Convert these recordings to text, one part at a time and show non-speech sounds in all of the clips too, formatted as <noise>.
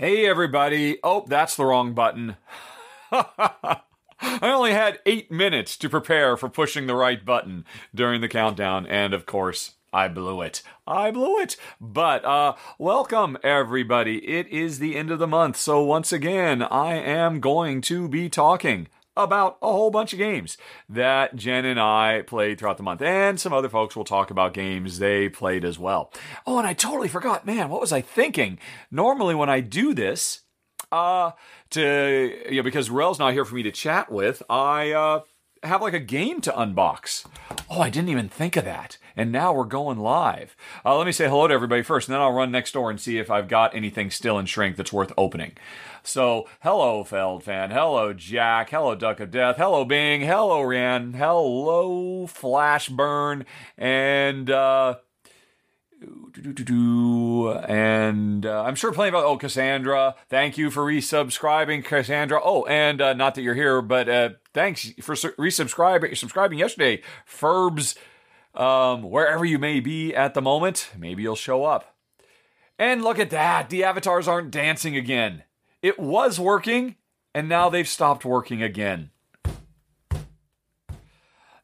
Hey, everybody. Oh, that's the wrong button. <laughs> I only had eight minutes to prepare for pushing the right button during the countdown, and of course, I blew it. I blew it. But uh welcome everybody. It is the end of the month, so once again, I am going to be talking about a whole bunch of games that Jen and I played throughout the month. And some other folks will talk about games they played as well. Oh, and I totally forgot, man, what was I thinking? Normally when I do this, uh to you know, because Ruel's not here for me to chat with, I uh have like a game to unbox. Oh, I didn't even think of that. And now we're going live. Uh, let me say hello to everybody first, and then I'll run next door and see if I've got anything still in shrink that's worth opening. So, hello, Feld fan. Hello, Jack. Hello, Duck of Death. Hello, Bing. Hello, Ran. Hello, Flashburn. And, uh, and uh, I'm sure playing about oh Cassandra. Thank you for resubscribing, Cassandra. Oh, and uh, not that you're here, but uh, thanks for su- resubscribing subscribing yesterday, Ferbs. Um, wherever you may be at the moment, maybe you'll show up. And look at that, the avatars aren't dancing again. It was working, and now they've stopped working again.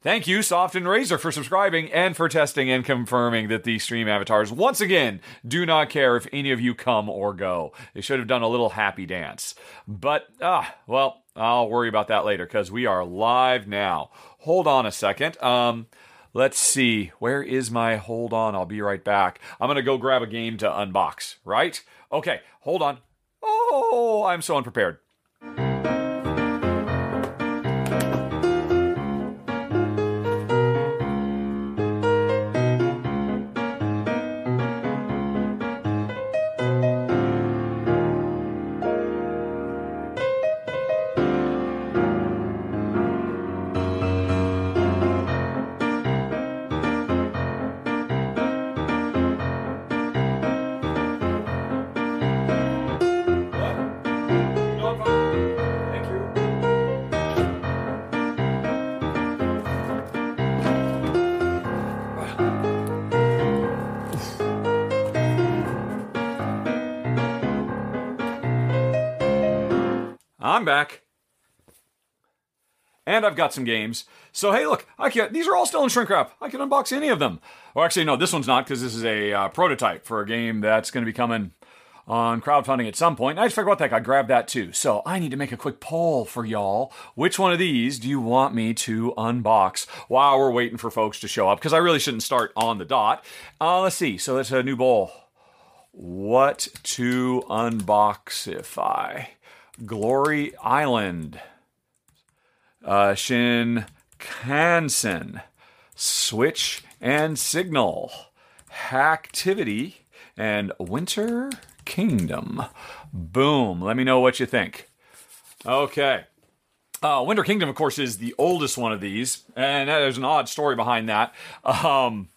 Thank you, Soft and Razor, for subscribing and for testing and confirming that the stream avatars, once again, do not care if any of you come or go. They should have done a little happy dance. But, ah, well, I'll worry about that later because we are live now. Hold on a second. Um, let's see. Where is my hold on? I'll be right back. I'm going to go grab a game to unbox, right? Okay, hold on. Oh, I'm so unprepared. Back. And I've got some games. So hey, look, I can these are all still in shrink wrap. I can unbox any of them. Well, actually, no, this one's not because this is a uh, prototype for a game that's going to be coming on crowdfunding at some point. I just figured what the heck, I grabbed that too. So I need to make a quick poll for y'all. Which one of these do you want me to unbox while we're waiting for folks to show up? Because I really shouldn't start on the dot. Uh, let's see. So that's a new bowl. What to unbox if I Glory Island, uh, Shin Kansen, Switch and Signal, Hacktivity, and Winter Kingdom. Boom. Let me know what you think. Okay. Uh, Winter Kingdom, of course, is the oldest one of these, and there's an odd story behind that. Um,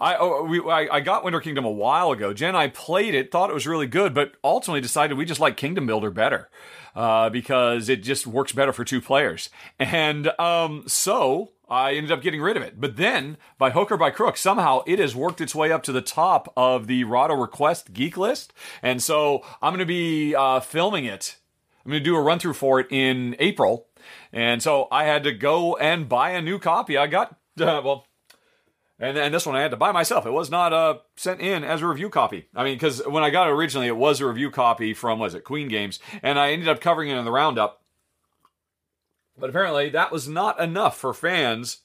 I, oh, we, I I got Winter Kingdom a while ago. Jen I played it, thought it was really good, but ultimately decided we just like Kingdom Builder better uh, because it just works better for two players. And um, so I ended up getting rid of it. But then, by hook or by crook, somehow it has worked its way up to the top of the Rahdo Request Geek List. And so I'm going to be uh, filming it. I'm going to do a run through for it in April. And so I had to go and buy a new copy. I got, uh, well, and then this one I had to buy myself. It was not uh, sent in as a review copy. I mean, because when I got it originally, it was a review copy from, was it, Queen Games. And I ended up covering it in the roundup. But apparently that was not enough for fans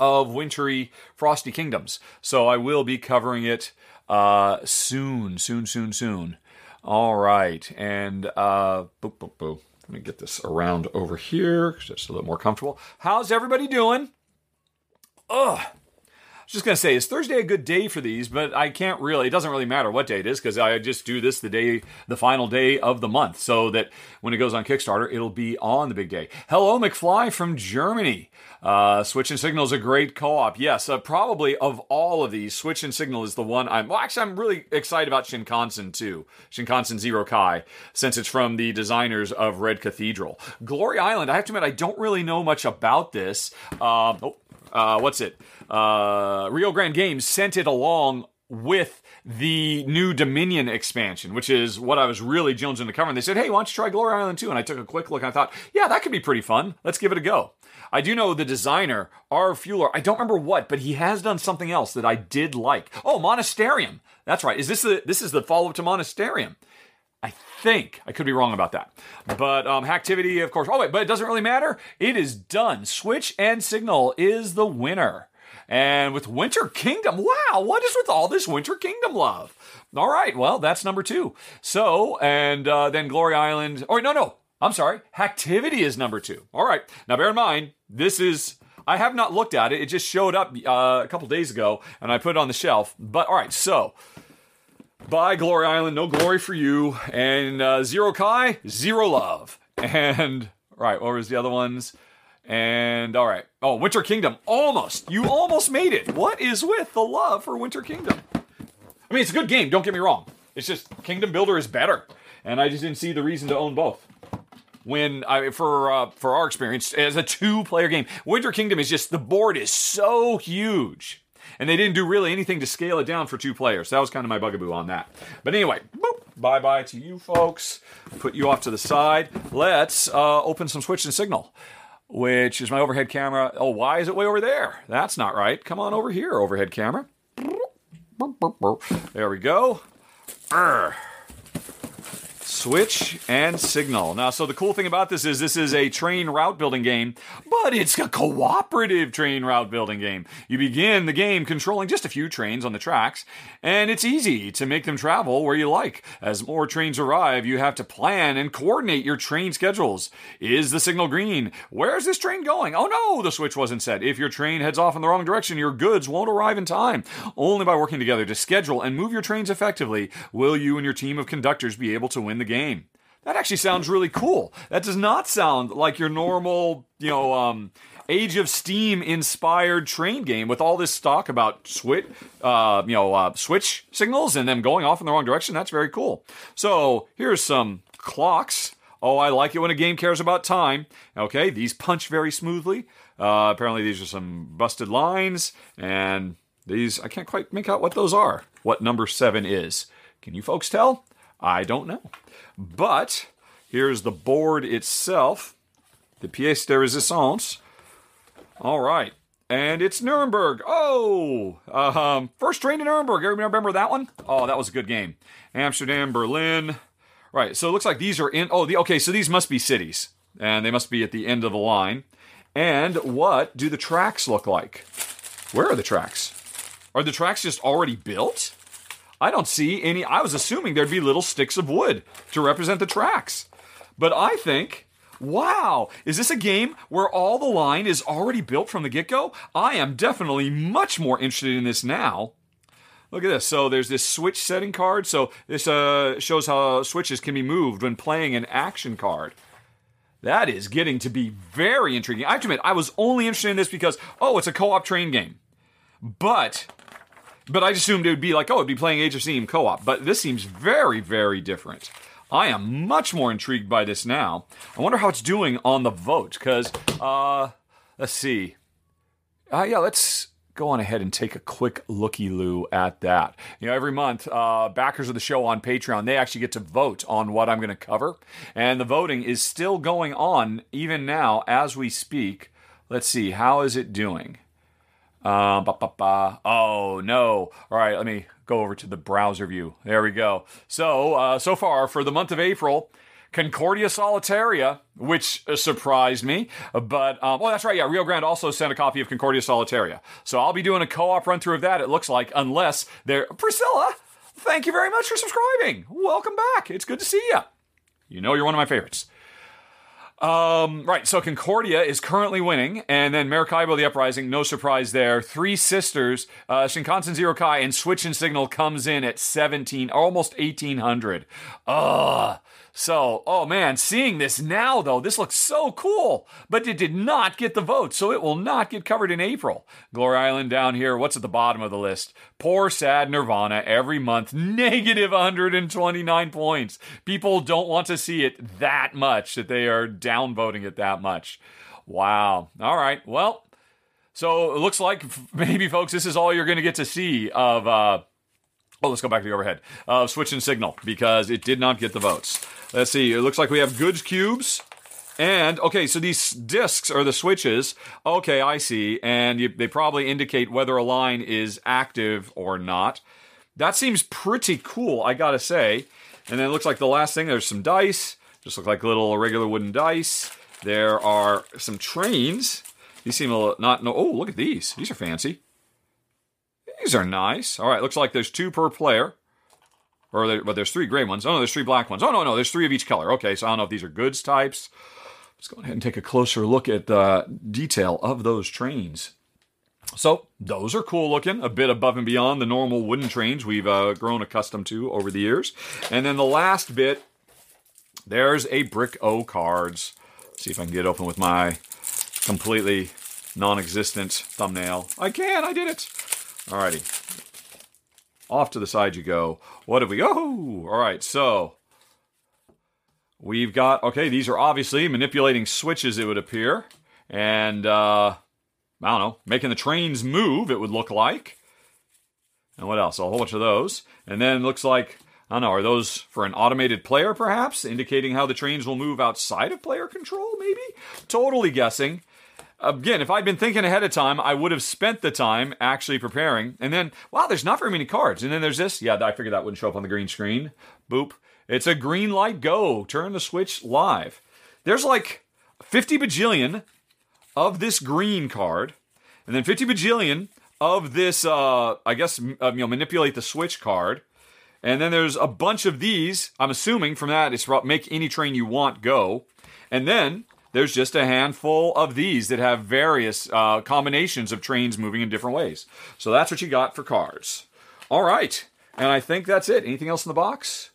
of wintry Frosty Kingdoms. So I will be covering it uh, soon, soon, soon, soon. All right. And uh, boop, boop, boop. Let me get this around over here, just a little more comfortable. How's everybody doing? Ugh. Just gonna say, is Thursday a good day for these? But I can't really. It doesn't really matter what day it is because I just do this the day, the final day of the month, so that when it goes on Kickstarter, it'll be on the big day. Hello, McFly from Germany. Uh, Switch and Signal is a great co-op. Yes, uh, probably of all of these, Switch and Signal is the one I'm. Well, actually, I'm really excited about Shinkansen too. Shinkansen Zero Kai, since it's from the designers of Red Cathedral. Glory Island. I have to admit, I don't really know much about this. Um, oh, uh, what's it? Uh, Rio Grande Games sent it along with the new Dominion expansion, which is what I was really jonesing to cover. And they said, hey, why don't you try Glory Island too? And I took a quick look and I thought, yeah, that could be pretty fun. Let's give it a go. I do know the designer, Arve Fühler. I don't remember what, but he has done something else that I did like. Oh, Monasterium. That's right. Is this the this is the follow up to Monasterium? I think I could be wrong about that, but um, Hacktivity, of course. Oh wait, but it doesn't really matter. It is done. Switch and Signal is the winner. And with Winter Kingdom, wow, what is with all this Winter Kingdom love? All right, well, that's number two. So, and uh, then Glory Island. Or no, no, I'm sorry. Hacktivity is number two. All right. Now, bear in mind, this is. I have not looked at it. It just showed up uh, a couple days ago, and I put it on the shelf. But all right, so bye, Glory Island. No glory for you. And uh, Zero Kai, zero love. <laughs> And right, what was the other ones? And all right. Oh, Winter Kingdom. Almost. You almost made it. What is with the love for Winter Kingdom? I mean, it's a good game. Don't get me wrong. It's just Kingdom Builder is better, and I just didn't see the reason to own both. When I for uh, for our experience as a two player game, Winter Kingdom is just the board is so huge, and they didn't do really anything to scale it down for two players. That was kind of my bugaboo on that. But anyway, boop, bye bye to you folks. Put you off to the side. Let's uh, open some Switch and Signal which is my overhead camera. Oh, why is it way over there? That's not right. Come on over here, overhead camera. There we go. Urgh. Switch and Signal. Now, so the cool thing about this is this is a train route building game, but it's a cooperative train route building game. You begin the game controlling just a few trains on the tracks, and it's easy to make them travel where you like. As more trains arrive, you have to plan and coordinate your train schedules. Is the signal green? Where's this train going? Oh no, the switch wasn't set. If your train heads off in the wrong direction, your goods won't arrive in time. Only by working together to schedule and move your trains effectively will you and your team of conductors be able to win the game. That actually sounds really cool. That does not sound like your normal, you know, um, Age of Steam inspired train game with all this talk about switch, uh, you know, uh, switch signals and them going off in the wrong direction. That's very cool. So here's some clocks. Oh, I like it when a game cares about time. Okay, these punch very smoothly. Uh, apparently, these are some busted lines, and these I can't quite make out what those are. What number seven is? Can you folks tell? I don't know. But here's the board itself, the pièce de résistance. All right. And it's Nuremberg. Oh, um, first train to Nuremberg. Everybody remember that one? Oh, that was a good game. Amsterdam, Berlin. Right. So it looks like these are in. Oh, the, okay. So these must be cities, and they must be at the end of the line. And what do the tracks look like? Where are the tracks? Are the tracks just already built? I don't see any. I was assuming there'd be little sticks of wood to represent the tracks. But I think, wow, is this a game where all the line is already built from the get go? I am definitely much more interested in this now. Look at this. So there's this switch setting card. So this uh, shows how switches can be moved when playing an action card. That is getting to be very intriguing. I have to admit, I was only interested in this because, oh, it's a co op train game. But but I assumed it would be like, oh, it'd be playing Age of Steam co op. But this seems very, very different. I am much more intrigued by this now. I wonder how it's doing on the vote, because, uh, let's see. Uh, yeah, let's go on ahead and take a quick looky loo at that. You know, every month, uh, backers of the show on Patreon, they actually get to vote on what I'm going to cover. And the voting is still going on even now as we speak. Let's see, how is it doing? Uh, ba, ba, ba. Oh no! All right, let me go over to the browser view. There we go. So uh, so far for the month of April, Concordia Solitaria, which uh, surprised me. But um, oh, that's right. Yeah, Rio Grande also sent a copy of Concordia Solitaria. So I'll be doing a co-op run through of that. It looks like, unless they're Priscilla. Thank you very much for subscribing. Welcome back. It's good to see you. You know you're one of my favorites. Um, right, so Concordia is currently winning, and then Maracaibo the Uprising, no surprise there. Three Sisters, uh, Shinkansen Zero Kai, and Switch and Signal comes in at 17, almost 1800. Ugh. So, oh man, seeing this now though, this looks so cool, but it did not get the vote, so it will not get covered in April. Glory Island down here, what's at the bottom of the list? Poor sad Nirvana every month, <laughs> negative 129 points. People don't want to see it that much that they are downvoting it that much. Wow. All right. Well, so it looks like maybe folks, this is all you're going to get to see of uh Oh, let's go back to the overhead. Uh, switch and signal because it did not get the votes. Let's see. It looks like we have goods cubes. And okay, so these discs are the switches. Okay, I see. And you, they probably indicate whether a line is active or not. That seems pretty cool, I gotta say. And then it looks like the last thing, there's some dice. Just look like little regular wooden dice. There are some trains. These seem a little, not, no, oh, look at these. These are fancy. These are nice. All right, looks like there's two per player. Or there, but there's three gray ones. Oh no, there's three black ones. Oh no, no, there's three of each color. Okay, so I don't know if these are goods types. Let's go ahead and take a closer look at the detail of those trains. So those are cool looking, a bit above and beyond the normal wooden trains we've uh, grown accustomed to over the years. And then the last bit, there's a brick O cards. See if I can get open with my completely non-existent thumbnail. I can, I did it. Alrighty. Off to the side you go. What have we? Oh, all right. So we've got okay. These are obviously manipulating switches. It would appear, and uh, I don't know, making the trains move. It would look like. And what else? A whole bunch of those. And then looks like I don't know. Are those for an automated player, perhaps, indicating how the trains will move outside of player control? Maybe. Totally guessing again, if I'd been thinking ahead of time, I would have spent the time actually preparing. And then, wow, there's not very many cards. And then there's this. Yeah, I figured that wouldn't show up on the green screen. Boop. It's a green light go. Turn the switch live. There's like 50 bajillion of this green card, and then 50 bajillion of this, uh, I guess, uh, you know, manipulate the switch card. And then there's a bunch of these. I'm assuming from that it's make any train you want go. And then there's just a handful of these that have various uh, combinations of trains moving in different ways. So that's what you got for cars. All right. And I think that's it. Anything else in the box?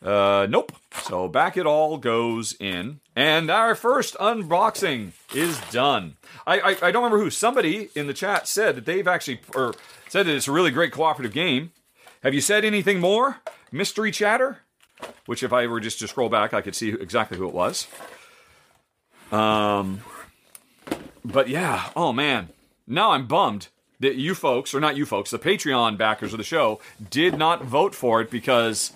Uh, nope. So back it all goes in. And our first unboxing is done. I, I, I don't remember who. Somebody in the chat said that they've actually, or said that it's a really great cooperative game. Have you said anything more? Mystery chatter? Which, if I were just to scroll back, I could see exactly who it was. Um, but yeah, oh man, now I'm bummed that you folks, or not you folks, the Patreon backers of the show, did not vote for it because,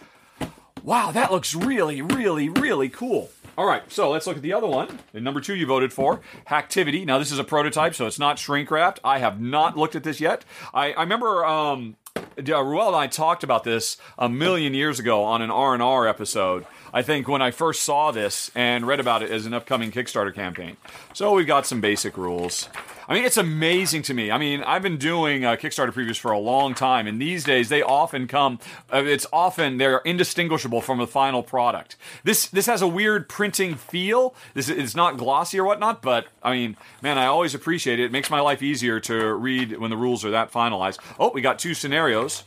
wow, that looks really, really, really cool. All right, so let's look at the other one. And number two, you voted for Hacktivity. Now, this is a prototype, so it's not shrink wrapped. I have not looked at this yet. I, I remember um, Ruel and I talked about this a million years ago on an R and R episode. I think when I first saw this and read about it as an upcoming Kickstarter campaign. So we've got some basic rules. I mean, it's amazing to me. I mean, I've been doing uh, Kickstarter previews for a long time, and these days they often come. Uh, it's often they're indistinguishable from the final product. This this has a weird printing feel. This it's not glossy or whatnot, but I mean, man, I always appreciate it. It makes my life easier to read when the rules are that finalized. Oh, we got two scenarios.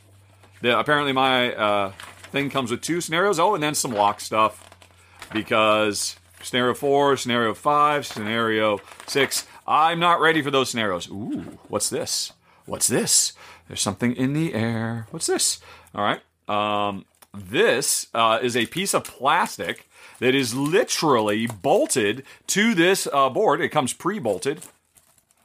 The, apparently, my uh, thing comes with two scenarios. Oh, and then some lock stuff because scenario four, scenario five, scenario six. I'm not ready for those scenarios. Ooh, what's this? What's this? There's something in the air. What's this? All right. Um, this uh, is a piece of plastic that is literally bolted to this uh, board. It comes pre-bolted.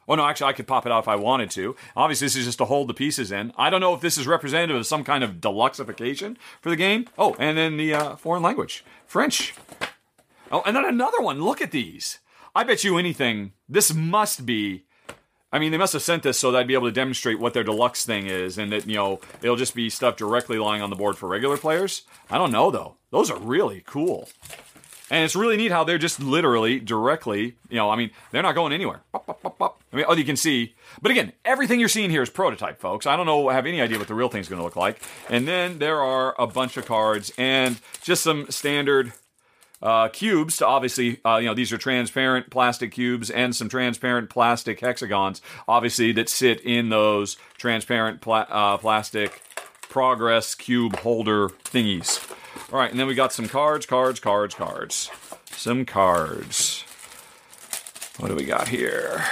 Oh no, actually, I could pop it out if I wanted to. Obviously, this is just to hold the pieces in. I don't know if this is representative of some kind of deluxeification for the game. Oh, and then the uh, foreign language, French. Oh, and then another one. Look at these. I bet you anything, this must be. I mean, they must have sent this so that I'd be able to demonstrate what their deluxe thing is, and that you know it'll just be stuff directly lying on the board for regular players. I don't know though; those are really cool, and it's really neat how they're just literally directly. You know, I mean, they're not going anywhere. I mean, oh, you can see. But again, everything you're seeing here is prototype, folks. I don't know, have any idea what the real thing's going to look like. And then there are a bunch of cards and just some standard uh, cubes to obviously, uh, you know, these are transparent plastic cubes and some transparent plastic hexagons, obviously, that sit in those transparent pla- uh, plastic progress cube holder thingies. All right, and then we got some cards, cards, cards, cards. Some cards. What do we got here?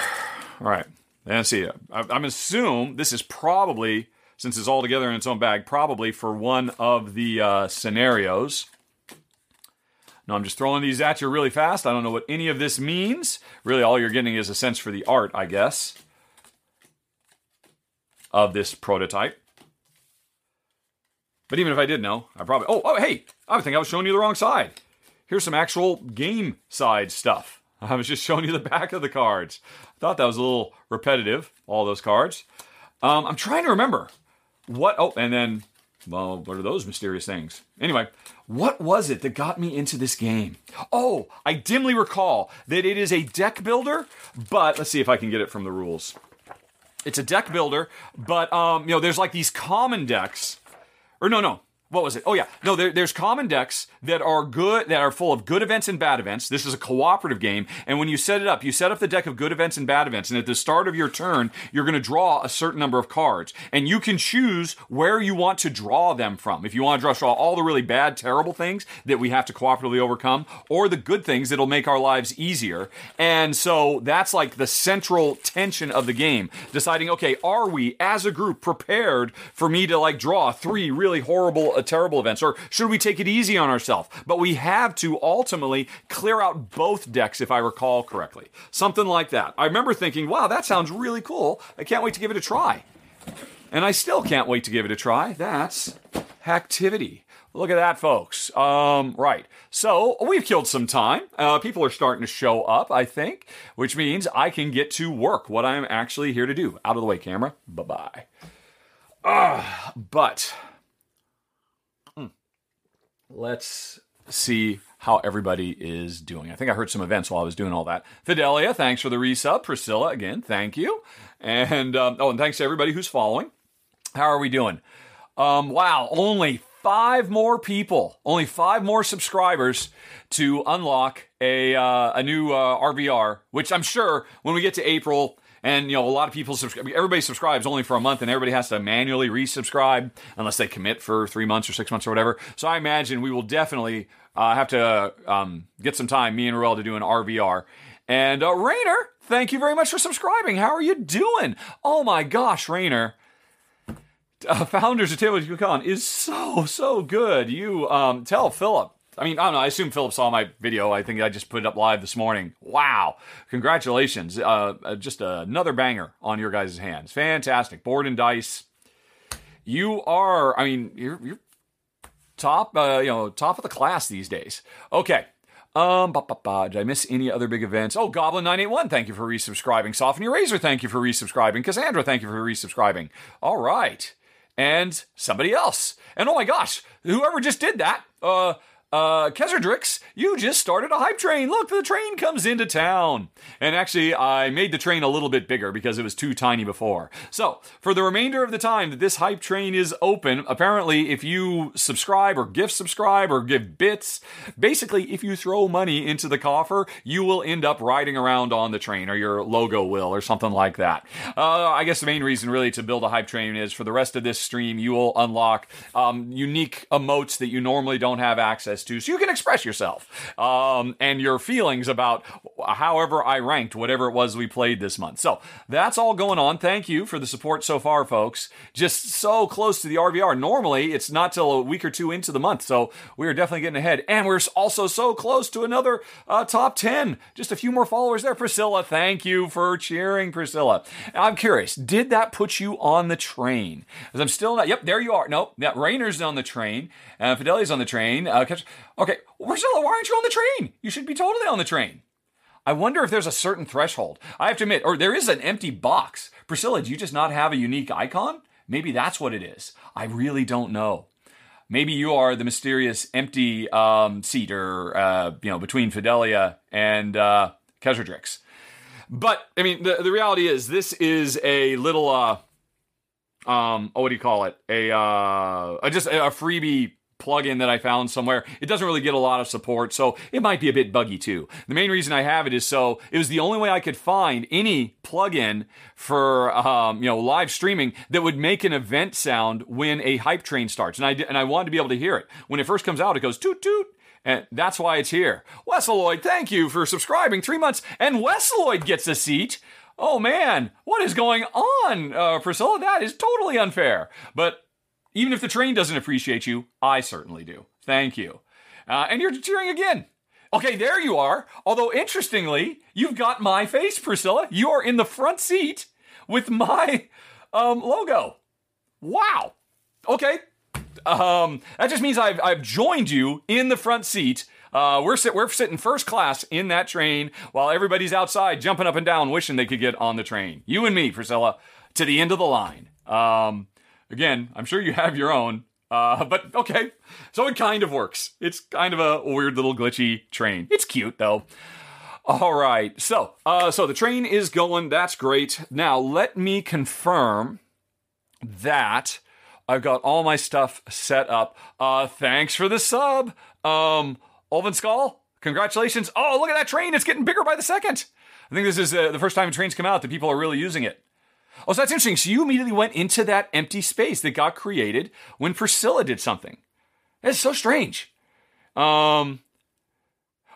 All right, let's see. I'm assume this is probably, since it's all together in its own bag, probably for one of the uh, scenarios. No, I'm just throwing these at you really fast. I don't know what any of this means. Really, all you're getting is a sense for the art, I guess, of this prototype. But even if I did know, I probably. Oh, oh, hey! I think I was showing you the wrong side. Here's some actual game side stuff. <laughs> I was just showing you the back of the cards. I thought that was a little repetitive, all those cards. Um, I'm trying to remember what. Oh, and then, well, what are those mysterious things? Anyway, what was it that got me into this game? Oh, I dimly recall that it is a deck builder, but let's see if I can get it from the rules. It's a deck builder, but um, you know, there's like these common decks or no, no. What was it? Oh yeah, no. There, there's common decks that are good, that are full of good events and bad events. This is a cooperative game, and when you set it up, you set up the deck of good events and bad events, and at the start of your turn, you're going to draw a certain number of cards, and you can choose where you want to draw them from. If you want to draw, draw all the really bad, terrible things that we have to cooperatively overcome, or the good things that'll make our lives easier. And so that's like the central tension of the game, deciding, okay, are we as a group prepared for me to like draw three really horrible terrible events, or should we take it easy on ourselves? But we have to ultimately clear out both decks, if I recall correctly. Something like that. I remember thinking, wow, that sounds really cool. I can't wait to give it a try. And I still can't wait to give it a try. That's Hacktivity. Look at that, folks. Um, right. So we've killed some time. Uh, people are starting to show up, I think, which means I can get to work, what I'm actually here to do. Out of the way, camera. Bye bye. Uh, but let's see how everybody is doing. I think I heard some events while I was doing all that. Fidelia, thanks for the resub. Priscilla, again, thank you. And um, oh, and thanks to everybody who's following. How are we doing? Um, wow, only five more people, only five more subscribers to unlock a uh, a new uh, RVR. Which I'm sure when we get to April and you know, a lot of people subscribe. Everybody subscribes only for a month, and everybody has to manually resubscribe unless they commit for three months or six months or whatever. So I imagine we will definitely uh, have to um, get some time, me and Ruel, to do an RVR. And uh, Rainer, thank you very much for subscribing. How are you doing? Oh my gosh, Rainer. Uh, founders of Teotihuacan is so so good. You um, tell Philip I mean, I don't know. I assume Philip saw my video. I think I just put it up live this morning. Wow. Congratulations. Uh, uh, just another banger on your guys' hands. Fantastic. Board and dice. You are, I mean, you're, you're top, uh, you know, top of the class these days. Okay. Um, bah, bah, bah. did I miss any other big events? Oh, Goblin981, thank you for resubscribing. Soften Your Razor, thank you for resubscribing. Cassandra, thank you for resubscribing. All right. And somebody else. And oh my gosh, whoever just did that, uh, uh, Kezardrix, you just started a hype train. Look, the train comes into town. And actually, I made the train a little bit bigger because it was too tiny before. So, for the remainder of the time that this hype train is open, apparently, if you subscribe or gift subscribe or give bits, basically, if you throw money into the coffer, you will end up riding around on the train, or your logo will, or something like that. Uh, I guess the main reason, really, to build a hype train is for the rest of this stream, you will unlock um, unique emotes that you normally don't have access access to so you can express yourself um, and your feelings about however I ranked whatever it was we played this month. So that's all going on. Thank you for the support so far, folks. Just so close to the RVR. Normally, it's not till a week or two into the month, so we are definitely getting ahead. And we're also so close to another uh, top 10. Just a few more followers there. Priscilla, thank you for cheering, Priscilla. I'm curious, did that put you on the train? Because I'm still not. Yep, there you are. Nope, that Rainer's on the train. Uh, Fideli's on the train. Uh, Okay, Priscilla, why aren't you on the train? You should be totally on the train. I wonder if there's a certain threshold. I have to admit, or there is an empty box. Priscilla, do you just not have a unique icon? Maybe that's what it is. I really don't know. Maybe you are the mysterious empty um, seat, or uh, you know, between Fidelia and uh, Kezardrix. But I mean, the the reality is, this is a little uh, um, oh, what do you call it? A uh, just a freebie plugin that I found somewhere. It doesn't really get a lot of support, so it might be a bit buggy too. The main reason I have it is so it was the only way I could find any plugin for um, you know live streaming that would make an event sound when a hype train starts, and I and I wanted to be able to hear it when it first comes out. It goes toot toot. And that's why it's here. Wesseloid, thank you for subscribing three months. And Wesseloid gets a seat. Oh man, what is going on, uh, Priscilla? That is totally unfair. But even if the train doesn't appreciate you, I certainly do. Thank you. Uh, and you're cheering again. Okay, there you are. Although, interestingly, you've got my face, Priscilla. You are in the front seat with my um, logo. Wow. Okay. Um, that just means I've, I've joined you in the front seat. Uh, we're, sit, we're sitting first class in that train while everybody's outside jumping up and down, wishing they could get on the train. You and me, Priscilla, to the end of the line. Um, Again, I'm sure you have your own. Uh, but okay, so it kind of works. It's kind of a weird little glitchy train. It's cute though. All right, so uh, so the train is going. That's great. Now let me confirm that I've got all my stuff set up. Uh, thanks for the sub, um, Olven Skull. Congratulations! Oh, look at that train. It's getting bigger by the second. I think this is uh, the first time trains come out that people are really using it. Oh, so that's interesting. So you immediately went into that empty space that got created when Priscilla did something. That's so strange. Um.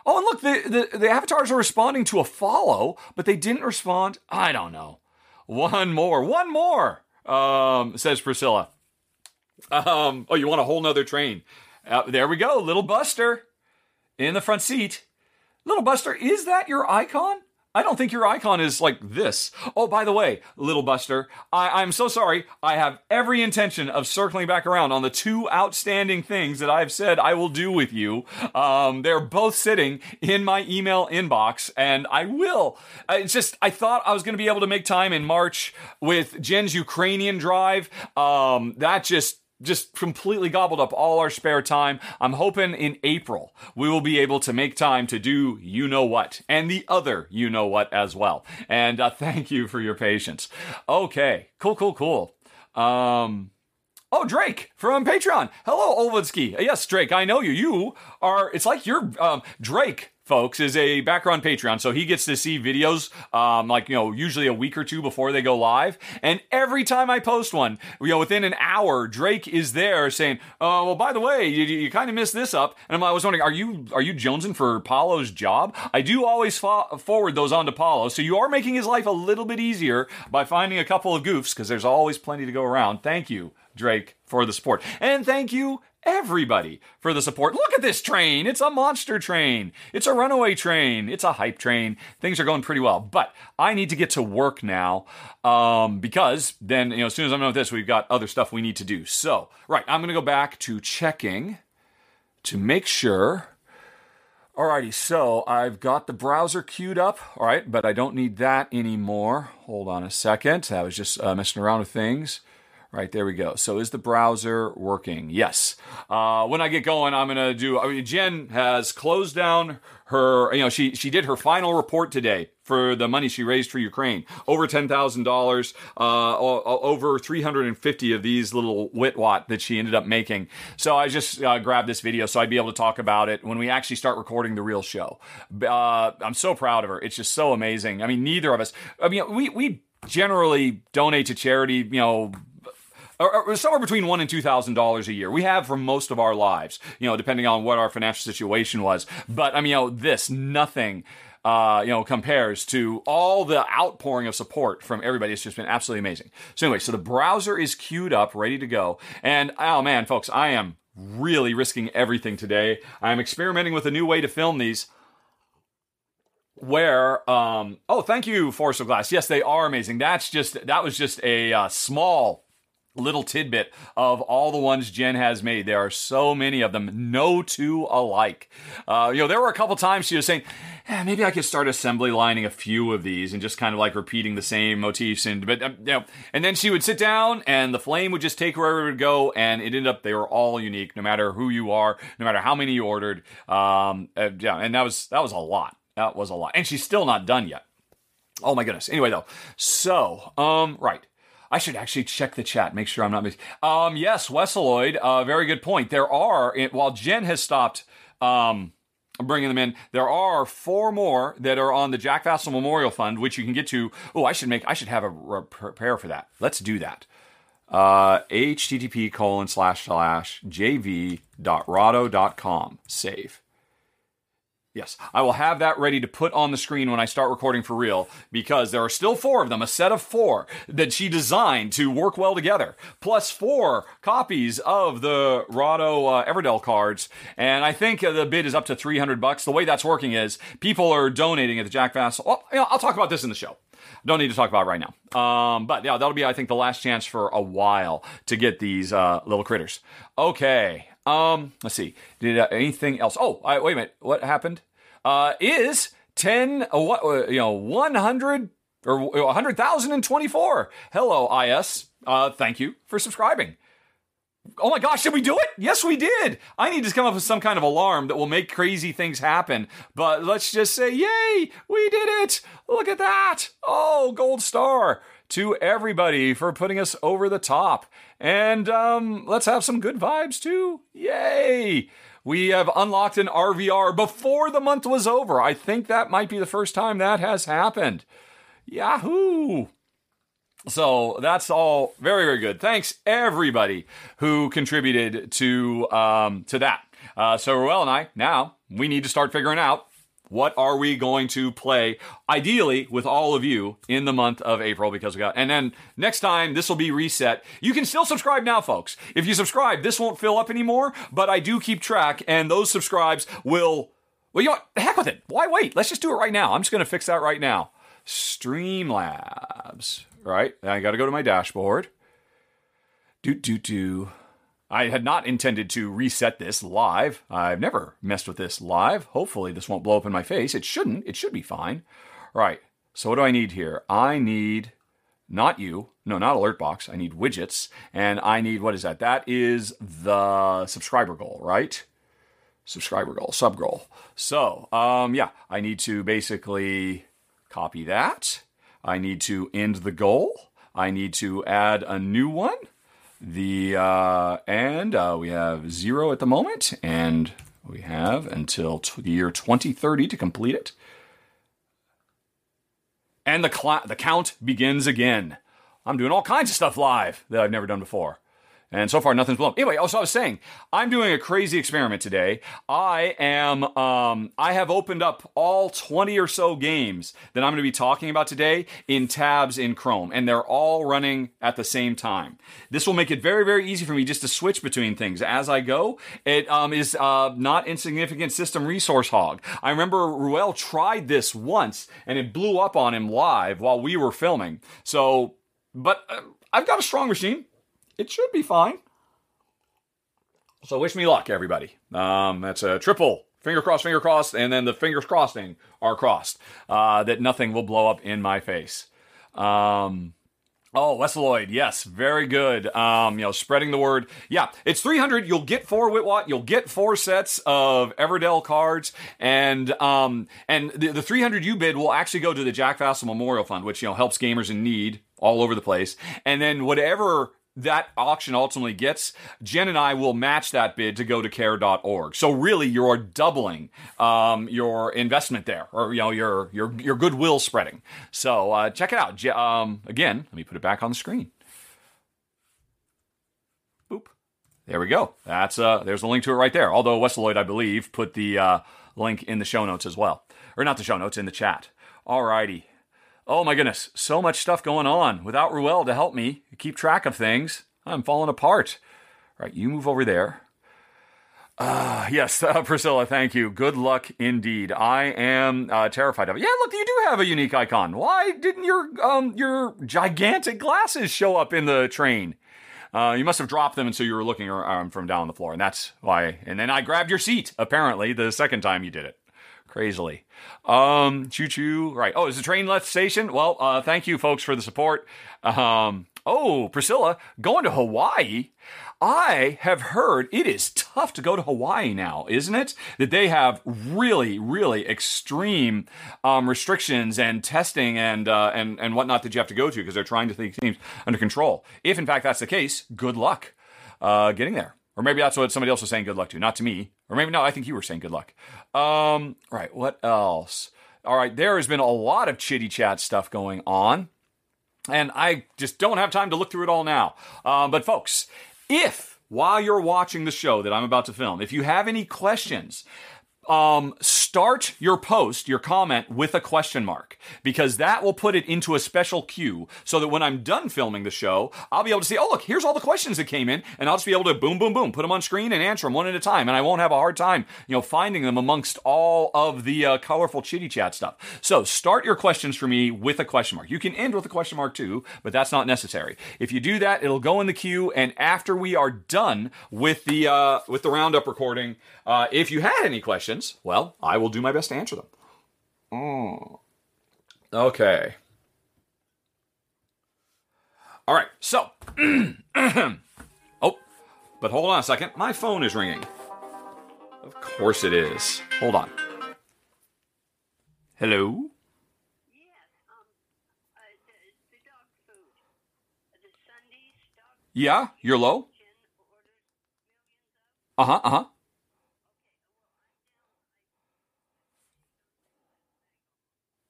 Oh, and look, the, the, the avatars are responding to a follow, but they didn't respond. I don't know. One more, one more, um, says Priscilla. Um, oh, you want a whole nother train? Uh, there we go, little Buster in the front seat. Little Buster, is that your icon? I don't think your icon is like this. Oh, by the way, little Buster, I, am so sorry. I have every intention of circling back around on the two outstanding things that I've said I will do with you. Um, they're both sitting in my email inbox, and I will. It's just, I thought I was going to be able to make time in March with Jen's Ukrainian drive. Um, that just just completely gobbled up all our spare time. I'm hoping in April we will be able to make time to do you know what and the other you know what as well. And uh, <laughs> thank you for your patience. Okay, cool, cool, cool. Um, Oh, Drake from Patreon. Hello, Olvinsky. Yes, Drake, I know you. You are, it's like you're, um, Drake folks, is a backer on Patreon. So he gets to see videos, um, like, you know, usually a week or two before they go live. And every time I post one, you know, within an hour, Drake is there saying, oh, well, by the way, you, you kind of missed this up. And I was wondering, are you, are you jonesing for Paulo's job? I do always fo- forward those on to Paulo. So you are making his life a little bit easier by finding a couple of goofs because there's always plenty to go around. Thank you, Drake, for the support. And thank you, everybody for the support. Look at this train. It's a monster train. It's a runaway train. It's a hype train. Things are going pretty well. But I need to get to work now um, because then, you know, as soon as I'm done with this, we've got other stuff we need to do. So, right, I'm going to go back to checking to make sure. Alrighty, so I've got the browser queued up. All right, but I don't need that anymore. Hold on a second. I was just uh, messing around with things. Right, there we go. So is the browser working? Yes. Uh, when I get going, I'm going to do, I mean, Jen has closed down her, you know, she, she did her final report today for the money she raised for Ukraine. Over $10,000, uh, over 350 of these little witwat that she ended up making. So I just uh, grabbed this video so I'd be able to talk about it when we actually start recording the real show. Uh, I'm so proud of her. It's just so amazing. I mean, neither of us, I mean, we, we generally donate to charity, you know, or, or somewhere between one and two thousand dollars a year. We have for most of our lives, you know, depending on what our financial situation was. But I mean, you know, this nothing. Uh, you know, compares to all the outpouring of support from everybody. It's just been absolutely amazing. So anyway, so the browser is queued up, ready to go. And oh man, folks, I am really risking everything today. I'm experimenting with a new way to film these where um oh thank you force of glass yes they are amazing that's just that was just a uh, small little tidbit of all the ones Jen has made. There are so many of them, no two alike. Uh, you know, there were a couple times she was saying, eh, maybe I could start assembly lining a few of these and just kind of like repeating the same motifs. And but um, you know, and then she would sit down and the flame would just take wherever it would go, and it ended up they were all unique, no matter who you are, no matter how many you ordered. Um, uh, yeah, and that was that was a lot. That was a lot, and she's still not done yet. Oh my goodness. Anyway, though, so um, right. I should actually check the chat, make sure I'm not missing. Um, yes, Wesseloid, uh, very good point. There are, while Jen has stopped um, bringing them in, there are four more that are on the Jack Vasel Memorial Fund, which you can get to. Oh, I should make, I should have a prepare for that. Let's do that. Uh, http colon slash slash jv.rahdo.com. Save. Yes, I will have that ready to put on the screen when I start recording for real because there are still four of them, a set of four that she designed to work well together, plus four copies of the Rahdo uh, Everdell cards. And I think uh, the bid is up to 300 bucks. The way that's working is people are donating at the Jack Vasel. Well, you know, I'll talk about this in the show. Don't need to talk about right now. Um, but yeah, that'll be, I think, the last chance for a while to get these uh, little critters. Okay, um, let's see. Did uh, anything else? Oh, I, wait a minute. What happened? Uh, is ten? Uh, what? Uh, you know, one hundred or one hundred thousand and twenty-four. Hello, is. Uh, thank you for subscribing. Oh my gosh, did we do it? Yes, we did. I need to come up with some kind of alarm that will make crazy things happen. But let's just say, yay, we did it. Look at that. Oh, gold star to everybody for putting us over the top. And um, let's have some good vibes too. Yay! We have unlocked an RVR before the month was over. I think that might be the first time that has happened. Yahoo! So that's all very, very good. Thanks everybody who contributed to um, to that. Uh, so Ruel and I now we need to start figuring out what are we going to play ideally with all of you in the month of April because we got and then next time this will be reset. You can still subscribe now folks. If you subscribe, this won't fill up anymore, but I do keep track and those subscribes will well, you know what? Heck with it. Why wait? Let's just do it right now. I'm just going to fix that right now. Streamlabs, right? I got to go to my dashboard. Do do do. I had not intended to reset this live. I've never messed with this live. Hopefully, this won't blow up in my face. It shouldn't. It should be fine. All right. So, what do I need here? I need not you. No, not alert box. I need widgets. And I need, what is that? That is the subscriber goal, right? Subscriber goal, sub goal. So, um, yeah, I need to basically copy that. I need to end the goal. I need to add a new one. The uh, and uh, we have zero at the moment, and we have until t- the year 2030 to complete it. And the cl- the count begins again. I'm doing all kinds of stuff live that I've never done before. And so far, nothing's blown. Anyway, also I was saying, I'm doing a crazy experiment today. I am, um, I have opened up all 20 or so games that I'm going to be talking about today in tabs in Chrome, and they're all running at the same time. This will make it very, very easy for me just to switch between things as I go. It um, is uh, not insignificant system resource hog. I remember Ruel tried this once, and it blew up on him live while we were filming. So, but uh, I've got a strong machine it should be fine. So wish me luck, everybody. Um, that's a triple finger crossed, finger crossed, and then the fingers crossing are crossed uh, that nothing will blow up in my face. Um, oh, Wesseloid, yes, very good. Um, you know, spreading the word. Yeah, it's 300. You'll get four Witwat. You'll get four sets of Everdell cards, and um, and the, the 300 you bid will actually go to the Jack Vasel Memorial Fund, which you know helps gamers in need all over the place. And then whatever that auction ultimately gets, Jen and I will match that bid to go to care.org. So really, you're doubling um, your investment there, or you know, your your your goodwill spreading. So uh, check it out. Um, again, let me put it back on the screen. Boop. There we go. That's uh, there's a link to it right there. Although Wesseloid, I believe, put the uh, link in the show notes as well, or not the show notes in the chat. Alrighty. Oh my goodness, so much stuff going on. Without Ruel to help me keep track of things, I'm falling apart. All right, you move over there. Uh, yes, <laughs> uh, Priscilla, thank you. Good luck indeed. I am uh, terrified of it. Yeah, look, you do have a unique icon. Why didn't your um, your gigantic glasses show up in the train? Uh, you must have dropped them, and so you were looking um, from down on the floor, and that's why. And then I grabbed your seat. Apparently, the second time you did it crazily. Um, choo choo. Right. Oh, is the train left station? Well, uh, thank you, folks, for the support. Um, oh, Priscilla, going to Hawaii. I have heard it is tough to go to Hawaii now, isn't it? That they have really, really extreme um, restrictions and testing and uh, and and whatnot that you have to go to because they're trying to keep things under control. If in fact that's the case, good luck uh, getting there. Or maybe that's what somebody else was saying good luck to, not to me. Or maybe no, I think you were saying good luck. Um, right, what else? All right, there has been a lot of chitty chat stuff going on. And I just don't have time to look through it all now. Um, but folks, if while you're watching the show that I'm about to film, if you have any questions, um, start your post, your comment with a question mark, because that will put it into a special queue so that when I'm done filming the show, I'll be able to see, oh, look, here's all the questions that came in, and I'll just be able to boom, boom, boom, put them on screen and answer them one at a time, and I won't have a hard time, you know, finding them amongst all of the uh, colorful chitty chat stuff. So start your questions for me with a question mark. You can end with a question mark too, but that's not necessary. If you do that, it'll go in the queue, and after we are done with the uh, with the roundup recording, uh, if you had any questions, well, I will do my best to answer them. Mm. Okay. All right, so. <clears throat> oh, but hold on a second. My phone is ringing. Of course it is. Hold on. Hello? Yes, um, uh, the, the dog food. The Sundays dog Yeah, you're low? Jen ordered millions of. Uh huh, uh huh.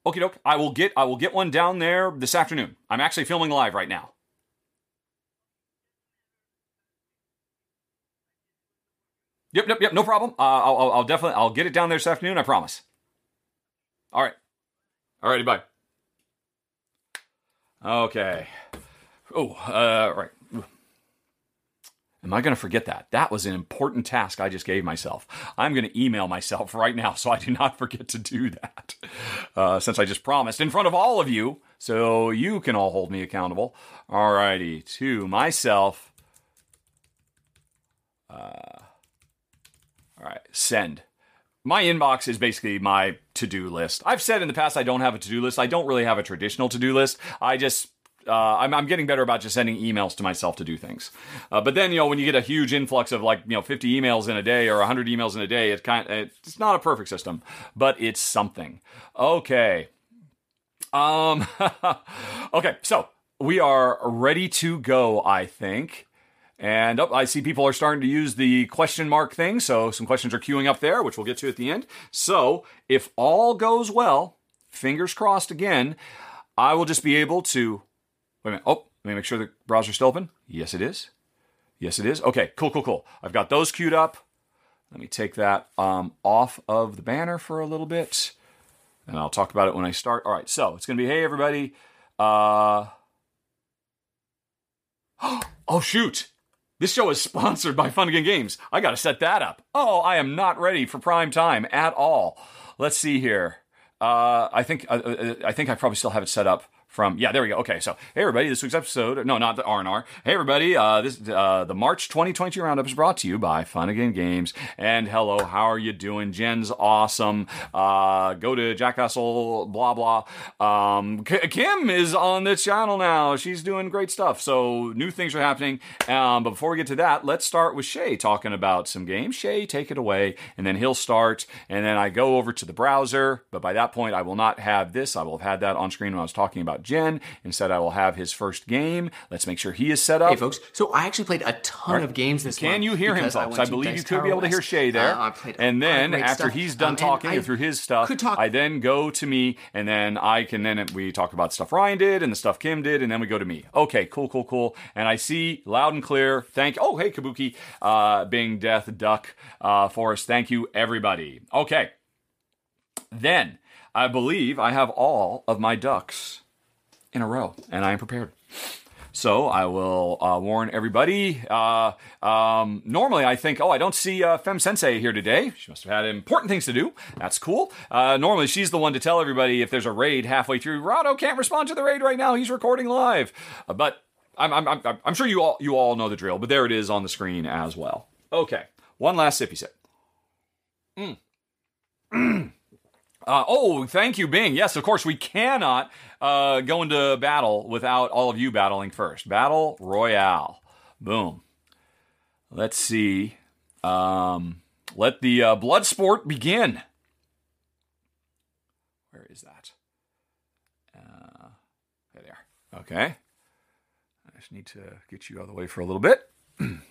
Okay, doke. I will get I will get one down there this afternoon. I'm actually filming live right now. Yep, yep, yep. No problem. Uh, I'll, I'll, definitely I'll get it down there this afternoon. I promise. All right. All righty. Bye. Okay. Oh, uh, right. Am I going to forget that? That was an important task I just gave myself. I'm going to email myself <laughs> right now so I do not forget to do that. Uh, since I just promised in front of all of you, so you can all hold me accountable. Alrighty, to myself. Uh, all right, send. My inbox is basically my to do list. I've said in the past I don't have a to do list. I don't really have a traditional to do list. I just uh, I'm, I'm getting better about just sending emails to myself to do things. Uh, but then, you know, when you get a huge influx of like, you know, 50 emails in a day or 100 emails in a day, it's kind of, it's not a perfect system, but it's something. Okay. Um, <laughs> okay. So we are ready to go, I think. And oh, I see people are starting to use the question mark thing. So some questions are queuing up there, which we'll get to at the end. So if all goes well, fingers crossed again, I will just be able to Wait a minute. Oh, let me make sure the browser's still open. Yes, it is. Yes, it is. Okay, cool, cool, cool. I've got those queued up. Let me take that um, off of the banner for a little bit, and I'll talk about it when I start. All right, so it's going to be hey, everybody. Uh... <gasps> Oh, shoot. This show is sponsored by Fun Again Games. I got to set that up. Oh, I am not ready for prime time at all. Let's see here. Uh, I think uh, I think I probably still have it set up from yeah there we go. Okay so hey everybody this week's episode no not the r&r hey everybody uh, this uh, the march 2022 roundup is brought to you by Fun Again Games. And hello how are you doing? Jen's awesome. Uh, go to jack Hustle, blah blah. Um, K- kim is on this channel now. She's doing great stuff. So new things are happening. Um, but before we get to that let's start with shay talking about some games. Shay take it away. And then he'll start. And then i go over to the browser. But by that point i will not have this. I will have had that on screen when i was talking about Jen. Instead, I will have his first game. Let's make sure he is set up. Hey, folks. So I actually played a ton Right. of games this Can month you hear him, folks? went I believe you could be Tower able to hear Shay there. Uh, I and then after stuff. he's done Um, talking through his stuff, I then go to me, and then I can then we talk about stuff Ryan did and the stuff Kim did, and then we go to me. Okay, cool, cool, cool. And I see loud and clear. Thank. Oh, hey, Kabuki, uh, Bing, Death, Duck, uh, Forrest. Thank you, everybody. Okay. Then I believe I have all of my ducks in a row, and I am prepared. So I will uh, warn everybody. Uh, um, normally, I think, oh, I don't see uh, Fem Sensei here today. She must have had important things to do. That's cool. Uh, normally, she's the one to tell everybody if there's a raid halfway through. Rahdo can't respond to the raid right now. He's recording live. Uh, but I'm, I'm, I'm, I'm sure you all you all know the drill. But there it is on the screen as well. Okay, one last sippy sip. <clears throat> Uh, oh, thank you, Bing. Yes, of course, we cannot uh, go into battle without all of you battling first. Battle Royale. Boom. let's see. Um, let the uh, blood sport begin. Where is that? Uh, there they are. Okay. I just need to get you out of the way for a little bit. <clears throat>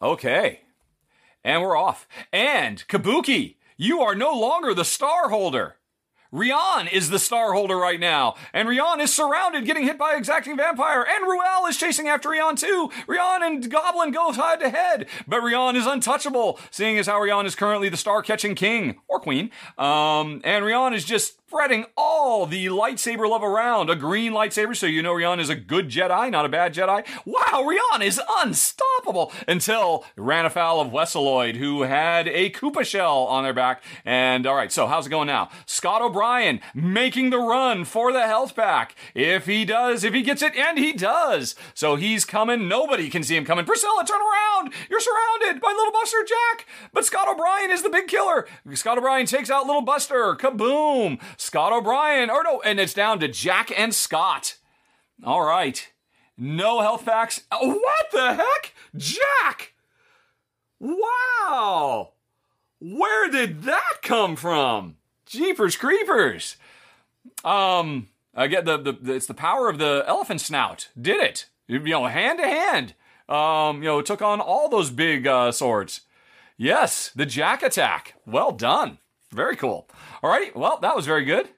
Okay. And we're off. And Kabuki, you are no longer the star holder. Rian is the star holder right now, and Rian is surrounded, getting hit by exacting vampire, and Ruel is chasing after Rian too. Rian and Goblin go head to head, but Rian is untouchable, seeing as how Rian is currently the star catching king or queen. Um, and Rian is just spreading all the lightsaber love around. A green lightsaber, so you know Rian is a good Jedi, not a bad Jedi. Wow, Rian is unstoppable until ran afoul of Wesseloid, who had a Koopa shell on their back. And all right, so how's it going now? Scott O'Brien making the run for the health pack. If he does, if he gets it, and he does. So he's coming. Nobody can see him coming. Priscilla, turn around. You're surrounded by Little Buster Jack. But Scott O'Brien is the big killer. Scott O'Brien takes out Little Buster. Kaboom. Scott O'Brien. Or no, and it's down to Jack and Scott. All right. No health packs. Oh, what the heck? Jack! Wow! Where did that come from? Jeepers creepers. Um, I get the, the, the it's the power of the elephant snout. Did it? You know, hand to hand. Um, you know, took on all those big uh, swords. Yes, the jack attack. Well done. Very cool. All right. Well, that was very good.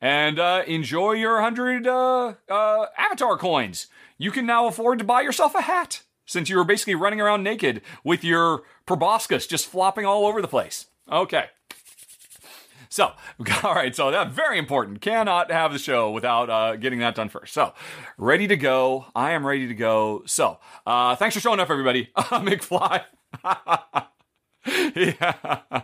And uh, enjoy your hundred uh, uh, avatar coins. You can now afford to buy yourself a hat since you were basically running around naked with your proboscis just flopping all over the place. Okay. So, <laughs> all right, so that's very important. Cannot have the show without uh, getting that done first. So, ready to go. I am ready to go. So, uh, thanks for showing up, everybody. <laughs> McFly. <laughs> yeah.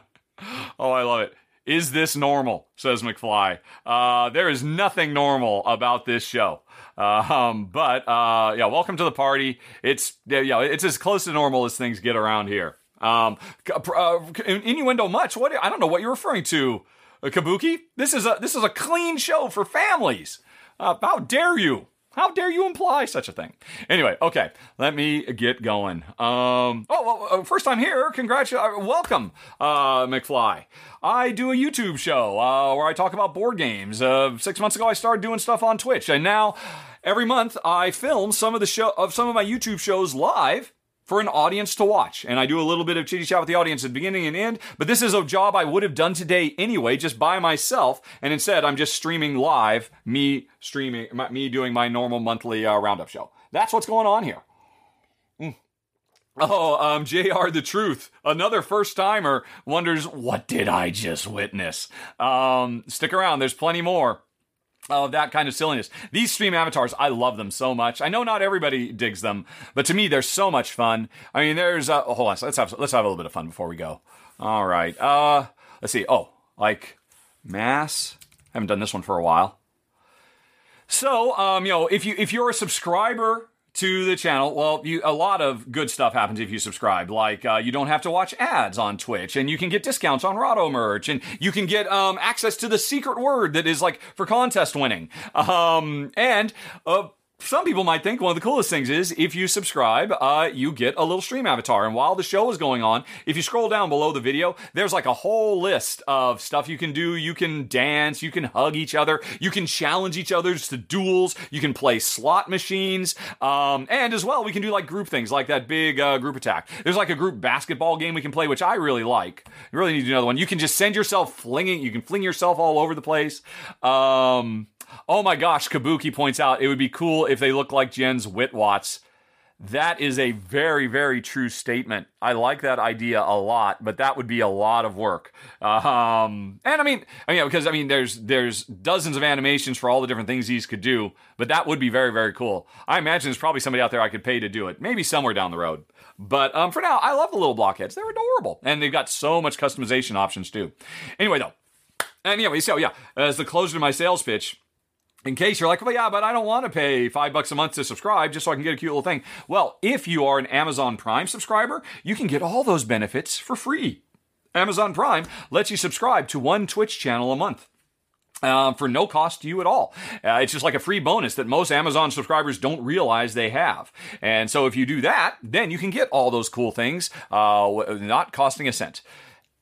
Oh, I love it. Is this normal? Says McFly. Uh, there is nothing normal about this show. Um, but uh, yeah, welcome to the party. It's yeah, it's as close to normal as things get around here. Um, uh, innuendo much? What I don't know what you're referring to, uh, Kabuki. This is a this is a clean show for families. Uh, how dare you? How dare you imply such a thing? Anyway, okay, let me get going. Um, oh, well, first time here. Congratulations, welcome, uh, McFly. I do a YouTube show uh, where I talk about board games. Uh, six months ago, I started doing stuff on Twitch, and now every month I film some of the show of some of my YouTube shows live for an audience to watch. And I do a little bit of chitty chat with the audience at the beginning and end, but this is a job I would have done today anyway, just by myself. And instead, I'm just streaming live, me streaming, me doing my normal monthly uh, roundup show. That's what's going on here. Mm. Oh, um, JR the Truth, another first timer, wonders, what did I just witness? Um, stick around, there's plenty more of that kind of silliness. These stream avatars, I love them so much. I know not everybody digs them, but to me, they're so much fun. I mean, there's uh, oh, hold on, let's have let's have a little bit of fun before we go. All right, uh, let's see. Oh, like mass. I haven't done this one for a while. So, um, you know, if you if you're a subscriber to the channel, well, you, a lot of good stuff happens if you subscribe. Like uh, you don't have to watch ads on Twitch, and you can get discounts on Rahdo merch, and you can get um, access to the secret word that is like for contest winning. Um, and uh, some people might think one of the coolest things is if you subscribe, uh, you get a little stream avatar. And while the show is going on, if you scroll down below the video, there's like a whole list of stuff you can do. You can dance, you can hug each other, you can challenge each other to duels, you can play slot machines, um, and as well, we can do like group things like that big uh, group attack. There's like a group basketball game we can play, which I really like. You really need another one. You can just send yourself flinging, you can fling yourself all over the place. Um, Oh my gosh, Kabuki points out it would be cool if they look like Jen's Witwats. That is a very, very true statement. I like that idea a lot, but that would be a lot of work. Um, and I mean, I mean, because I mean, there's there's dozens of animations for all the different things these could do, but that would be very, very cool. I imagine there's probably somebody out there I could pay to do it, maybe somewhere down the road. But um, for now, I love the little blockheads. They're adorable, and they've got so much customization options too. Anyway, though, and anyway, so yeah, as the closer to my sales pitch in case you're like, well, yeah, but I don't want to pay five bucks a month to subscribe just so I can get a cute little thing. Well, if you are an Amazon Prime subscriber, you can get all those benefits for free. Amazon Prime lets you subscribe to one Twitch channel a month. Uh, for no cost to you at all. Uh, it's just like a free bonus that most Amazon subscribers don't realize they have. And so if you do that, then you can get all those cool things, uh, not costing a cent.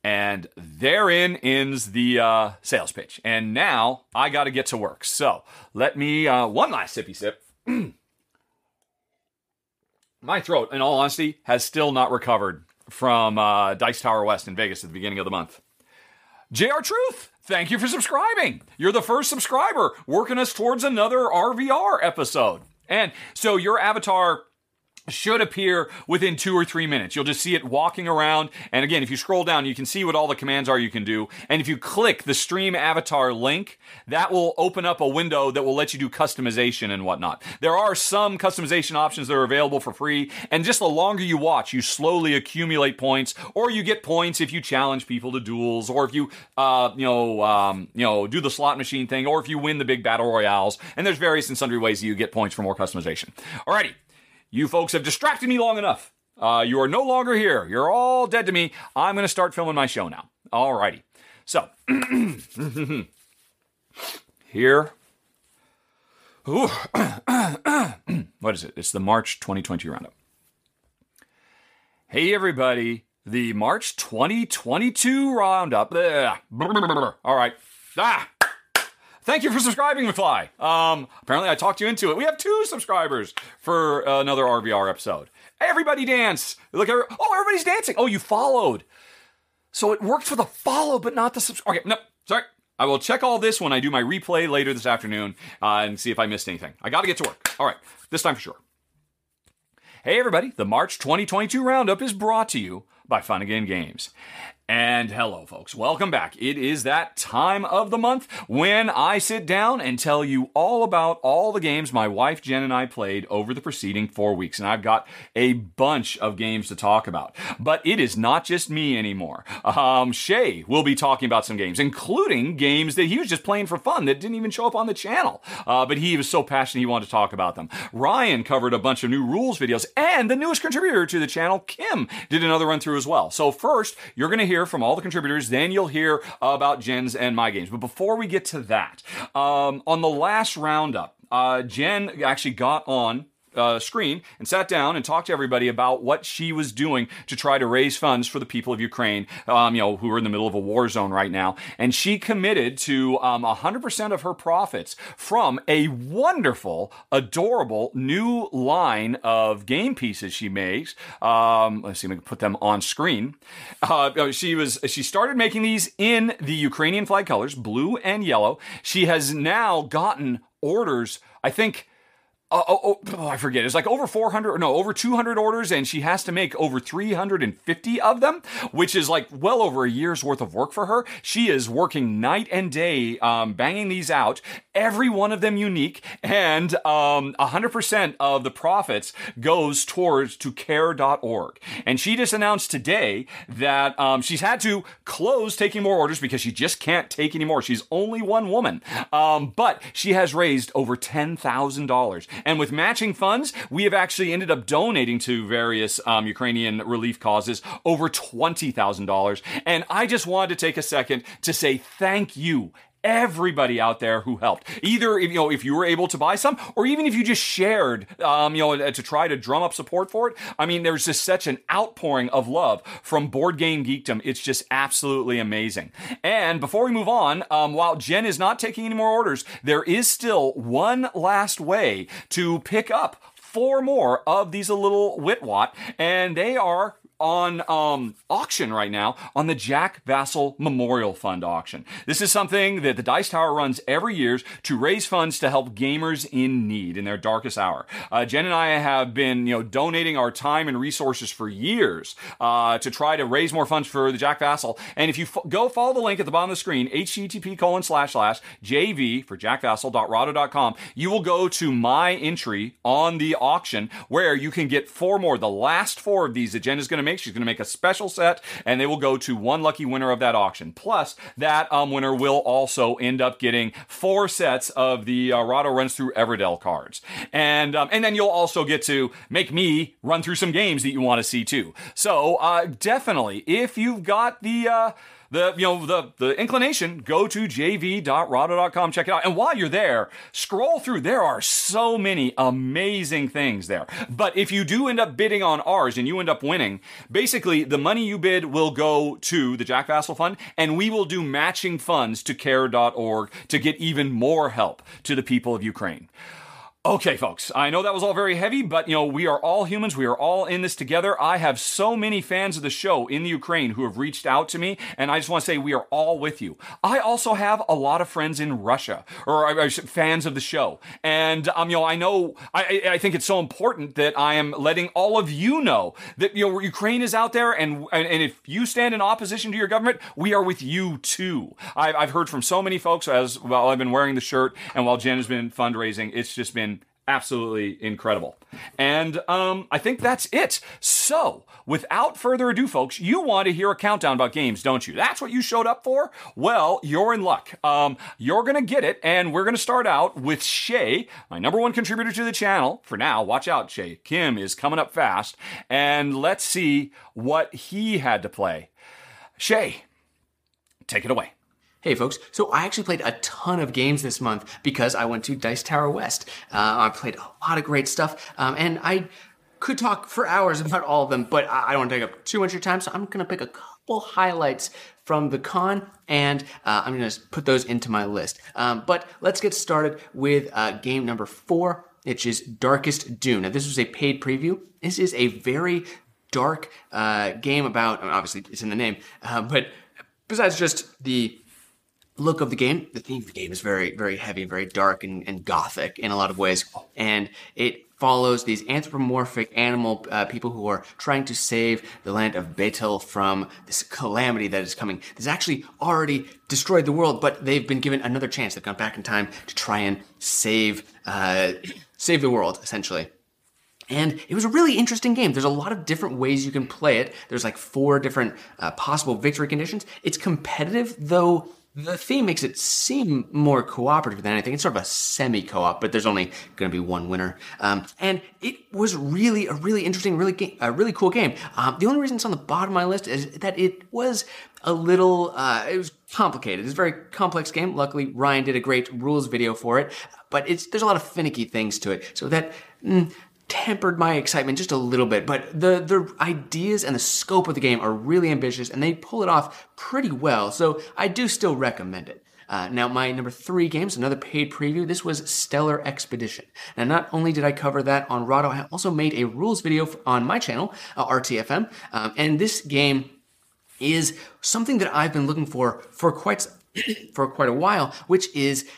And therein ends the uh, sales pitch. And now I got to get to work. So let me, uh, one last sippy sip. <clears throat> My throat, in all honesty, has still not recovered from uh, Dice Tower West in Vegas at the beginning of the month. JR Truth, thank you for subscribing. You're the first subscriber working us towards another RVR episode. And so your avatar should appear within two or three minutes. You'll just see it walking around. And again, if you scroll down, you can see what all the commands are you can do. And if you click the stream avatar link, that will open up a window that will let you do customization and whatnot. There are some customization options that are available for free. And just the longer you watch, you slowly accumulate points, or you get points if you challenge people to duels, or if you, uh, you know, um, you know, do the slot machine thing, or if you win the big battle royales. And there's various and sundry ways that you get points for more customization. Alrighty. You folks have distracted me long enough. Uh, you are no longer here. You're all dead to me. I'm going to start filming my show now. Alrighty. So, <clears throat> here. <clears throat> What is it? It's the March 2020 roundup. Hey, everybody. The March 2022 roundup. All right. Ah. Thank you for subscribing, McFly. Um, apparently, I talked you into it. We have two subscribers for another RVR episode. Everybody dance. Look, every- oh, everybody's dancing. Oh, you followed. So it worked for the follow, but not the subscribe. Okay, no, sorry. I will check all this when I do my replay later this afternoon uh, and see if I missed anything. I got to get to work. All right, this time for sure. Hey, everybody. The March 2022 roundup is brought to you by Fun Again Games. And hello, folks. Welcome back. It is that time of the month when I sit down and tell you all about all the games my wife Jen and I played over the preceding four weeks. And I've got a bunch of games to talk about. But it is not just me anymore. Um, Shay will be talking about some games, including games that he was just playing for fun that didn't even show up on the channel. Uh, but he was so passionate he wanted to talk about them. Ryan covered a bunch of new rules videos, and the newest contributor to the channel, Kim, did another run through as well. So first, you're going to hear from all the contributors. Then you'll hear about Jen's and my games. But before we get to that, um, on the last roundup, uh, Jen actually got on uh, screen and sat down and talked to everybody about what she was doing to try to raise funds for the people of Ukraine, um, you know, who are in the middle of a war zone right now. And she committed to um, 100% of her profits from a wonderful, adorable new line of game pieces she makes. Um, let's see if we can put them on screen. Uh, she was she started making these in the Ukrainian flag colors, blue and yellow. She has now gotten orders. I think oh, oh, oh, I forget. It's like over 400, no, over 200 orders, and she has to make over 350 of them, which is like well over a year's worth of work for her. She is working night and day, um, banging these out, every one of them unique, and um, 100% of the profits goes towards to care.org. And she just announced today that um, she's had to close taking more orders because she just can't take anymore. She's only one woman, um, but she has raised over $10,000. And with matching funds, we have actually ended up donating to various um, Ukrainian relief causes over $20,000. And I just wanted to take a second to say thank you everybody out there who helped. Either if you know if you were able to buy some, or even if you just shared, um, you know, to try to drum up support for it. I mean, there's just such an outpouring of love from Board Game Geekdom. It's just absolutely amazing. And before we move on, um, while Jen is not taking any more orders, there is still one last way to pick up four more of these a little Witwat, and they are on um, auction right now on the Jack Vassal Memorial Fund auction. This is something that the Dice Tower runs every year to raise funds to help gamers in need in their darkest hour. Uh, Jen and I have been, you know, donating our time and resources for years uh, to try to raise more funds for the Jack Vassal. And if you f- go follow the link at the bottom of the screen, http colon slash slash jv for jackvassal.rahdo.com, you will go to my entry on the auction where you can get four more, the last four of these that Jen is going to make. She's going to make a special set, and they will go to one lucky winner of that auction. Plus, that um, winner will also end up getting four sets of the uh, Rahdo runs through Everdell cards, and um, and then you'll also get to make me run through some games that you want to see too. So uh, definitely, if you've got the uh, the you know the the inclination go to jv.rahdo.com check it out. And while you're there scroll through. There are so many amazing things there. But if you do end up bidding on ours and you end up winning basically the money you bid will go to the jack vassal fund and we will do matching funds to care.org to get even more help to the people of ukraine Okay, folks, I know that was all very heavy, but you know, we are all humans. We are all in this together. I have so many fans of the show in the Ukraine who have reached out to me, and I just want to say we are all with you. I also have a lot of friends in Russia, or uh, fans of the show. And, um, you know, I know, I, I think it's so important that I am letting all of you know that, you know, Ukraine is out there, and, and, if you stand in opposition to your government, we are with you too. I've, I've heard from so many folks as, while I've been wearing the shirt, and while Jen has been fundraising, it's just been absolutely incredible. And um, I think that's it. So, without further ado, folks, you want to hear a countdown about games, don't you? That's what you showed up for? Well, you're in luck. Um, you're going to get it, and we're going to start out with Shay, my number one contributor to the channel. For now, watch out, Shay. Kim is coming up fast, and let's see what he had to play. Shay, take it away. Hey folks, so I actually played a ton of games this month because I went to Dice Tower West. Uh, I played a lot of great stuff, um, and I could talk for hours <laughs> about all of them, but I don't want to take up too much of your time, so I'm going to pick a couple highlights from the con, and uh, I'm going to put those into my list. Um, but let's get started with uh, game number four, which is Darkest Doom. Now, this was a paid preview. This is a very dark uh, game about, obviously, it's in the name, uh, but besides just the look of the game, the theme of the game is very, very heavy, very dark and, and gothic in a lot of ways. And it follows these anthropomorphic animal uh, people who are trying to save the land of Betel from this calamity that is coming. This actually already destroyed the world, but they've been given another chance. They've gone back in time to try and save, uh, save the world, essentially. And it was a really interesting game. There's a lot of different ways you can play it. There's like four different uh, possible victory conditions. It's competitive, though the theme makes it seem more cooperative than anything. It's sort of a semi co-op, but there's only going to be one winner. Um, and it was really a really interesting, really ga- a really cool game. Um, the only reason it's on the bottom of my list is that it was a little, uh, it was complicated. It's a very complex game. Luckily, Ryan did a great rules video for it, but it's there's a lot of finicky things to it. So that. Mm, tempered my excitement just a little bit, but the the ideas and the scope of the game are really ambitious and they pull it off pretty well. So I do still recommend it. Uh, now, my number three games, another paid preview. This was Stellar Expedition. Now, not only did I cover that on Rahdo, I also made a rules video on my channel, uh, RTFM, um, and this game is something that I've been looking for for quite <clears throat> for quite a while, which is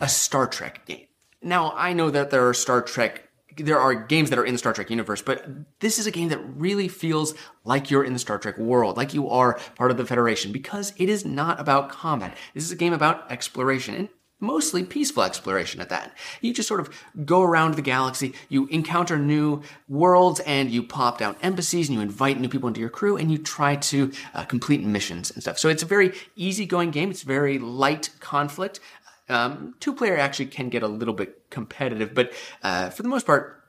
a Star Trek game. Now, I know that there are Star Trek there are games that are in the Star Trek universe, but this is a game that really feels like you're in the Star Trek world, like you are part of the Federation, because it is not about combat. This is a game about exploration and mostly peaceful exploration at that. You just sort of go around the galaxy, you encounter new worlds, and you pop down embassies, and you invite new people into your crew, and you try to uh, complete missions and stuff. So it's a very easygoing game. It's very light conflict. Um, two player actually can get a little bit competitive, but uh, for the most part,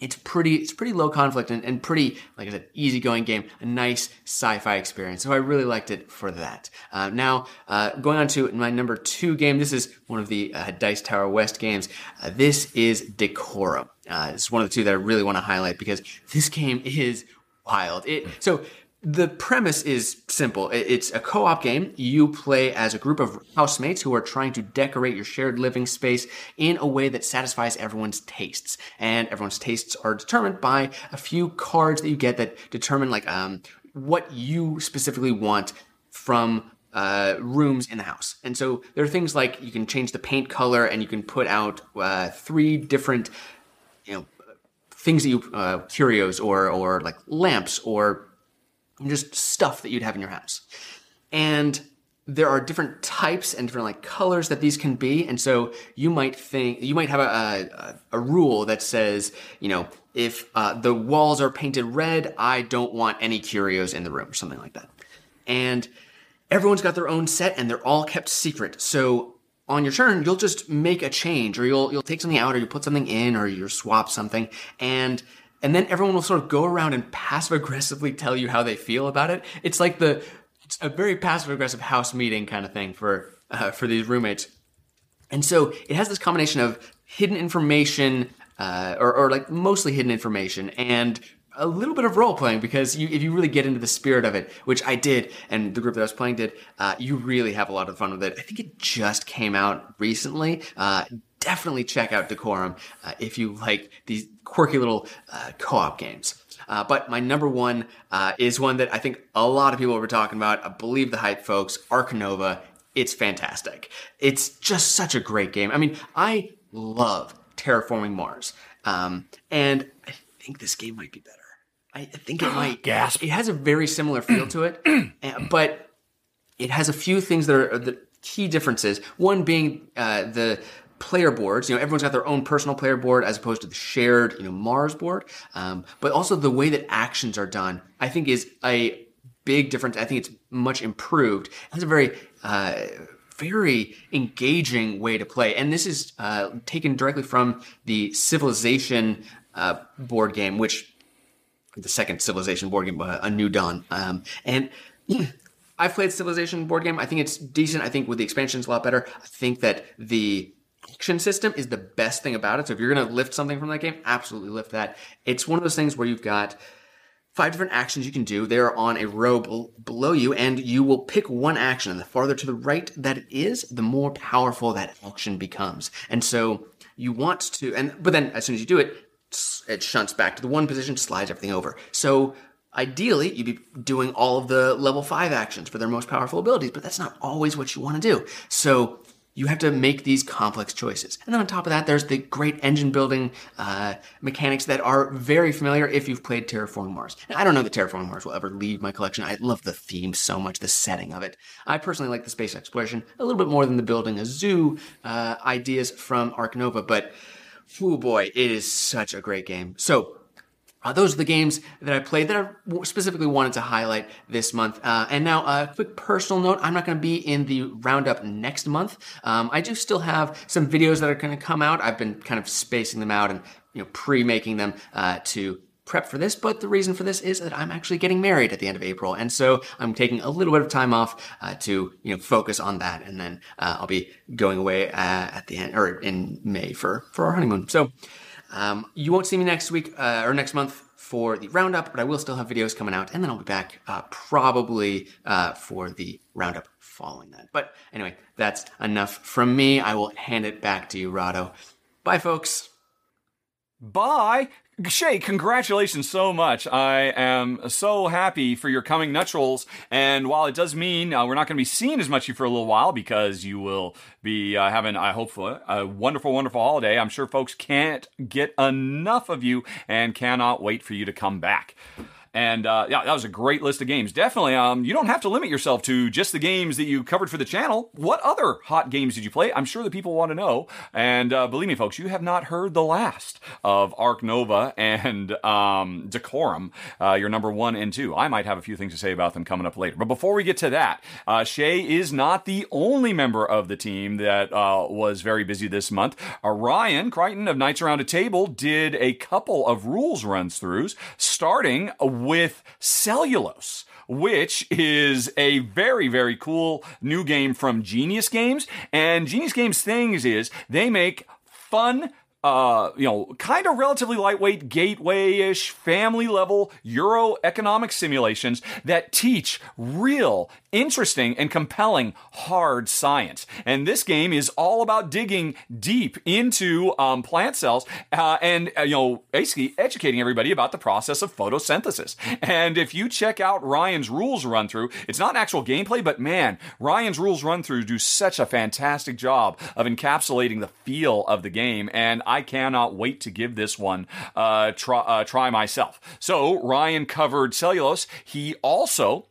it's pretty it's pretty low conflict and, and pretty like I said easygoing game, a nice sci-fi experience. So I really liked it for that. Uh, now uh, going on to my number two game. This is one of the uh, Dice Tower West games. Uh, this is Decorum. Uh, it's one of the two that I really want to highlight because this game is wild. It so the premise is simple. It's a co-op game. You play as a group of housemates who are trying to decorate your shared living space in a way that satisfies everyone's tastes. And everyone's tastes are determined by a few cards that you get that determine like um, what you specifically want from uh, rooms in the house. And so there are things like you can change the paint color and you can put out uh, three different, you know, things that you uh, curios or or like lamps or just stuff that you'd have in your house. And there are different types and different like colors that these can be. And so you might think you might have a a, a rule that says, you know, if uh, the walls are painted red, I don't want any curios in the room or something like that. And everyone's got their own set and they're all kept secret. So on your turn, you'll just make a change or you'll you'll take something out or you put something in or you swap something and and then everyone will sort of go around and passive aggressively tell you how they feel about it. It's like the it's a very passive aggressive house meeting kind of thing for uh, for these roommates. And so it has this combination of hidden information, uh, or, or like mostly hidden information, and a little bit of role playing because you, if you really get into the spirit of it, which I did, and the group that I was playing did, uh, you really have a lot of fun with it. I think it just came out recently. Uh, definitely check out Decorum uh, if you like these quirky little uh, co-op games. Uh, but my number one uh, is one that I think a lot of people were talking about. I believe the hype folks, Ark Nova. It's fantastic. It's just such a great game. I mean, I love terraforming Mars, um, and I think this game might be better. I think it <gasps> might. Gasp. It has a very similar feel to it, <clears throat> but it has a few things that are the key differences. One being uh, the player boards. You know, everyone's got their own personal player board as opposed to the shared, you know, Mars board. Um, but also the way that actions are done, I think, is a big difference. I think it's much improved. It has a very uh, very engaging way to play, and this is uh, taken directly from the Civilization uh, board game, which the second Civilization board game, uh, A New Dawn. Um, and <clears throat> I've played Civilization board game. I think it's decent. I think with the expansions a lot better. I think that the action system is the best thing about it. So if you're going to lift something from that game, absolutely lift that. It's one of those things where you've got five different actions you can do. They're on a row bel- below you, and you will pick one action. And the farther to the right that it is, the more powerful that action becomes. And so you want to, and but then as soon as you do it, it shunts back to the one position, slides everything over. So ideally, you'd be doing all of the level five actions for their most powerful abilities, but that's not always what you want to do. So you have to make these complex choices. And then on top of that, there's the great engine building uh, mechanics that are very familiar if you've played Terraforming Mars. Now, I don't know that Terraforming Mars will ever leave my collection. I love the theme so much, the setting of it. I personally like the space exploration a little bit more than the building a zoo uh, ideas from Ark Nova, but oh boy, it is such a great game. So uh, those are the games that I played that I specifically wanted to highlight this month. Uh, and now, a quick personal note: I'm not going to be in the roundup next month. Um, I do still have some videos that are going to come out. I've been kind of spacing them out and you know pre-making them uh, to prep for this. But the reason for this is that I'm actually getting married at the end of April, and so I'm taking a little bit of time off uh, to you know focus on that, and then uh, I'll be going away uh, at the end or in May for for our honeymoon. So. Um, you won't see me next week uh, or next month for the roundup, but I will still have videos coming out, and then I'll be back uh, probably uh, for the roundup following that. But anyway, that's enough from me. I will hand it back to you, Rahdo. Bye, folks. Bye. Shay, congratulations so much. I am so happy for your coming nuptials. And while it does mean uh, we're not going to be seeing as much of you for a little while because you will be uh, having, I hope, a wonderful, wonderful holiday, I'm sure folks can't get enough of you and cannot wait for you to come back. And uh, yeah, that was a great list of games. Definitely, um, you don't have to limit yourself to just the games that you covered for the channel. What other hot games did you play? I'm sure the people want to know. And uh, believe me, folks, you have not heard the last of Ark Nova and um, Decorum, uh, your number one and two. I might have a few things to say about them coming up later. But before we get to that, uh, Shay is not the only member of the team that uh, was very busy this month. Ryan Crichton of Knights Around a Table did a couple of rules runs throughs, starting with Cellulose which is a very, very cool new game from Genius Games. And Genius Games' things is they make fun uh, you know, kind of relatively lightweight, gateway-ish, family-level Euro economic simulations that teach real, interesting, and compelling hard science. And this game is all about digging deep into um, plant cells uh, and uh, you know, basically educating everybody about the process of photosynthesis. And if you check out Ryan's rules run through, it's not actual gameplay, but man, Ryan's rules run through do such a fantastic job of encapsulating the feel of the game. And I cannot wait to give this one uh, try, uh, try myself. So Ryan covered cellulose. He also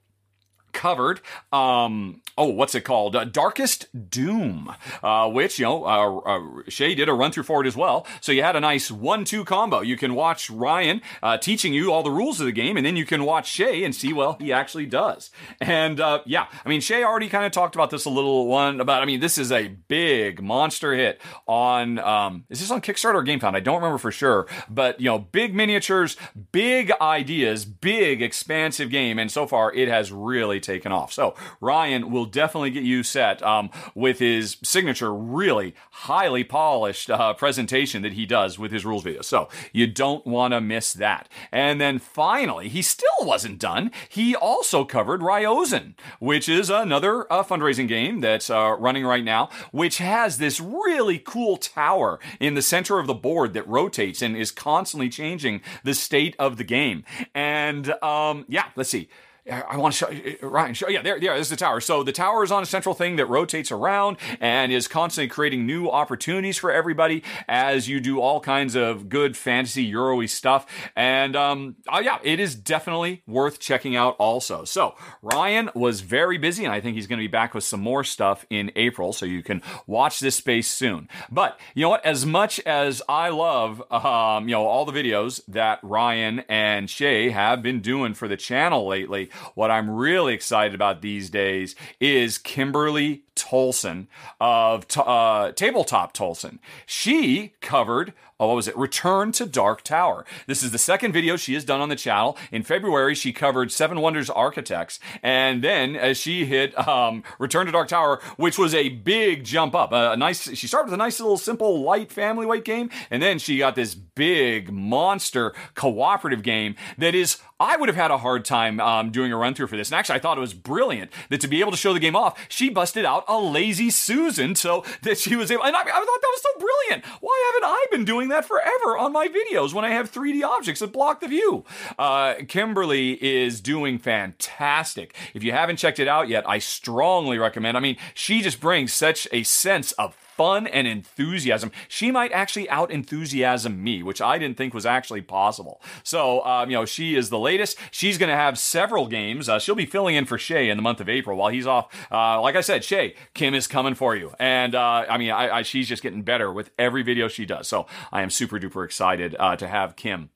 covered um oh what's it called? Uh, darkest doom uh, which you know uh, uh, shay did a run through for it as well. So you had a nice one-two combo. You can watch ryan uh, teaching you all the rules of the game and then you can watch shay and see well he actually does. And uh, yeah i mean shay already kind of talked about this a little one about i mean this is a big monster hit on um is this on kickstarter or gamefound? I don't remember for sure. But you know big miniatures big ideas big expansive game and so far it has really taken off. So Ryan will definitely get you set um, with his signature, really highly polished uh, presentation that he does with his rules video. So you don't want to miss that. And then finally, he still wasn't done. He also covered Ryozan, which is another uh, fundraising game that's uh, running right now, which has this really cool tower in the center of the board that rotates and is constantly changing the state of the game. And um, yeah, let's see. I want to show uh, Ryan. Show yeah, there, yeah. This is the tower. So the tower is on a central thing that rotates around and is constantly creating new opportunities for everybody as you do all kinds of good fantasy Euro-y stuff. And um, oh yeah, it is definitely worth checking out. Also, so Ryan was very busy, and I think he's going to be back with some more stuff in April. So you can watch this space soon. But you know what? As much as I love, um, you know, all the videos that Ryan and Shay have been doing for the channel lately. What I'm really excited about these days is Kimberly Tolson of uh, Tabletop Tolson. She covered oh, what was it? Return to Dark Tower. This is the second video she has done on the channel. In February, she covered Seven Wonders Architects, and then as she hit um, Return to Dark Tower, which was a big jump up. A, a nice. She started with a nice little simple light family weight game, and then she got this big monster cooperative game that is. I would have had a hard time um, doing a run through for this. And actually, I thought it was brilliant that to be able to show the game off, she busted out a lazy Susan so that she was able. And I, I thought that was so brilliant. Why haven't I been doing that forever on my videos when I have 3D objects that block the view? Uh, Kimberly is doing fantastic. If you haven't checked it out yet, I strongly recommend. I mean, she just brings such a sense of fun and enthusiasm. She might actually out enthusiasm me, which I didn't think was actually possible. So, um, you know, she is the latest. She's going to have several games. Uh, she'll be filling in for Shay in the month of April while he's off. Uh, like I said, Shay, Kim is coming for you. And uh, I mean, I, I, she's just getting better with every video she does. So I am super duper excited uh, to have Kim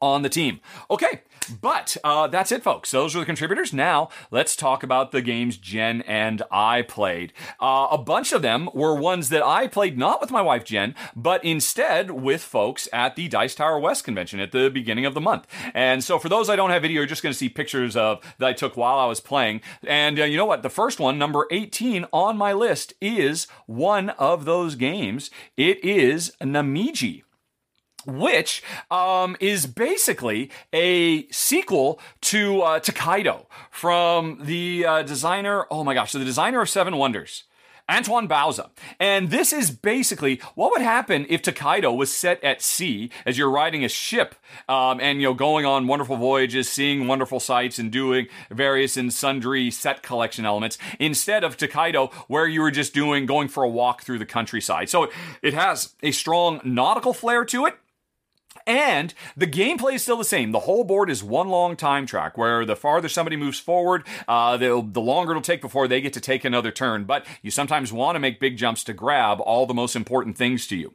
on the team. Okay, but uh, that's it, folks. Those are the contributors. Now, let's talk about the games Jen and I played. Uh, a bunch of them were ones that I played not with my wife Jen, but instead with folks at the Dice Tower West convention at the beginning of the month. And so, for those I don't have video, you're just going to see pictures of that I took while I was playing. And uh, you know what? The first one, number 18 on my list, is one of those games. It is Namiji which um, is basically a sequel to uh, Tokaido from the uh, designer. Oh my gosh, so the designer of Seven Wonders. Antoine Bauza. And this is basically what would happen if Tokaido was set at sea as you're riding a ship um, and, you know, going on wonderful voyages, seeing wonderful sights and doing various and sundry set collection elements instead of Tokaido where you were just doing, going for a walk through the countryside. So it has a strong nautical flair to it. And the gameplay is still the same. The whole board is one long time track where the farther somebody moves forward, uh, the, longer it'll take before they get to take another turn. But you sometimes want to make big jumps to grab all the most important things to you.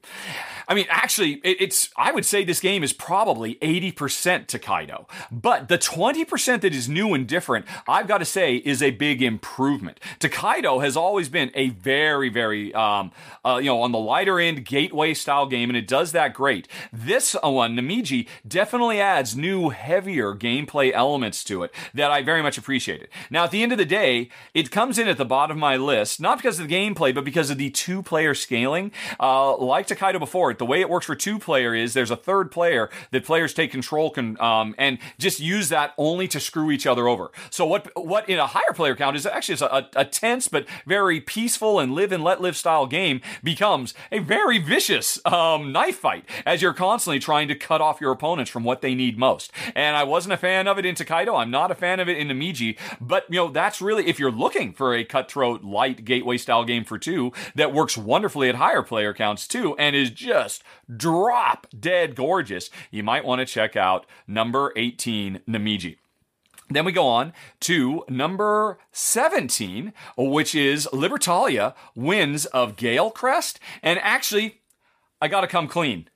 I mean, actually, it, it's, I would say this game is probably 80% Tokaido. But the 20% that is new and different, I've got to say, is a big improvement. Tokaido has always been a very, very, um, uh, you know, on the lighter end gateway style game, and it does that great. This, one, Namiji, definitely adds new, heavier gameplay elements to it that I very much appreciated. Now, at the end of the day, it comes in at the bottom of my list, not because of the gameplay, but because of the two player scaling. Uh, like Tokaido before, it, the way it works for two player is there's a third player that players take control can, um, and just use that only to screw each other over. So what what in a higher player count is actually a, a, a tense but very peaceful and live and let live style game becomes a very vicious um, knife fight as you're constantly trying to cut off your opponents from what they need most. And I wasn't a fan of it in Tokaido. I'm not a fan of it in Namiji. But you know that's really if you're looking for a cutthroat light gateway style game for two that works wonderfully at higher player counts too and is just drop dead gorgeous, you might want to check out number 18 Namiji. Then we go on to number 17, which is Libertalia Winds of Galecrest. And actually, I gotta come clean.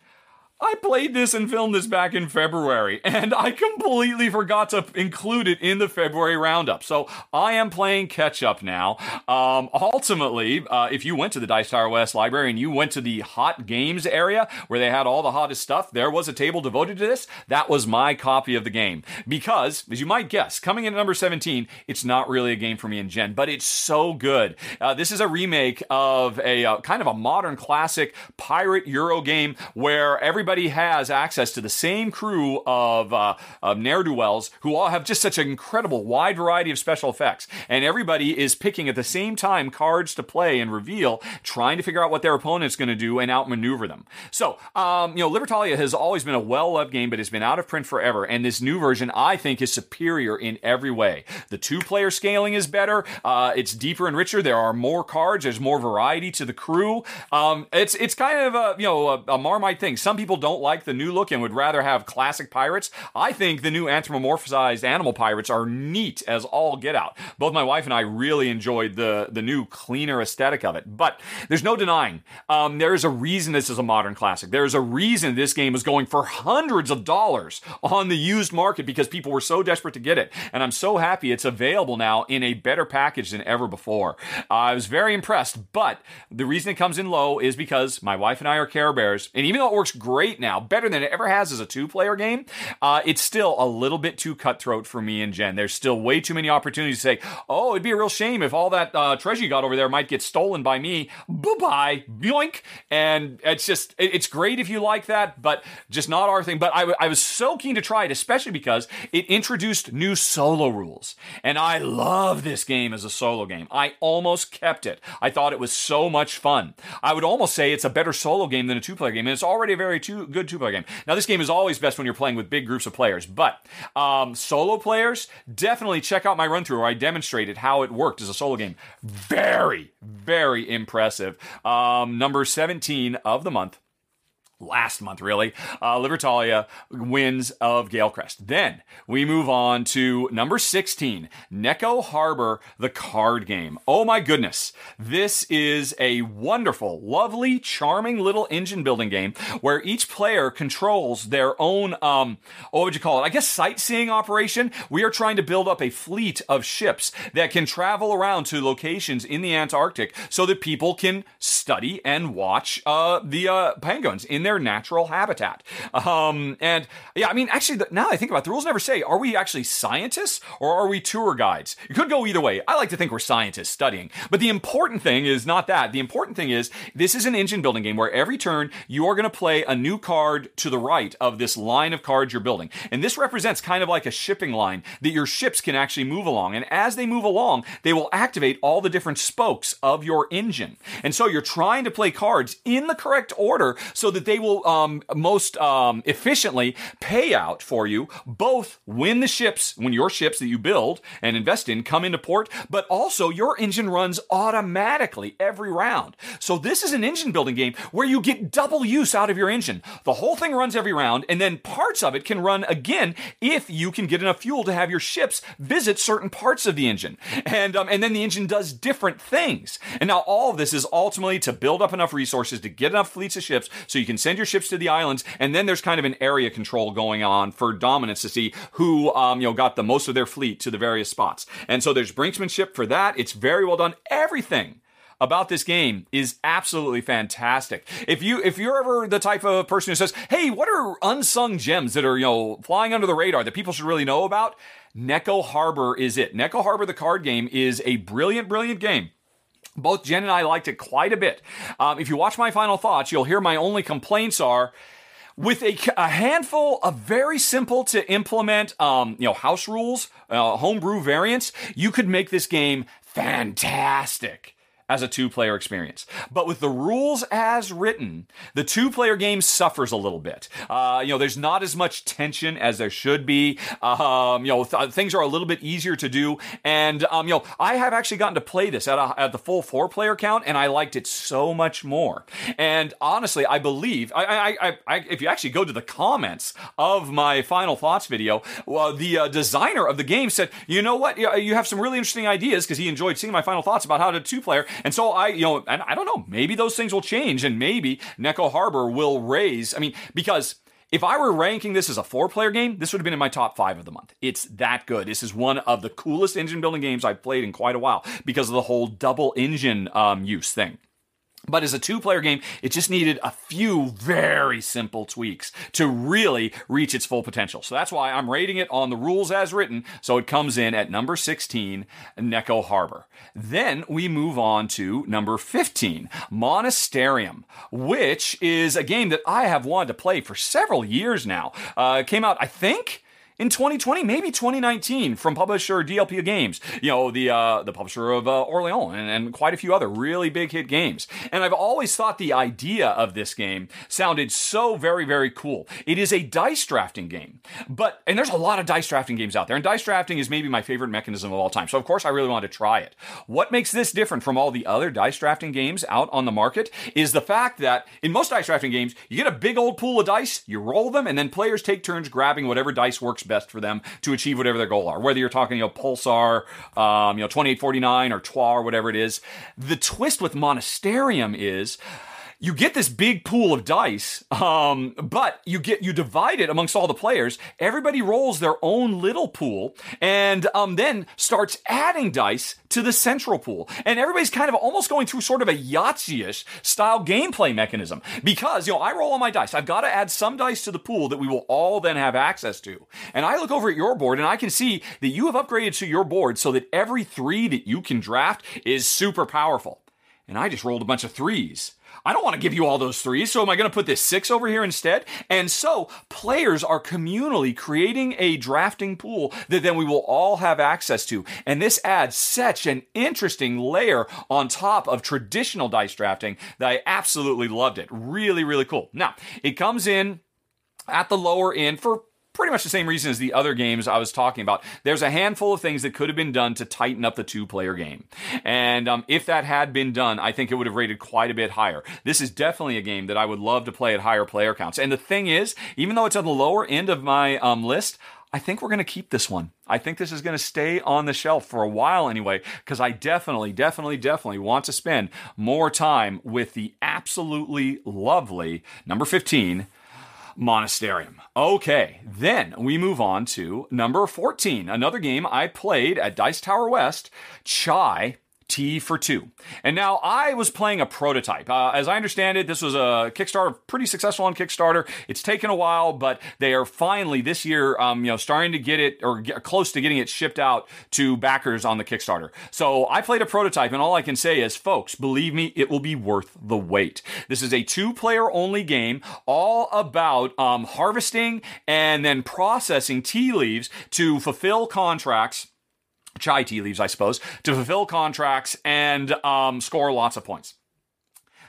I played this and filmed this back in February, and I completely forgot to include it in the February roundup. So I am playing catch up now. Um, ultimately, uh, if you went to the Dice Tower West library and you went to the hot games area where they had all the hottest stuff, there was a table devoted to this. That was my copy of the game. Because, as you might guess, coming in at number 17, it's not really a game for me and Jen, but it's so good. Uh, this is a remake of a uh, kind of a modern classic pirate Euro game where everybody has access to the same crew of, uh, of ne'er do wells who all have just such an incredible wide variety of special effects. And everybody is picking at the same time cards to play and reveal, trying to figure out what their opponent's going to do and outmaneuver them. So, um, you know, Libertalia has always been a well loved game, but it's been out of print forever. And this new version, I think, is superior in every way. The two player scaling is better, uh, it's deeper and richer. There are more cards, there's more variety to the crew. Um, it's, it's kind of a, you know, a, a Marmite thing. Some people don't like the new look and would rather have classic pirates. I think the new anthropomorphized animal pirates are neat as all get out. Both my wife and I really enjoyed the, the new cleaner aesthetic of it. But there's no denying, um, there is a reason this is a modern classic. There's a reason this game is going for hundreds of dollars on the used market because people were so desperate to get it. And I'm so happy it's available now in a better package than ever before. Uh, I was very impressed, but the reason it comes in low is because my wife and I are Care Bears. And even though it works great now, better than it ever has as a two player game, uh, it's still a little bit too cutthroat for me and Jen. There's still way too many opportunities to say, oh, it'd be a real shame if all that uh, treasure you got over there might get stolen by me. Bye bye, boink. And it's just, it's great if you like that, but just not our thing. But I, I was so keen to try it, especially because it introduced new solo rules. And I love this game as a solo game. I almost kept it. I thought it was so much fun. I would almost say it's a better solo game than a two player game. And it's already a very two, good two player game. Now, this game is always best when you're playing with big groups of players, but um, solo players, definitely check out my run through where I demonstrated how it worked as a solo game. Very, very impressive. Um, number 17 of the month last month, really. Uh, Libertalia Winds of Galecrest. Then we move on to number 16, Neko Harbor, the card game. Oh my goodness. This is a wonderful, lovely, charming little engine building game where each player controls their own, um, what would you call it? I guess sightseeing operation. We are trying to build up a fleet of ships that can travel around to locations in the Antarctic so that people can study and watch uh, the uh, penguins in their natural habitat. Um, and yeah, I mean, actually, now I think about it, the rules never say, are we actually scientists or are we tour guides? It could go either way. I like to think we're scientists studying. But the important thing is not that. The important thing is this is an engine building game where every turn you are going to play a new card to the right of this line of cards you're building. And this represents kind of like a shipping line that your ships can actually move along. And as they move along, they will activate all the different spokes of your engine. And so you're trying to play cards in the correct order so that they will um, most um, efficiently pay out for you both when the ships, when your ships that you build and invest in come into port, but also your engine runs automatically every round. So this is an engine building game where you get double use out of your engine. The whole thing runs every round, and then parts of it can run again if you can get enough fuel to have your ships visit certain parts of the engine. And um, and then the engine does different things. And now all of this is ultimately to build up enough resources to get enough fleets of ships so you can send your ships to the islands, and then there's kind of an area control going on for dominance to see who um, you know got the most of their fleet to the various spots. And so there's brinksmanship for that. It's very well done. Everything about this game is absolutely fantastic. If you if you're ever the type of person who says, "Hey, what are unsung gems that are, you know, flying under the radar that people should really know about?" Neko Harbor is it. Neko Harbor the card game is a brilliant brilliant game. Both Jen and I liked it quite a bit. Um, if you watch my final thoughts, you'll hear my only complaints are with a, a, handful of very simple to implement, um, you know, house rules, uh, homebrew variants, you could make this game fantastic as a two player experience. But with the rules as written, the two player game suffers a little bit. Uh, you know, there's not as much tension as there should be. Um, you know, th- things are a little bit easier to do. And, um, you know, I have actually gotten to play this at, a, at the full four player count, and I liked it so much more. And honestly, I believe, I, I, I, if you actually go to the comments of my final thoughts video, well, the uh, designer of the game said, you know what, you have some really interesting ideas because he enjoyed seeing my final thoughts about how to two player. And so I, you know, and I don't know, maybe those things will change and maybe Neko Harbor will raise. I mean, because if I were ranking this as a four player game, this would have been in my top five of the month. It's that good. This is one of the coolest engine building games I've played in quite a while because of the whole double engine um, use thing. But as a two player game, it just needed a few very simple tweaks to really reach its full potential. So that's why I'm rating it on the rules as written. So it comes in at number 16, Neko Harbor. Then we move on to number 15, Monasterium, which is a game that I have wanted to play for several years now. Uh, came out, I think, in 2020, maybe 2019, from publisher DLP Games. You know, the uh, the publisher of uh, Orleans and, and quite a few other really big hit games. And I've always thought the idea of this game sounded so very very cool. It is a dice drafting game, but and there's a lot of dice drafting games out there, and dice drafting is maybe my favorite mechanism of all time. So of course I really wanted to try it. What makes this different from all the other dice drafting games out on the market is the fact that in most dice drafting games, you get a big old pool of dice, you roll them, and then players take turns grabbing whatever dice works best for them to achieve whatever their goal are. Whether you're talking, you know, Pulsar, um, you know, 2849 or Troyes or whatever it is. The twist with Monasterium is you get this big pool of dice, um, but you get you divide it amongst all the players. Everybody rolls their own little pool, and um, then starts adding dice to the central pool. And everybody's kind of almost going through sort of a Yahtzee-ish style gameplay mechanism because you know I roll all my dice. I've got to add some dice to the pool that we will all then have access to. And I look over at your board and I can see that you have upgraded to your board so that every three that you can draft is super powerful. And I just rolled a bunch of threes. I don't want to give you all those threes, so am I going to put this six over here instead? And so players are communally creating a drafting pool that then we will all have access to. And this adds such an interesting layer on top of traditional dice drafting that I absolutely loved it. Really, really cool. Now, it comes in at the lower end for pretty much the same reason as the other games I was talking about. There's a handful of things that could have been done to tighten up the two player game. And um, if that had been done, I think it would have rated quite a bit higher. This is definitely a game that I would love to play at higher player counts. And the thing is, even though it's on the lower end of my um, list, I think we're going to keep this one. I think this is going to stay on the shelf for a while anyway, because I definitely, definitely, definitely want to spend more time with the absolutely lovely number 15 Monasterium. Okay, then we move on to number 14, another game I played at Dice Tower West, Chai Tea for two. And now I was playing a prototype. Uh, as I understand it, this was a Kickstarter, pretty successful on Kickstarter. It's taken a while, but they are finally this year, um, you know, starting to get it or get close to getting it shipped out to backers on the Kickstarter. So I played a prototype, and all I can say is, folks, believe me, it will be worth the wait. This is a two-player only game, all about um, harvesting and then processing tea leaves to fulfill contracts chai tea leaves, I suppose, to fulfill contracts and um, score lots of points.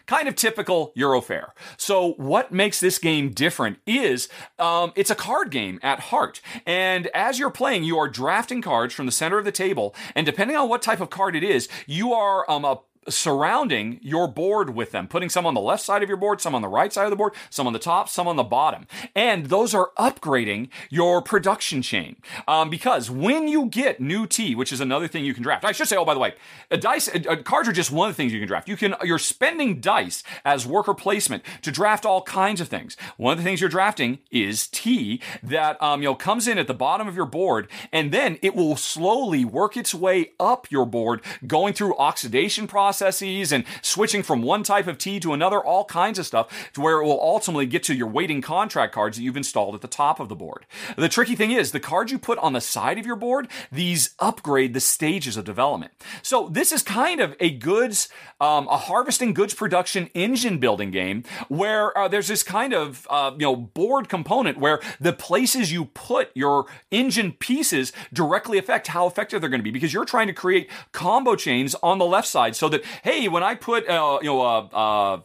Kind of typical Eurofair. So, what makes this game different is um, it's a card game at heart. And as you're playing, you are drafting cards from the center of the table. And depending on what type of card it is, you are um, a surrounding your board with them, putting some on the left side of your board, some on the right side of the board, some on the top, some on the bottom. And those are upgrading your production chain. Um, because when you get new tea, which is another thing you can draft, I should say, oh, by the way, a dice, a, a cards are just one of the things you can draft. You can, you're spending dice as worker placement to draft all kinds of things. One of the things you're drafting is tea that, um, you know, comes in at the bottom of your board and then it will slowly work its way up your board, going through oxidation process processes and switching from one type of tea to another, all kinds of stuff, to where it will ultimately get to your waiting contract cards that you've installed at the top of the board. The tricky thing is, the cards you put on the side of your board, these upgrade the stages of development. So this is kind of a goods, um, a harvesting goods production engine building game where uh, there's this kind of uh, you know board component where the places you put your engine pieces directly affect how effective they're going to be because you're trying to create combo chains on the left side so that hey when I put uh, you know uh, uh,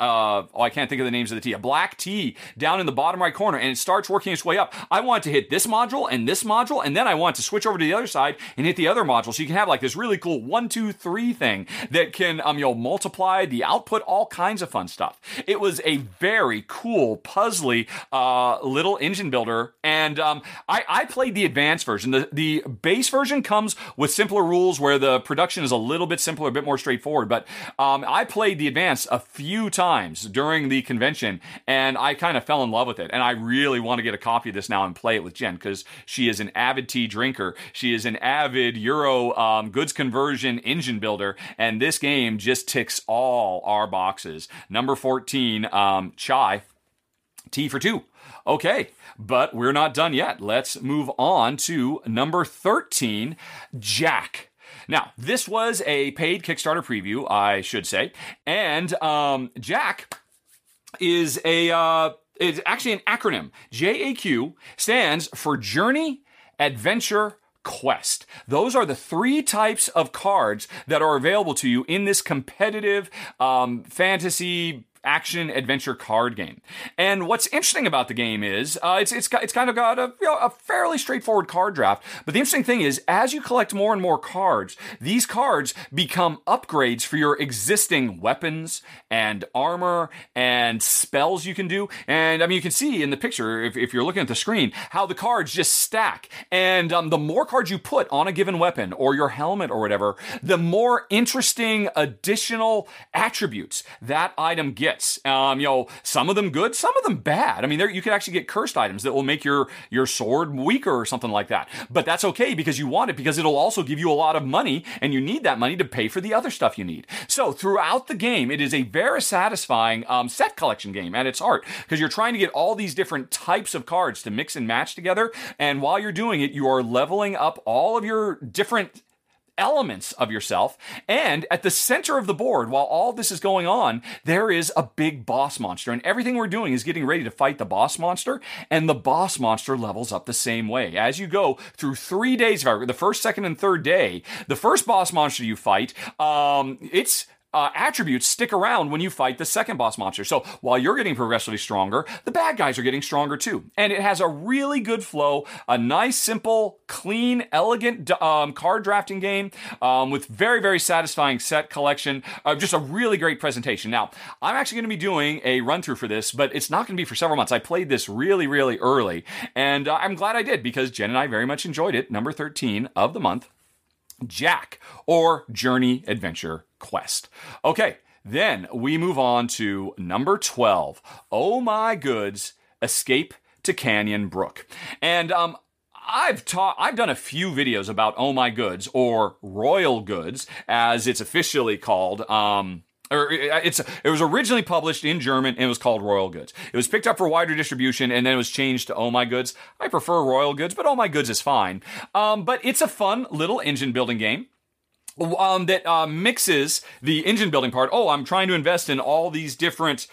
uh, oh, I can't think of the names of the tea, a black tea down in the bottom right corner, and it starts working its way up. I want to hit this module and this module, and then I want to switch over to the other side and hit the other module. So you can have like this really cool one, two, three thing that can, um, you know, multiply the output, all kinds of fun stuff. It was a very cool, puzzly, uh, little engine builder, and um, I, I played the advanced version. The the base version comes with simpler rules where the production is a little bit simpler, a bit more straightforward. But um, I played the advanced a few times during the convention, and I kind of fell in love with it. And I really want to get a copy of this now and play it with Jen because she is an avid tea drinker. She is an avid Euro um, goods conversion engine builder, and this game just ticks all our boxes. Number 14, um, Chai, Tea for two. Okay, but we're not done yet. Let's move on to number 13, JAQ. Now, this was a paid Kickstarter preview, I should say, and um, JAQ is a uh, is actually an acronym. JAQ stands for Journey, Adventure, Quest. Those are the three types of cards that are available to you in this competitive um, fantasy action adventure card game. And what's interesting about the game is uh, it's it's it's kind of got a you know, a fairly straightforward card draft. But the interesting thing is, as you collect more and more cards, these cards become upgrades for your existing weapons and armor and spells you can do. And I mean, you can see in the picture if, if you're looking at the screen how the cards just stack. And um, the more cards you put on a given weapon or your helmet or whatever, the more interesting additional attributes that item gets. Um, you know, some of them good, some of them bad. I mean, there you could actually get cursed items that will make your your sword weaker or something like that. But that's okay because you want it because it'll also give you a lot of money, and you need that money to pay for the other stuff you need. So throughout the game, it is a very satisfying um, set collection game at its heart because you're trying to get all these different types of cards to mix and match together, and while you're doing it, you are leveling up all of your different elements of yourself. And at the center of the board, while all this is going on, there is a big boss monster. And everything we're doing is getting ready to fight the boss monster. And the boss monster levels up the same way. As you go through three days, of the first, second, and third day, the first boss monster you fight, um, it's uh, attributes stick around when you fight the second boss monster. So while you're getting progressively stronger, the bad guys are getting stronger too. And it has a really good flow, a nice, simple, clean, elegant um, card drafting game um, with very, very satisfying set collection. Uh, just a really great presentation. Now, I'm actually going to be doing a run through for this, but it's not going to be for several months. I played this really, really early, and uh, I'm glad I did because Jen and I very much enjoyed it. Number 13 of the month. JAQ or Journey Adventure Quest. Okay, then we move on to number 12. Oh my goods, Escape to Canyon Brook. And um, I've taught, I've done a few videos about Oh My Goods or Royal Goods, as it's officially called. Um, or it's it was originally published in German and it was called Royal Goods. It was picked up for wider distribution and then it was changed to Oh My Goods. I prefer Royal Goods, but Oh My Goods is fine. Um, but it's a fun little engine building game. Um, that uh, mixes the engine building part. Oh, I'm trying to invest in all these different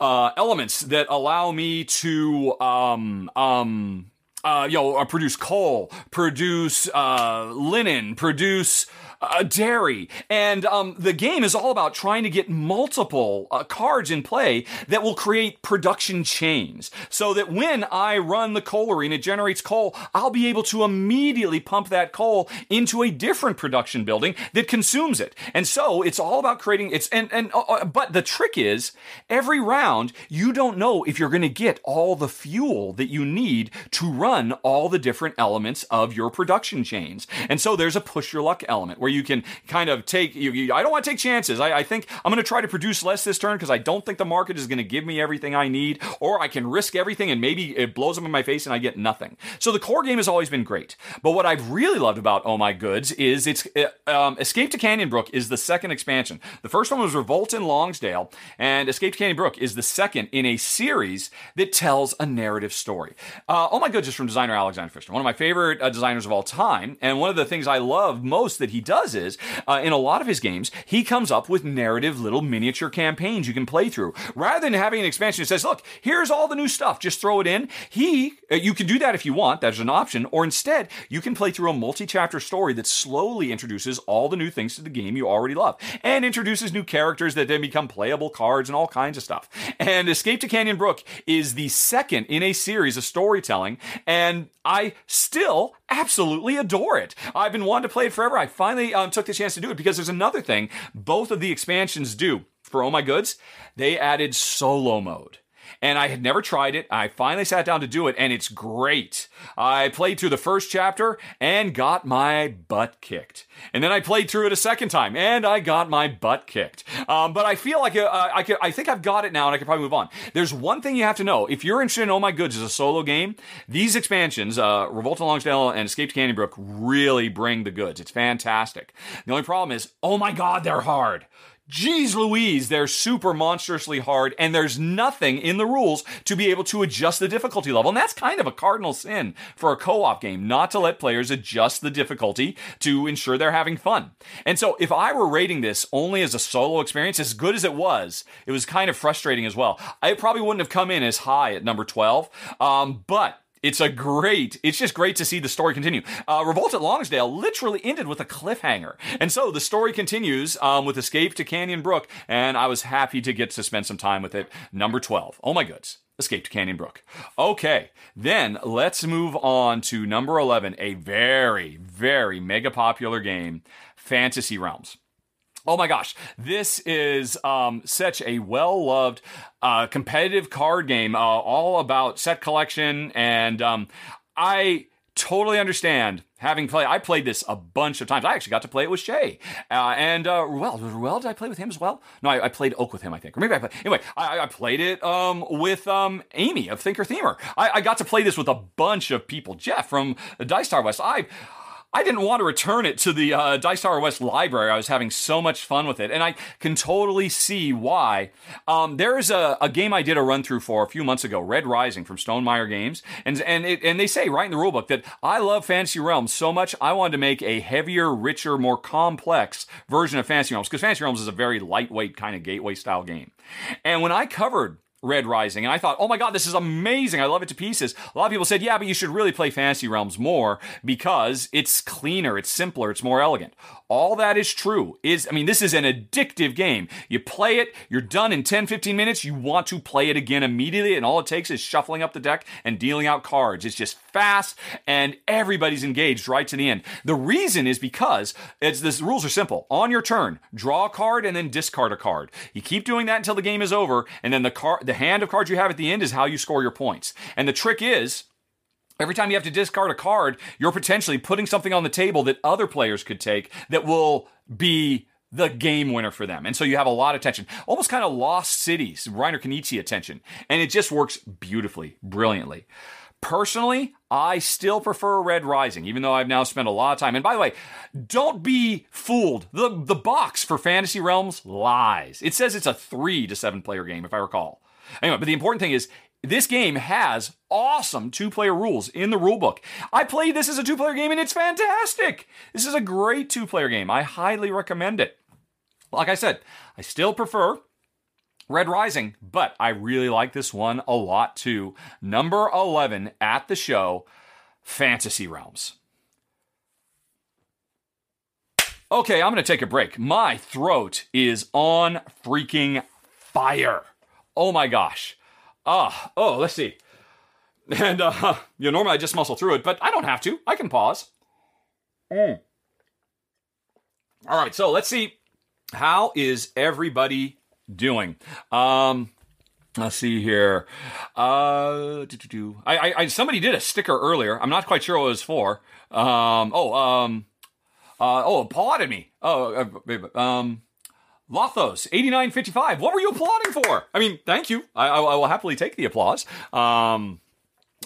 uh, elements that allow me to um, um, uh, you know, uh, produce coal, produce uh, linen, produce uh, dairy. And um, the game is all about trying to get multiple uh, cards in play that will create production chains. So that when I run the coalery and it generates coal, I'll be able to immediately pump that coal into a different production building that consumes it. And so it's all about creating it's and and uh, uh but the trick is every round you don't know if you're going to get all the fuel that you need to run all the different elements of your production chains. And so there's a push your luck element where you can kind of take. You, you, I don't want to take chances. I, I think I'm going to try to produce less this turn because I don't think the market is going to give me everything I need, or I can risk everything and maybe it blows up in my face and I get nothing. So the core game has always been great. But what I've really loved about Oh My Goods is it's um, Escape to Canyon Brook is the second expansion. The first one was Revolt in Longsdale, and Escape to Canyon Brook is the second in a series that tells a narrative story. Uh, oh My Goods is from designer Alexander Pfister, one of my favorite uh, designers of all time. And one of the things I love most that he does is uh, in a lot of his games, he comes up with narrative little miniature campaigns you can play through. Rather than having an expansion that says, look, here's all the new stuff, just throw it in. He, uh, you can do that if you want, that's an option. Or instead, you can play through a multi chapter story that slowly introduces all the new things to the game you already love and introduces new characters that then become playable cards and all kinds of stuff. And Escape to Canyon Brook is the second in a series of storytelling, and I still absolutely adore it. I've been wanting to play it forever. I finally um, took the chance to do it because there's another thing both of the expansions do for Oh My Goods. They added solo mode and I had never tried it. I finally sat down to do it, and it's great. I played through the first chapter and got my butt kicked. And then I played through it a second time, and I got my butt kicked. Um, but I feel like uh, I, could, I think I've got it now, and I can probably move on. There's one thing you have to know. If you're interested in Oh My Goods as a solo game, these expansions, uh, Revolt of Longsdale and Escape to Canyon Brook, really bring the goods. It's fantastic. The only problem is, oh my god, they're hard. Jeez Louise, they're super monstrously hard, and there's nothing in the rules to be able to adjust the difficulty level. And that's kind of a cardinal sin for a co op game, not to let players adjust the difficulty to ensure they're having fun. And so, if I were rating this only as a solo experience, as good as it was, it was kind of frustrating as well. I probably wouldn't have come in as high at number 12, um, but it's a great, it's just great to see the story continue. Uh, Revolt at Longsdale literally ended with a cliffhanger. And so the story continues um, with Escape to Canyon Brook, and I was happy to get to spend some time with it. Number 12. Oh my goods. Escape to Canyon Brook. Okay, then let's move on to number 11, a very, very mega popular game, Fantasy Realms. Oh my gosh, this is um, such a well loved uh, competitive card game, uh, all about set collection. And um, I totally understand having played. I played this a bunch of times. I actually got to play it with Shay. Uh, and uh, Ruel, Ruel, did I play with him as well? No, I, I, played Oak with him, I think. Or maybe I played. Anyway, I, I played it um, with um, Amy of Thinker Themer. I, I got to play this with a bunch of people. Jeff from Dice Tower West. I. I didn't want to return it to the uh, Dice Tower West library. I was having so much fun with it, and I can totally see why. Um, there is a, a, game I did a run through for a few months ago, Red Rising from Stonemaier Games, and and it, and they say right in the rulebook that I love Fantasy Realms so much I wanted to make a heavier, richer, more complex version of Fantasy Realms because Fantasy Realms is a very lightweight kind of gateway style game. And when I covered Red Rising. And I thought, oh my God, this is amazing. I love it to pieces. A lot of people said, yeah, but you should really play Fantasy Realms more because it's cleaner, it's simpler, it's more elegant. All that is true. Is I mean, this is an addictive game. You play it, you're done in 10, 15 minutes, you want to play it again immediately, and all it takes is shuffling up the deck and dealing out cards. It's just fast and everybody's engaged right to the end. The reason is because it's the rules are simple. On your turn, draw a card and then discard a card. You keep doing that until the game is over, and then the card the hand of cards you have at the end is how you score your points. And the trick is Every time you have to discard a card, you're potentially putting something on the table that other players could take that will be the game winner for them. And so you have a lot of tension, almost kind of lost cities, Reiner Knizia attention. And it just works beautifully, brilliantly. Personally, I still prefer Red Rising, even though I've now spent a lot of time. And by the way, don't be fooled. The, the box for Fantasy Realms lies. It says it's a three to seven player game, if I recall. Anyway, but the important thing is this game has awesome two player rules in the rulebook. I played this as a two player game and it's fantastic. This is a great two player game. I highly recommend it. Like I said, I still prefer Red Rising, but I really like this one a lot too. Number 11 at the show Fantasy Realms. Okay, I'm going to take a break. My throat is on freaking fire. Oh my gosh. Ah, oh, let's see. And, uh, <laughs> you know, normally I just muscle through it, but I don't have to. I can pause. Mm. All right, so let's see. How is everybody doing? Um, let's see here. Uh, I, I, I, somebody did a sticker earlier. I'm not quite sure what it was for. Um, oh, um, uh, oh, applauded me. Oh, uh, um, Lothos, 8955. What were you applauding for? I mean, thank you. I, I, I will happily take the applause. Um,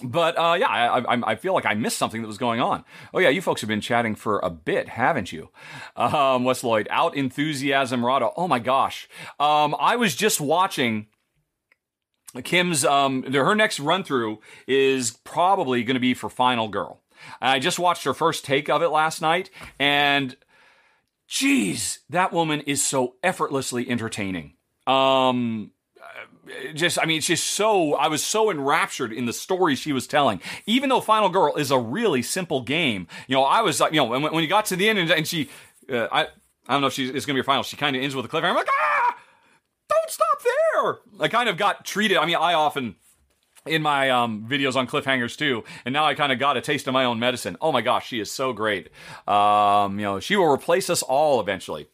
but uh, yeah, I, I, I, feel like I missed something that was going on. Oh yeah, you folks have been chatting for a bit, haven't you? Um, West Lloyd, out enthusiasm, Rahdo. Oh my gosh, um, I was just watching Kim's. Um, her next run through is probably going to be for Final Girl. I just watched her first take of it last night, and geez, that woman is so effortlessly entertaining. Um, just I mean it's just so I was so enraptured in the story she was telling. Even though Final Girl is a really simple game, you know I was you know when, when you got to the end and, and she uh, I I don't know if she's it's gonna be a final. She kind of ends with a cliffhanger. I'm like ah, don't stop there. I kind of got treated. I mean I often in my um, videos on cliffhangers too, and now I kind of got a taste of my own medicine. Oh my gosh, she is so great. Um, you know, she will replace us all eventually.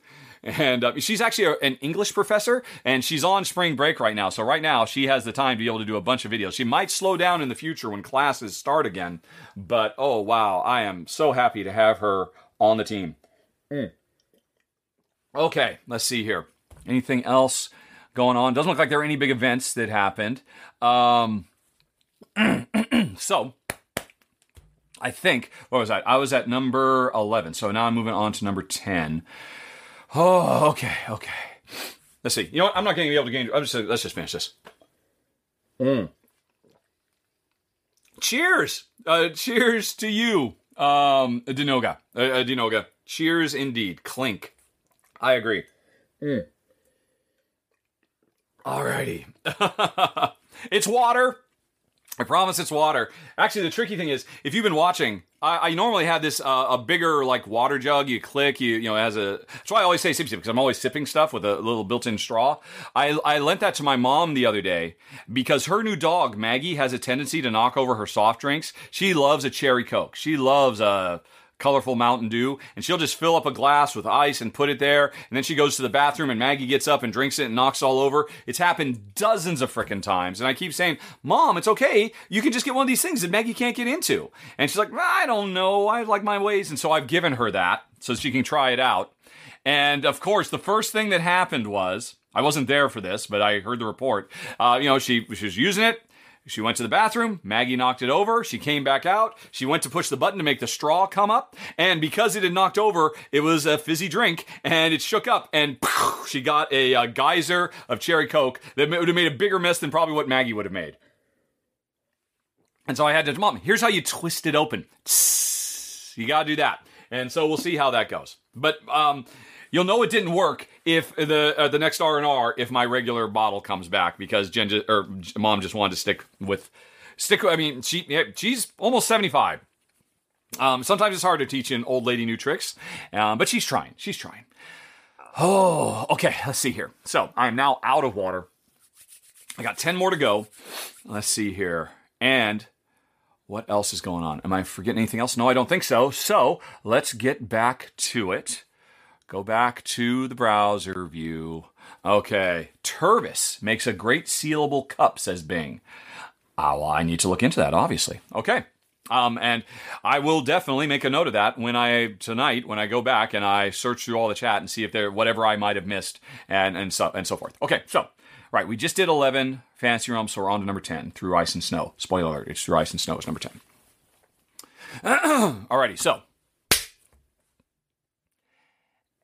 And uh, she's actually a, an English professor, and she's on spring break right now. So right now she has the time to be able to do a bunch of videos. She might slow down in the future when classes start again, but oh wow, I am so happy to have her on the team. Mm. Okay, let's see here. Anything else going on? Doesn't look like there are any big events that happened. Um, <clears throat> so I think what was that? I was at number eleven, so now I'm moving on to number ten. Oh, okay, okay. Let's see. You know what? I'm not going to be able to gain. I'm just. Let's just finish this. Mm. Cheers. Uh, cheers to you, um, Dinoga. Uh, uh, Dinoga. Cheers indeed. Clink. I agree. Mm. Alrighty. <laughs> it's water. I promise it's water. Actually, the tricky thing is, if you've been watching, I, I normally have this uh, a bigger like water jug. You click, you you know, as a. That's why I always say sip sip because I'm always sipping stuff with a little built-in straw. I I lent that to my mom the other day because her new dog Maggie has a tendency to knock over her soft drinks. She loves a cherry coke. She loves a colorful Mountain Dew, and she'll just fill up a glass with ice and put it there, and then she goes to the bathroom and Maggie gets up and drinks it and knocks all over. It's happened dozens of frickin' times, and I keep saying, Mom, it's okay. You can just get one of these things that Maggie can't get into. And she's like, I don't know. I like my ways, and so I've given her that so she can try it out. And of course, the first thing that happened was I wasn't there for this, but I heard the report. Uh, you know, she, she was using it. She went to the bathroom. Maggie knocked it over. She came back out. She went to push the button to make the straw come up. And because it had knocked over, it was a fizzy drink and it shook up. And <laughs> she got a, a geyser of cherry Coke that would have made a bigger mess than probably what Maggie would have made. And so I had to, Mom, here's how you twist it open. You got to do that. And so we'll see how that goes. But um, You'll know it didn't work if the uh, the next R and R if my regular bottle comes back because Jen just, or mom just wanted to stick with stick. I mean, she she's almost seventy five. Um, sometimes it's hard to teach an old lady new tricks, um, but she's trying. She's trying. Oh, okay. Let's see here. So I am now out of water. I got ten more to go. Let's see here. And what else is going on? Am I forgetting anything else? No, I don't think so. So let's get back to it. Go back to the browser view. Okay, Tervis makes a great sealable cup, says Bing. Ah, well, I need to look into that, obviously. Okay. Um, and I will definitely make a note of that when I tonight when I go back and I search through all the chat and see if there whatever I might have missed and and so and so forth. Okay, so right, we just did eleven fantasy realms, so we're on to number ten through ice and snow. Spoiler alert: it's through ice and snow. It's number ten. <clears throat> Alrighty, so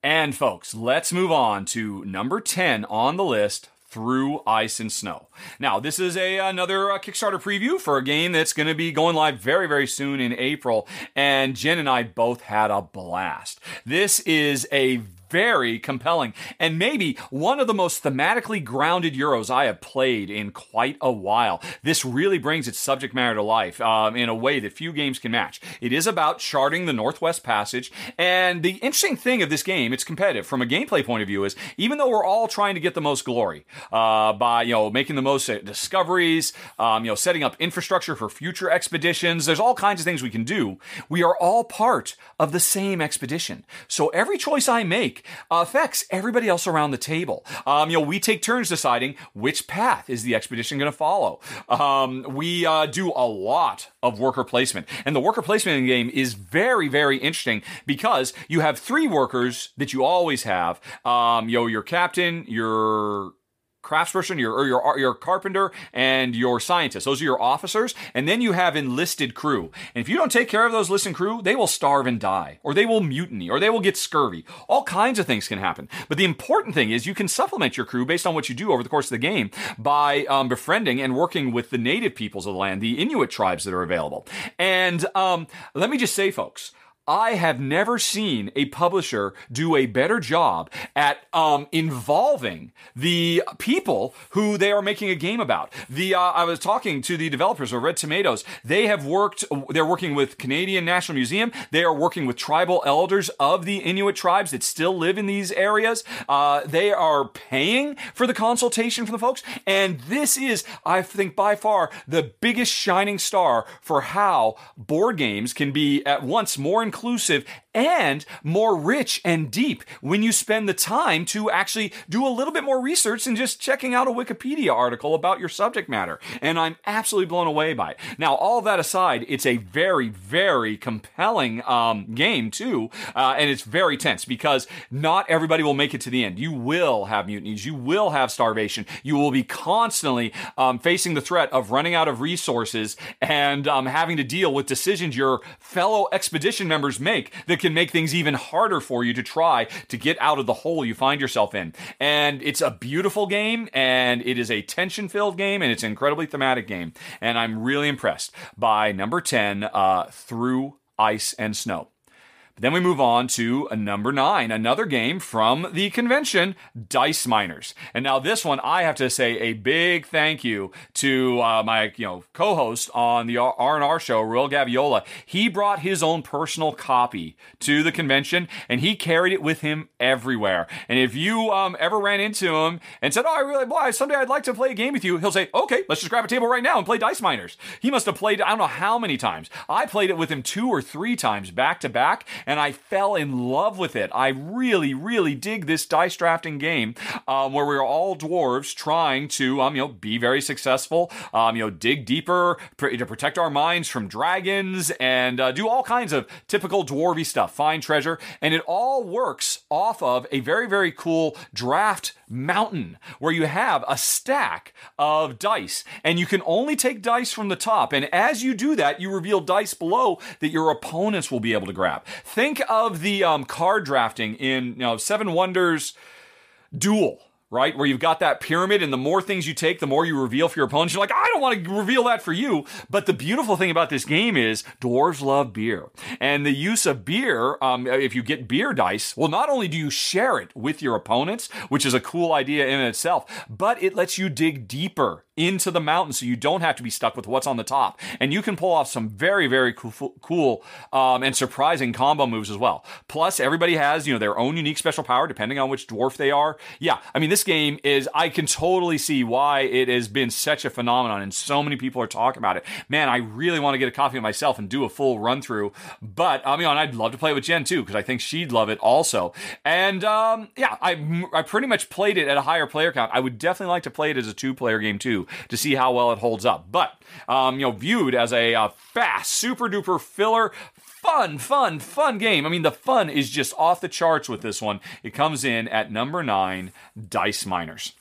and folks, let's move on to number 10 on the list through ice and snow. Now, this is a another uh, Kickstarter preview for a game that's going to be going live very very soon in April and Jen and I both had a blast. This is a very compelling and maybe one of the most thematically grounded Euros I have played in quite a while. This really brings its subject matter to life um, in a way that few games can match. It is about charting the Northwest Passage, and the interesting thing of this game, it's competitive from a gameplay point of view, is even though we're all trying to get the most glory uh, by you know making the most discoveries, um, you know setting up infrastructure for future expeditions, there's all kinds of things we can do. We are all part of the same expedition. So every choice I make make affects everybody else around the table. Um, you know, we take turns deciding which path is the expedition going to follow. Um, we uh, do a lot of worker placement, and the worker placement in the game is very, very interesting because you have three workers that you always have. Um, you know, your captain, your craftsperson, your or your your carpenter, and your scientist. Those are your officers, and then you have enlisted crew. And if you don't take care of those enlisted crew, they will starve and die, or they will mutiny, or they will get scurvy. All kinds of things can happen. But the important thing is you can supplement your crew based on what you do over the course of the game by um, befriending and working with the native peoples of the land, the Inuit tribes that are available. And um, let me just say, folks. I have never seen a publisher do a better job at um, involving the people who they are making a game about. The uh, I was talking to the developers of Red Tomatoes. They have worked. They're working with Canadian National Museum. They are working with tribal elders of the Inuit tribes that still live in these areas. Uh, they are paying for the consultation from the folks, and this is, I think, by far the biggest shining star for how board games can be at once more inclusive inclusive and more rich and deep when you spend the time to actually do a little bit more research than just checking out a Wikipedia article about your subject matter. And I'm absolutely blown away by it. Now, all that aside, it's a very, very compelling um, game too, uh, and it's very tense because not everybody will make it to the end. You will have mutinies, you will have starvation, you will be constantly um, facing the threat of running out of resources and um, having to deal with decisions your fellow expedition members make that can make things even harder for you to try to get out of the hole you find yourself in. And it's a beautiful game, and it is a tension filled game, and it's an incredibly thematic game. And I'm really impressed by number 10, uh, Through Ice and Snow. Then we move on to number nine, another game from the convention, Dice Miners. And now this one, I have to say a big thank you to uh, my you know co-host on the R and R show, Ruel Gaviola. He brought his own personal copy to the convention, and he carried it with him everywhere. And if you um, ever ran into him and said, "Oh, I really, boy, someday I'd like to play a game with you," he'll say, "Okay, let's just grab a table right now and play Dice Miners." He must have played I don't know how many times. I played it with him two or three times back to back and I fell in love with it. I really, really dig this dice drafting game um, where we're all dwarves trying to, um, you know, be very successful, um, you know, dig deeper pr- to protect our minds from dragons and uh, do all kinds of typical dwarvy stuff, find treasure, and it all works off of a very, very cool draft mountain where you have a stack of dice and you can only take dice from the top. And as you do that, you reveal dice below that your opponents will be able to grab. Think of the um, card drafting in you know Seven Wonders Duel right? Where you've got that pyramid, and the more things you take, the more you reveal for your opponents. You're like, I don't want to reveal that for you. But the beautiful thing about this game is dwarves love beer. And the use of beer, um, if you get beer dice, well, not only do you share it with your opponents, which is a cool idea in itself, but it lets you dig deeper into the mountain so you don't have to be stuck with what's on the top. And you can pull off some very, very cool, um, and surprising combo moves as well. Plus, everybody has, you know, their own unique special power depending on which dwarf they are. Yeah, I mean, this game is, I can totally see why it has been such a phenomenon and so many people are talking about it. Man, I really want to get a copy of myself and do a full run through. But, I mean, I'd love to play with Jen too, because I think she'd love it also. And, um, yeah, I, I pretty much played it at a higher player count. I would definitely like to play it as a two player game too to see how well it holds up. But um, you know, viewed as a, a fast, super duper filler, fun, fun, fun game. I mean, the fun is just off the charts with this one. It comes in at number nine, Dice Miners.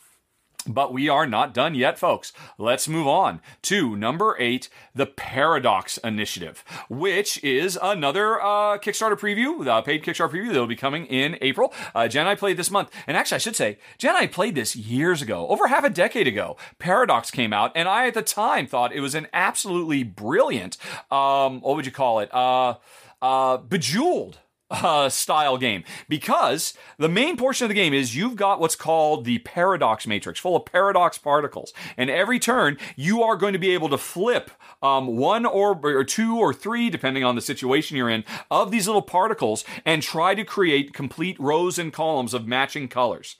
But we are not done yet, folks. Let's move on to number eight, the Paradox Initiative, which is another uh, Kickstarter preview, the paid Kickstarter preview that will be coming in April. Uh, Jen and I played this month, and actually, I should say, Jen and I played this years ago, over half a decade ago. Paradox came out, and I at the time thought it was an absolutely brilliant, um, what would you call it? Uh, uh, bejeweled uh, style game. Because the main portion of the game is you've got what's called the paradox matrix full of paradox particles. And every turn you are going to be able to flip um, one or, or two or three depending on the situation you're in of these little particles and try to create complete rows and columns of matching colors.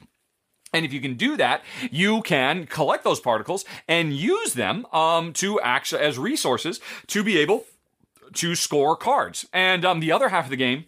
And if you can do that, you can collect those particles and use them um, to act as resources to be able to score cards. And um, the other half of the game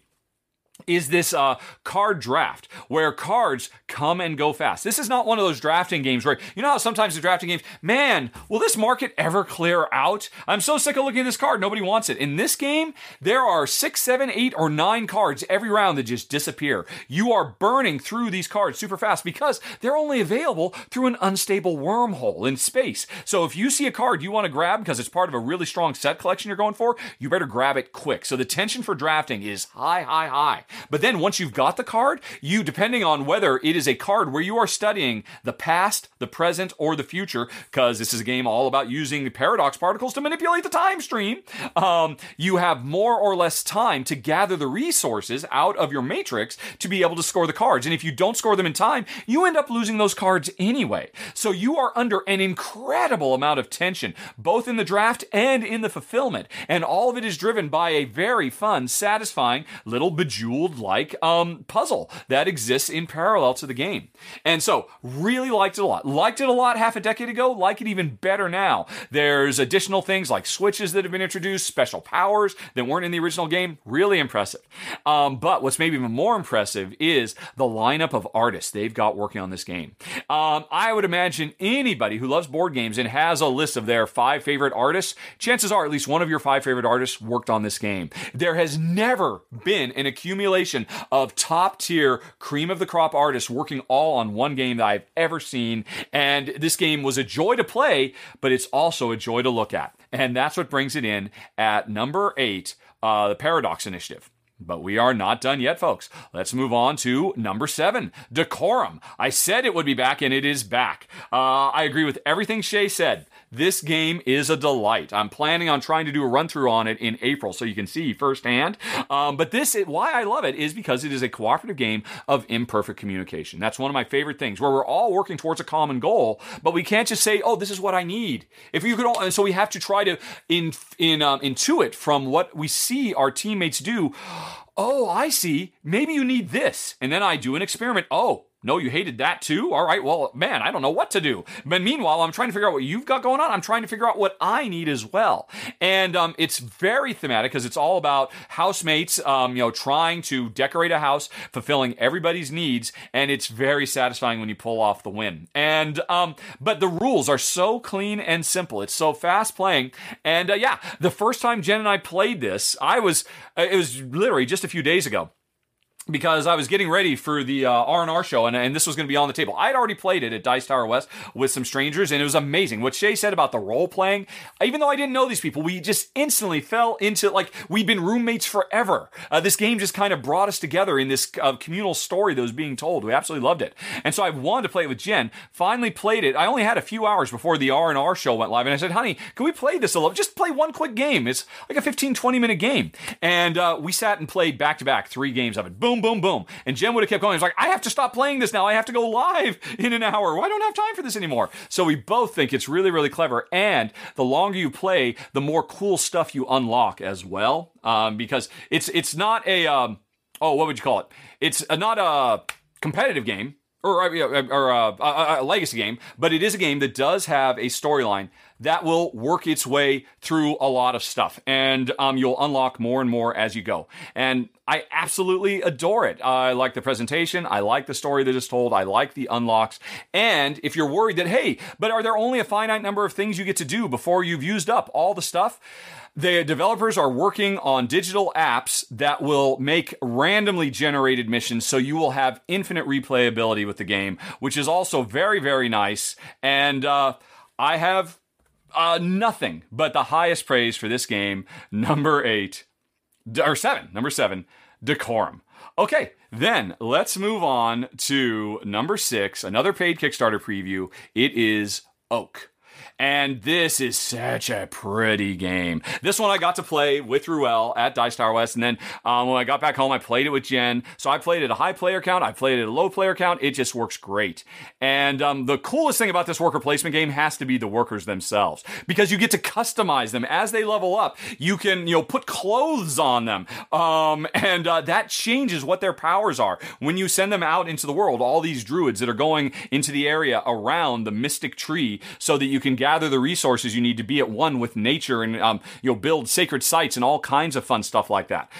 is this uh, card draft where cards come and go fast. This is not one of those drafting games where, you know how sometimes the drafting games, man, will this market ever clear out? I'm so sick of looking at this card, nobody wants it. In this game, there are six, seven, eight, or nine cards every round that just disappear. You are burning through these cards super fast because they're only available through an unstable wormhole in space. So if you see a card you want to grab because it's part of a really strong set collection you're going for, you better grab it quick. So the tension for drafting is high, high, high. But then once you've got the card, you, depending on whether it is a card where you are studying the past, the present, or the future, because this is a game all about using paradox particles to manipulate the time stream, um, you have more or less time to gather the resources out of your matrix to be able to score the cards. And if you don't score them in time, you end up losing those cards anyway. So you are under an incredible amount of tension, both in the draft and in the fulfillment. And all of it is driven by a very fun, satisfying little bejeweled like um, puzzle that exists in parallel to the game. And so, really liked it a lot. Liked it a lot half a decade ago, like it even better now. There's additional things like switches that have been introduced, special powers that weren't in the original game. Really impressive. Um, but what's maybe even more impressive is the lineup of artists they've got working on this game. Um, I would imagine anybody who loves board games and has a list of their five favorite artists, chances are at least one of your five favorite artists worked on this game. There has never been an accumulation of top tier cream of the crop artists working all on one game that I've ever seen. And this game was a joy to play, but it's also a joy to look at. And that's what brings it in at number eight, uh, the Paradox Initiative. But we are not done yet, folks. Let's move on to number seven, Decorum. I said it would be back, and it is back. Uh, I agree with everything Shay said. This game is a delight. I'm planning on trying to do a run through on it in April so you can see firsthand. Um, but this, is, why I love it is because it is a cooperative game of imperfect communication. That's one of my favorite things where we're all working towards a common goal, but we can't just say, "Oh, this is what I need." If you could, all, so we have to try to in in um, intuit from what we see our teammates do. Oh, I see. Maybe you need this, and then I do an experiment. Oh, no, you hated that too? All right, well, man, I don't know what to do. But meanwhile, I'm trying to figure out what you've got going on. I'm trying to figure out what I need as well. And um, it's very thematic because it's all about housemates, um, you know, trying to decorate a house, fulfilling everybody's needs. And it's very satisfying when you pull off the win. And, um, but the rules are so clean and simple. It's so fast playing. And uh, yeah, the first time Jen and I played this, I was, uh, it was literally just a few days ago because I was getting ready for the uh, R&R show and, and this was going to be on the table. I'd already played it at Dice Tower West with some strangers and it was amazing. What Shay said about the role playing, even though I didn't know these people, we just instantly fell into like we've been roommates forever. Uh, this game just kind of brought us together in this uh, communal story that was being told. We absolutely loved it. And so I wanted to play it with Jen. Finally played it. I only had a few hours before the R&R show went live and I said, "Honey, can we play this a little? Just play one quick game. It's like a 15 20 minute game." And uh, we sat and played back to back 3 games of it. Boom boom, boom, boom. And Jen would have kept going. He's like, I have to stop playing this now. I have to go live <laughs> in an hour. Well, I don't have time for this anymore. So we both think it's really, really clever. And the longer you play, the more cool stuff you unlock as well. Um, because it's it's not a um, oh, what would you call it? It's a, not a competitive game or, or a, a, a, legacy game, but it is a game that does have a storyline that will work its way through a lot of stuff, and um, you'll unlock more and more as you go. And I absolutely adore it. I like the presentation. I like the story that is told. I like the unlocks. And if you're worried that hey, but are there only a finite number of things you get to do before you've used up all the stuff? The developers are working on digital apps that will make randomly generated missions so you will have infinite replayability with the game, which is also very, very nice. And uh, I have uh, nothing but the highest praise for this game. <laughs> Number eight, or seven, number seven, Decorum. Okay, then let's move on to number six, another paid Kickstarter preview. It is Oak. And this is such a pretty game. This one I got to play with Ruel at Dice Tower West. And then um, when I got back home, I played it with Jen. So I played at a high player count. I played at a low player count. It just works great. And um, the coolest thing about this worker placement game has to be the workers themselves because you get to customize them as they level up. You can, you know, put clothes on them. Um, and uh, that changes what their powers are. When you send them out into the world, all these druids that are going into the area around the mystic tree so that you can gather the resources you need to be at one with nature and um, you'll build sacred sites and all kinds of fun stuff like that.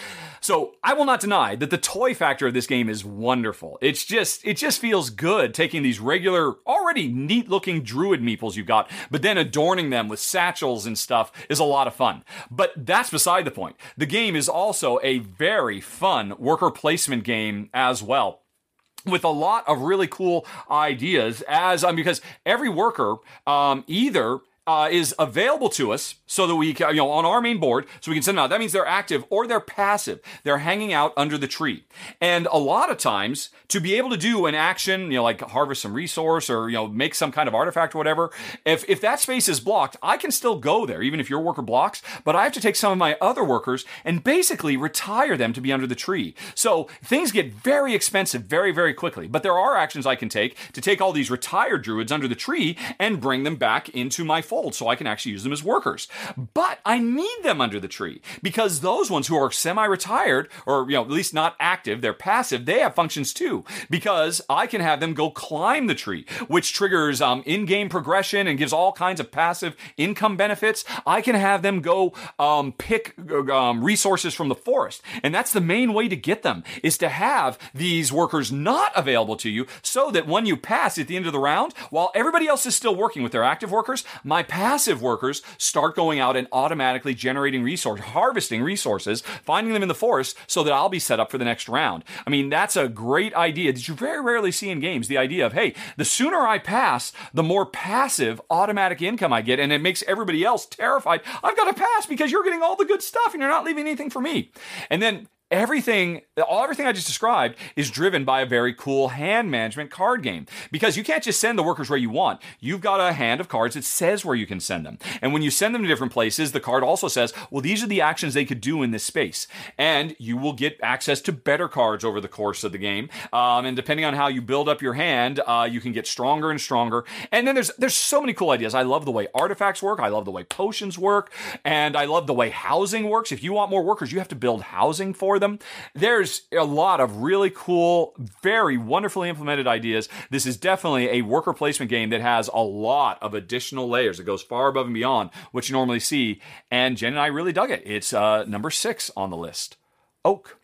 So I will not deny that the toy factor of this game is wonderful. It's just it just feels good taking these regular, already neat looking druid meeples you've got, but then adorning them with satchels and stuff is a lot of fun. But that's beside the point. The game is also a very fun worker placement game as well with a lot of really cool ideas as um, because every worker um, either uh, is available to us so that we can, you know, on our main board, so we can send them out. That means they're active or they're passive. They're hanging out under the tree. And a lot of times, to be able to do an action, you know, like harvest some resource or, you know, make some kind of artifact or whatever, if, if that space is blocked, I can still go there, even if your worker blocks, but I have to take some of my other workers and basically retire them to be under the tree. So things get very expensive very, very quickly. But there are actions I can take to take all these retired druids under the tree and bring them back into my fold so I can actually use them as workers. But I need them under the tree because those ones who are semi-retired or you know at least not active, they're passive, they have functions too because I can have them go climb the tree, which triggers um, in-game progression and gives all kinds of passive income benefits. I can have them go um, pick um, resources from the forest, and that's the main way to get them is to have these workers not available to you so that when you pass at the end of the round, while everybody else is still working with their active workers, my passive workers start going out and automatically generating resource, harvesting resources, finding them in the forest so that I'll be set up for the next round. I mean, that's a great idea that you very rarely see in games. The idea of, hey, the sooner I pass, the more passive automatic income I get, and it makes everybody else terrified. I've got to pass because you're getting all the good stuff and you're not leaving anything for me. And then everything all everything I just described is driven by a very cool hand management card game because you can't just send the workers where you want. You've got a hand of cards that says where you can send them. And when you send them to different places, the card also says, well, these are the actions they could do in this space. And you will get access to better cards over the course of the game. Um, and depending on how you build up your hand, uh, you can get stronger and stronger. And then there's there's so many cool ideas. I love the way artifacts work. I love the way potions work, and I love the way housing works. If you want more workers, you have to build housing for them. There's a lot of really cool, very wonderfully implemented ideas. This is definitely a worker placement game that has a lot of additional layers. It goes far above and beyond what you normally see. And Jen and I really dug it. It's uh, number six on the list. Oak.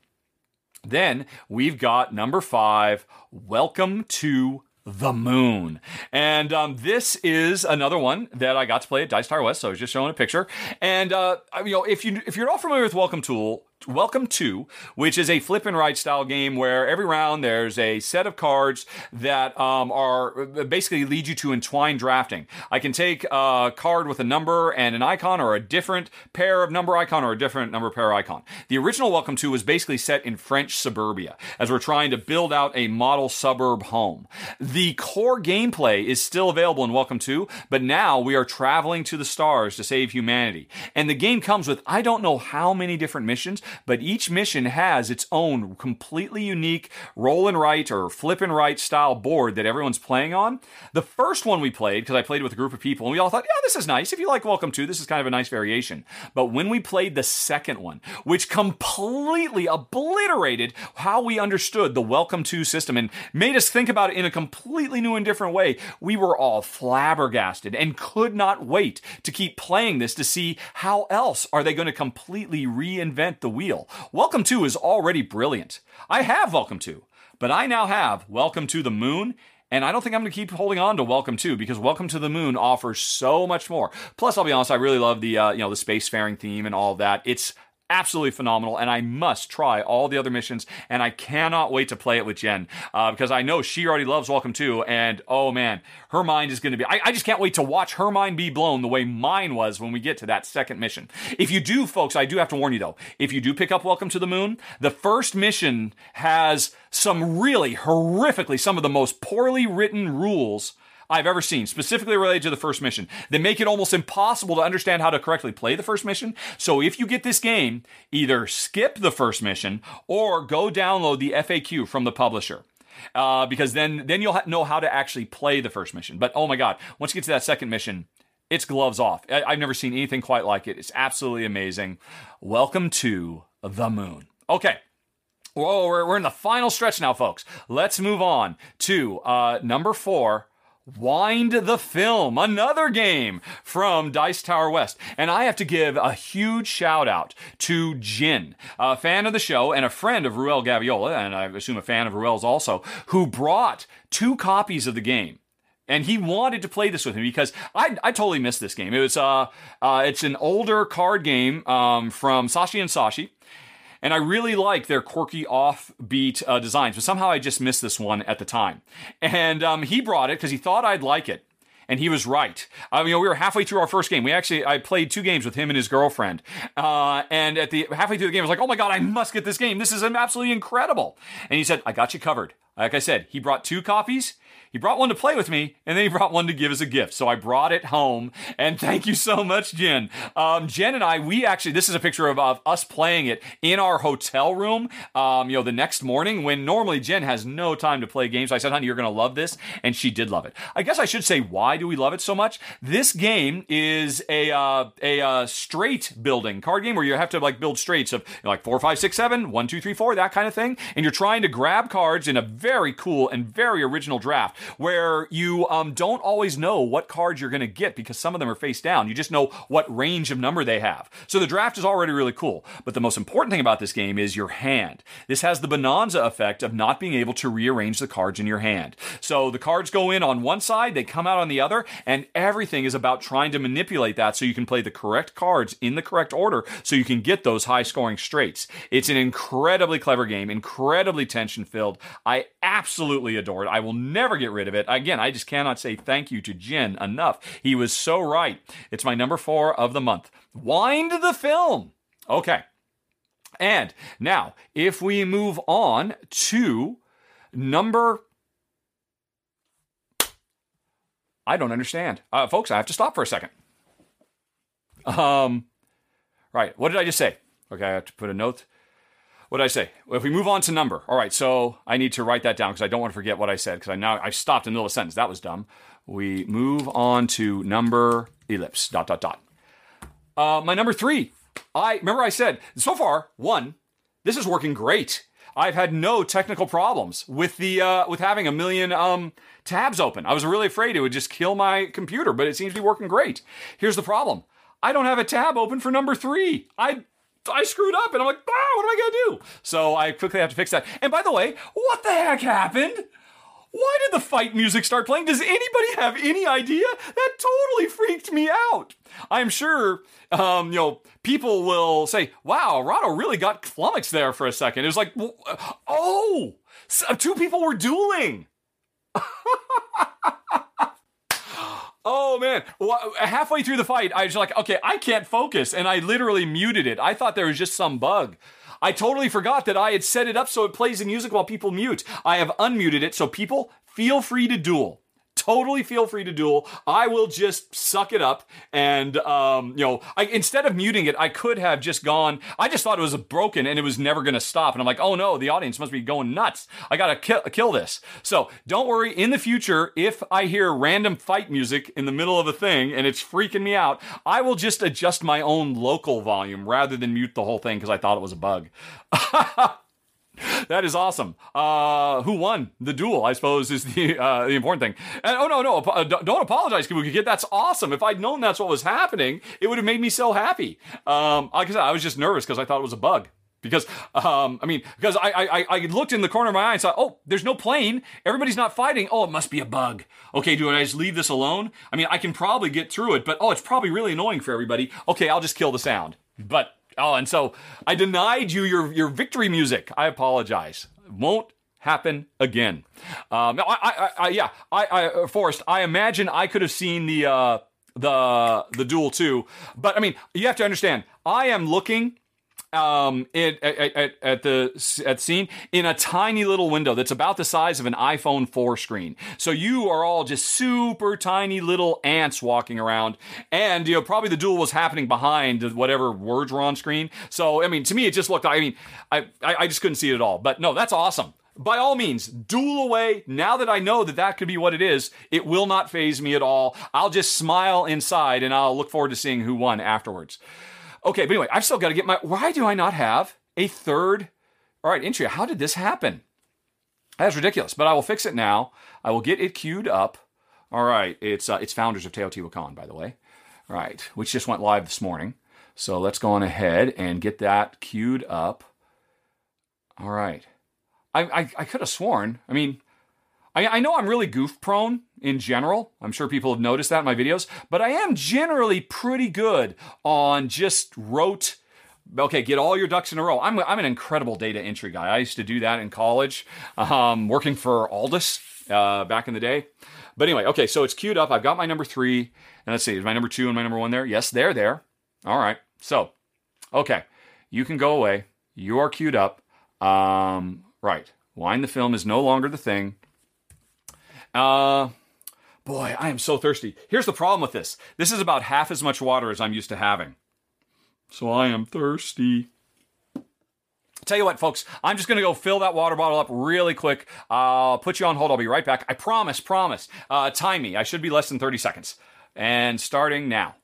Then we've got number five, Welcome to the Moon. And um, this is another one that I got to play at Dice Tower West. So I was just showing a picture. And uh, you know, if you if you're all familiar with Welcome To, Welcome to, which is a flip and write style game where every round there's a set of cards that um, are basically lead you to entwined drafting. I can take a card with a number and an icon, or a different pair of number icon, or a different number pair icon. The original Welcome to was basically set in French suburbia as we're trying to build out a model suburb home. The core gameplay is still available in Welcome to, but now we are traveling to the stars to save humanity. And the game comes with I don't know how many different missions but each mission has its own completely unique roll and write or flip and write style board that everyone's playing on. The first one we played, because I played with a group of people, and we all thought, yeah, this is nice. If you like Welcome to, this is kind of a nice variation. But when we played the second one, which completely obliterated how we understood the Welcome to system and made us think about it in a completely new and different way, we were all flabbergasted and could not wait to keep playing this to see how else are they going to completely reinvent the wheel. Welcome to is already brilliant. I have Welcome to, but I now have Welcome to the Moon. And I don't think I'm going to keep holding on to Welcome to because Welcome to the Moon offers so much more. Plus, I'll be honest, I really love the uh, you know the spacefaring theme and all that. It's absolutely phenomenal, and I must try all the other missions, and I cannot wait to play it with Jen uh, because I know she already loves Welcome to, and oh man, her mind is going to be. I, I, just can't wait to watch her mind be blown the way mine was when we get to that second mission. If you do, folks, I do have to warn you though. If you do pick up Welcome to the Moon, the first mission has some really horrifically some of the most poorly written rules I've ever seen, specifically related to the first mission, that make it almost impossible to understand how to correctly play the first mission. So if you get this game, either skip the first mission or go download the FAQ from the publisher. Uh, because then then you'll ha- know how to actually play the first mission. But oh my god, once you get to that second mission, it's gloves off. I- I've never seen anything quite like it. It's absolutely amazing. Welcome to the moon. Okay. Whoa, we're, we're in the final stretch now, folks. Let's move on to uh, number four Wind the Film, another game from Dice Tower West. And I have to give a huge shout out to Jin, a fan of the show and a friend of Ruel Gaviola, and I assume a fan of Ruel's also, who brought two copies of the game and he wanted to play this with me because I, I totally missed this game. It was uh, uh it's an older card game um, from Saashi and Saashi. And I really like their quirky offbeat uh, designs, but somehow I just missed this one at the time. And um, he brought it because he thought I'd like it and he was right. I mean, we were halfway through our first game. We actually, I played two games with him and his girlfriend. Uh, and at the halfway through the game, I was like, "Oh my god, I must get this game! This is absolutely incredible!" And he said, "I got you covered." Like I said, he brought two copies. He brought one to play with me, and then he brought one to give as a gift. So I brought it home, and <laughs> thank you so much, Jen. Um, Jen and I, we actually, this is a picture of, of us playing it in our hotel room. Um, you know, the next morning when normally Jen has no time to play games. I said, "Honey, you're going to love this," and she did love it. I guess I should say, why do we love it so much? This game is a uh, a uh, straight building card game where you have to like build straights of you know, like four, five, six, seven, one, two, three, four, that kind of thing, and you're trying to grab cards in a very cool and very original draft where you um, don't always know what cards you're going to get because some of them are face down. You just know what range of number they have. So the draft is already really cool. But the most important thing about this game is your hand. This has the bonanza effect of not being able to rearrange the cards in your hand. So the cards go in on one side, they come out on the other, and everything is about trying to manipulate that so you can play the correct cards in the correct order so you can get those high scoring straights. It's an incredibly clever game, incredibly tension filled. I absolutely adore it. I will never get rid of it. Again, I just cannot say thank you to Jin enough. He was so right. It's my number four of the month. Wind the film. Okay. And now, if we move on to number. I don't understand. Uh, folks, I have to stop for a second. Um, right. What did I just say? Okay, I have to put a note. What did I say? If we move on to number, all right. So I need to write that down because I don't want to forget what I said because I now I stopped in the middle of a sentence. That was dumb. We move on to number ellipse dot dot dot. Uh, my number three. I remember I said so far one. This is working great. I've had no technical problems with the uh, with having a million um, tabs open. I was really afraid it would just kill my computer, but it seems to be working great. Here's the problem: I don't have a tab open for number three. I I screwed up, and I'm like, ah, what am I gonna do? So I quickly have to fix that. And by the way, what the heck happened? Why did the fight music start playing? Does anybody have any idea? That totally freaked me out. I'm sure, um, you know, people will say, wow, Rahdo really got flummoxed there for a second. It was like, oh, two people were dueling. <laughs> Oh man! Well, uh, halfway through the fight, I was like, "Okay, I can't focus," and I literally muted it. I thought there was just some bug. I totally forgot that I had set it up so it plays the music while people mute. I have unmuted it, so people feel free to duel totally feel free to duel. I will just suck it up, and um, you know, I, instead of muting it, I could have just gone. I just thought it was broken and it was never going to stop, and I'm like, oh no, the audience must be going nuts. I gotta kill, kill this. So don't worry. In the future, if I hear random fight music in the middle of a thing and it's freaking me out, I will just adjust my own local volume rather than mute the whole thing because I thought it was a bug. <laughs> <laughs> that is awesome. Uh, who won the duel? I suppose is the uh, the important thing. And, oh no, no, uh, don't apologize, Kabuki Kid. That's awesome. If I'd known that's what was happening, it would have made me so happy. Um, like I said, I was just nervous because I thought it was a bug. Because um, I mean, because I, I I looked in the corner of my eye and saw, oh, there's no plane. Everybody's not fighting. Oh, it must be a bug. Okay, do I just leave this alone? I mean, I can probably get through it, but oh, it's probably really annoying for everybody. Okay, I'll just kill the sound. But Oh, and so I denied you your, your victory music. I apologize. Won't happen again. Um, I, I, I, yeah, I, I, uh, Forrest, I imagine I could have seen the, uh, the, the duel too. But I mean, you have to understand, I am looking um, it, at, at, the at scene in a tiny little window that's about the size of an iPhone 4 screen. So you are all just super tiny little ants walking around, and you know probably the duel was happening behind whatever words were on screen. So I mean, to me, it just looked. I mean, I I, I just couldn't see it at all. But no, that's awesome by all means, duel away. Now that I know that that could be what it is, it will not phase me at all. I'll just smile inside and I'll look forward to seeing who won afterwards. Okay, but anyway, I've still got to get my. Why do I not have a third? All right, intro. How did this happen? That's ridiculous, but I will fix it now. I will get it queued up. All right, it's uh, it's founders of Teotihuacan, by the way. All right, which just went live this morning. So let's go on ahead and get that queued up. All right, I I, I could have sworn. I mean, I, I know I'm really goof prone in general. I'm sure people have noticed that in my videos, but I am generally pretty good on just rote. Okay, get all your ducks in a row. I'm, I'm an incredible data entry guy. I used to do that in college, um, working for Aldus uh, back in the day. But anyway, okay, so it's queued up. I've got my number three, and let's see, is my number two and my number one there? Yes, they're there. All right, so okay, you can go away. You are queued up. Um, right, wind the film is no longer the thing. Uh, boy, I am so thirsty. Here's the problem with this this is about half as much water as I'm used to having. So I am thirsty. Tell you what, folks, I'm just going to go fill that water bottle up really quick. I'll put you on hold. I'll be right back. I promise, promise. Uh, time me. I should be less than 30 seconds. And starting now.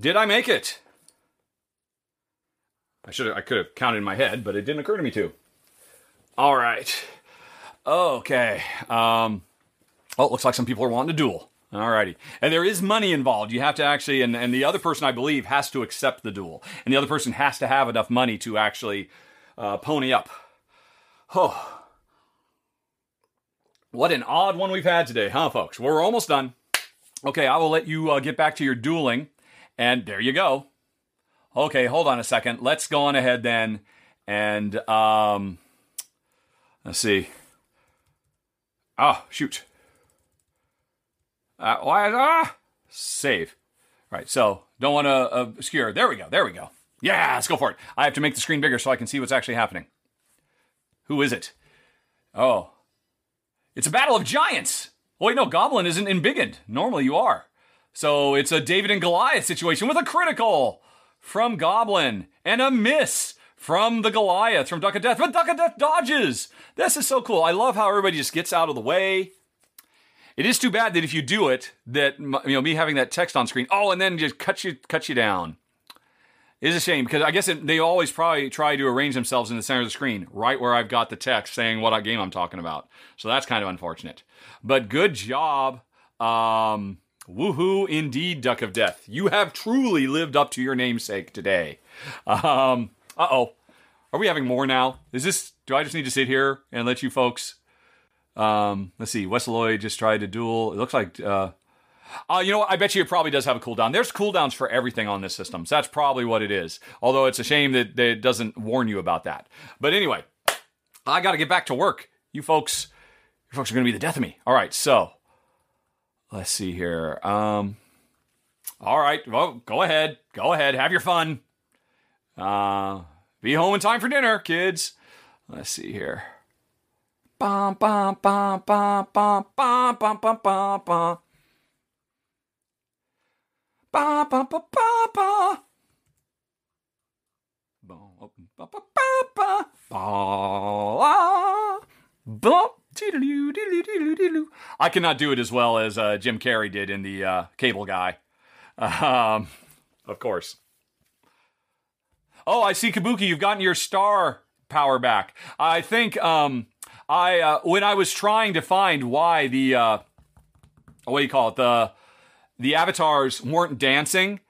Did I make it? I should I could have counted in my head, but it didn't occur to me to. All right. Okay. Um, oh, it looks like some people are wanting to duel. All righty. And there is money involved. You have to actually, and, and the other person, I believe, has to accept the duel. And the other person has to have enough money to actually uh, pony up. Oh. What an odd one we've had today, huh, folks? We're almost done. Okay, I will let you uh, get back to your dueling. And there you go. Okay, hold on a second. Let's go on ahead then. And um, let's see. Oh, shoot. Uh, why ah save? Right. So don't want to obscure. There we go. There we go. Yeah, let's go for it. I have to make the screen bigger so I can see what's actually happening. Who is it? Oh, it's a battle of giants. Oh wait, no, Goblin isn't embiggened. Normally you are. So it's a David and Goliath situation with a critical from Goblin and a miss from the Goliath from Duck of Death, but Duck of Death dodges. This is so cool. I love how everybody just gets out of the way. It is too bad that if you do it, that you know me having that text on screen. Oh, and then just cut you cut you down. It is a shame because I guess it, they always probably try to arrange themselves in the center of the screen, right where I've got the text saying what game I'm talking about. So that's kind of unfortunate. But good job. Um, Woohoo, indeed, Duck of Death. You have truly lived up to your namesake today. Um, uh oh. Are we having more now? Is this, do I just need to sit here and let you folks? Um, let's see. Wes Lloyd just tried to duel. It looks like, uh, uh, you know what? I bet you it probably does have a cooldown. There's cooldowns for everything on this system. So that's probably what it is. Although it's a shame that, that it doesn't warn you about that. But anyway, I got to get back to work. You folks, you folks are going to be the death of me. All right. So Let's see here. Um, all right. Well, go ahead. Go ahead. Have your fun. Uh, be home in time for dinner, kids. Let's see here. Bum, bum, bum, bum, bum, bum, bum, bum, bum, bum. Ba ba ba ba ba. Ba ba ba ba ba. Ba. I cannot do it as well as uh, Jim Carrey did in the uh, Cable Guy. Um, of course. Oh, I see, Kabuki. You've gotten your star power back. I think um, I uh, when I was trying to find why the uh, what do you call it the the avatars weren't dancing.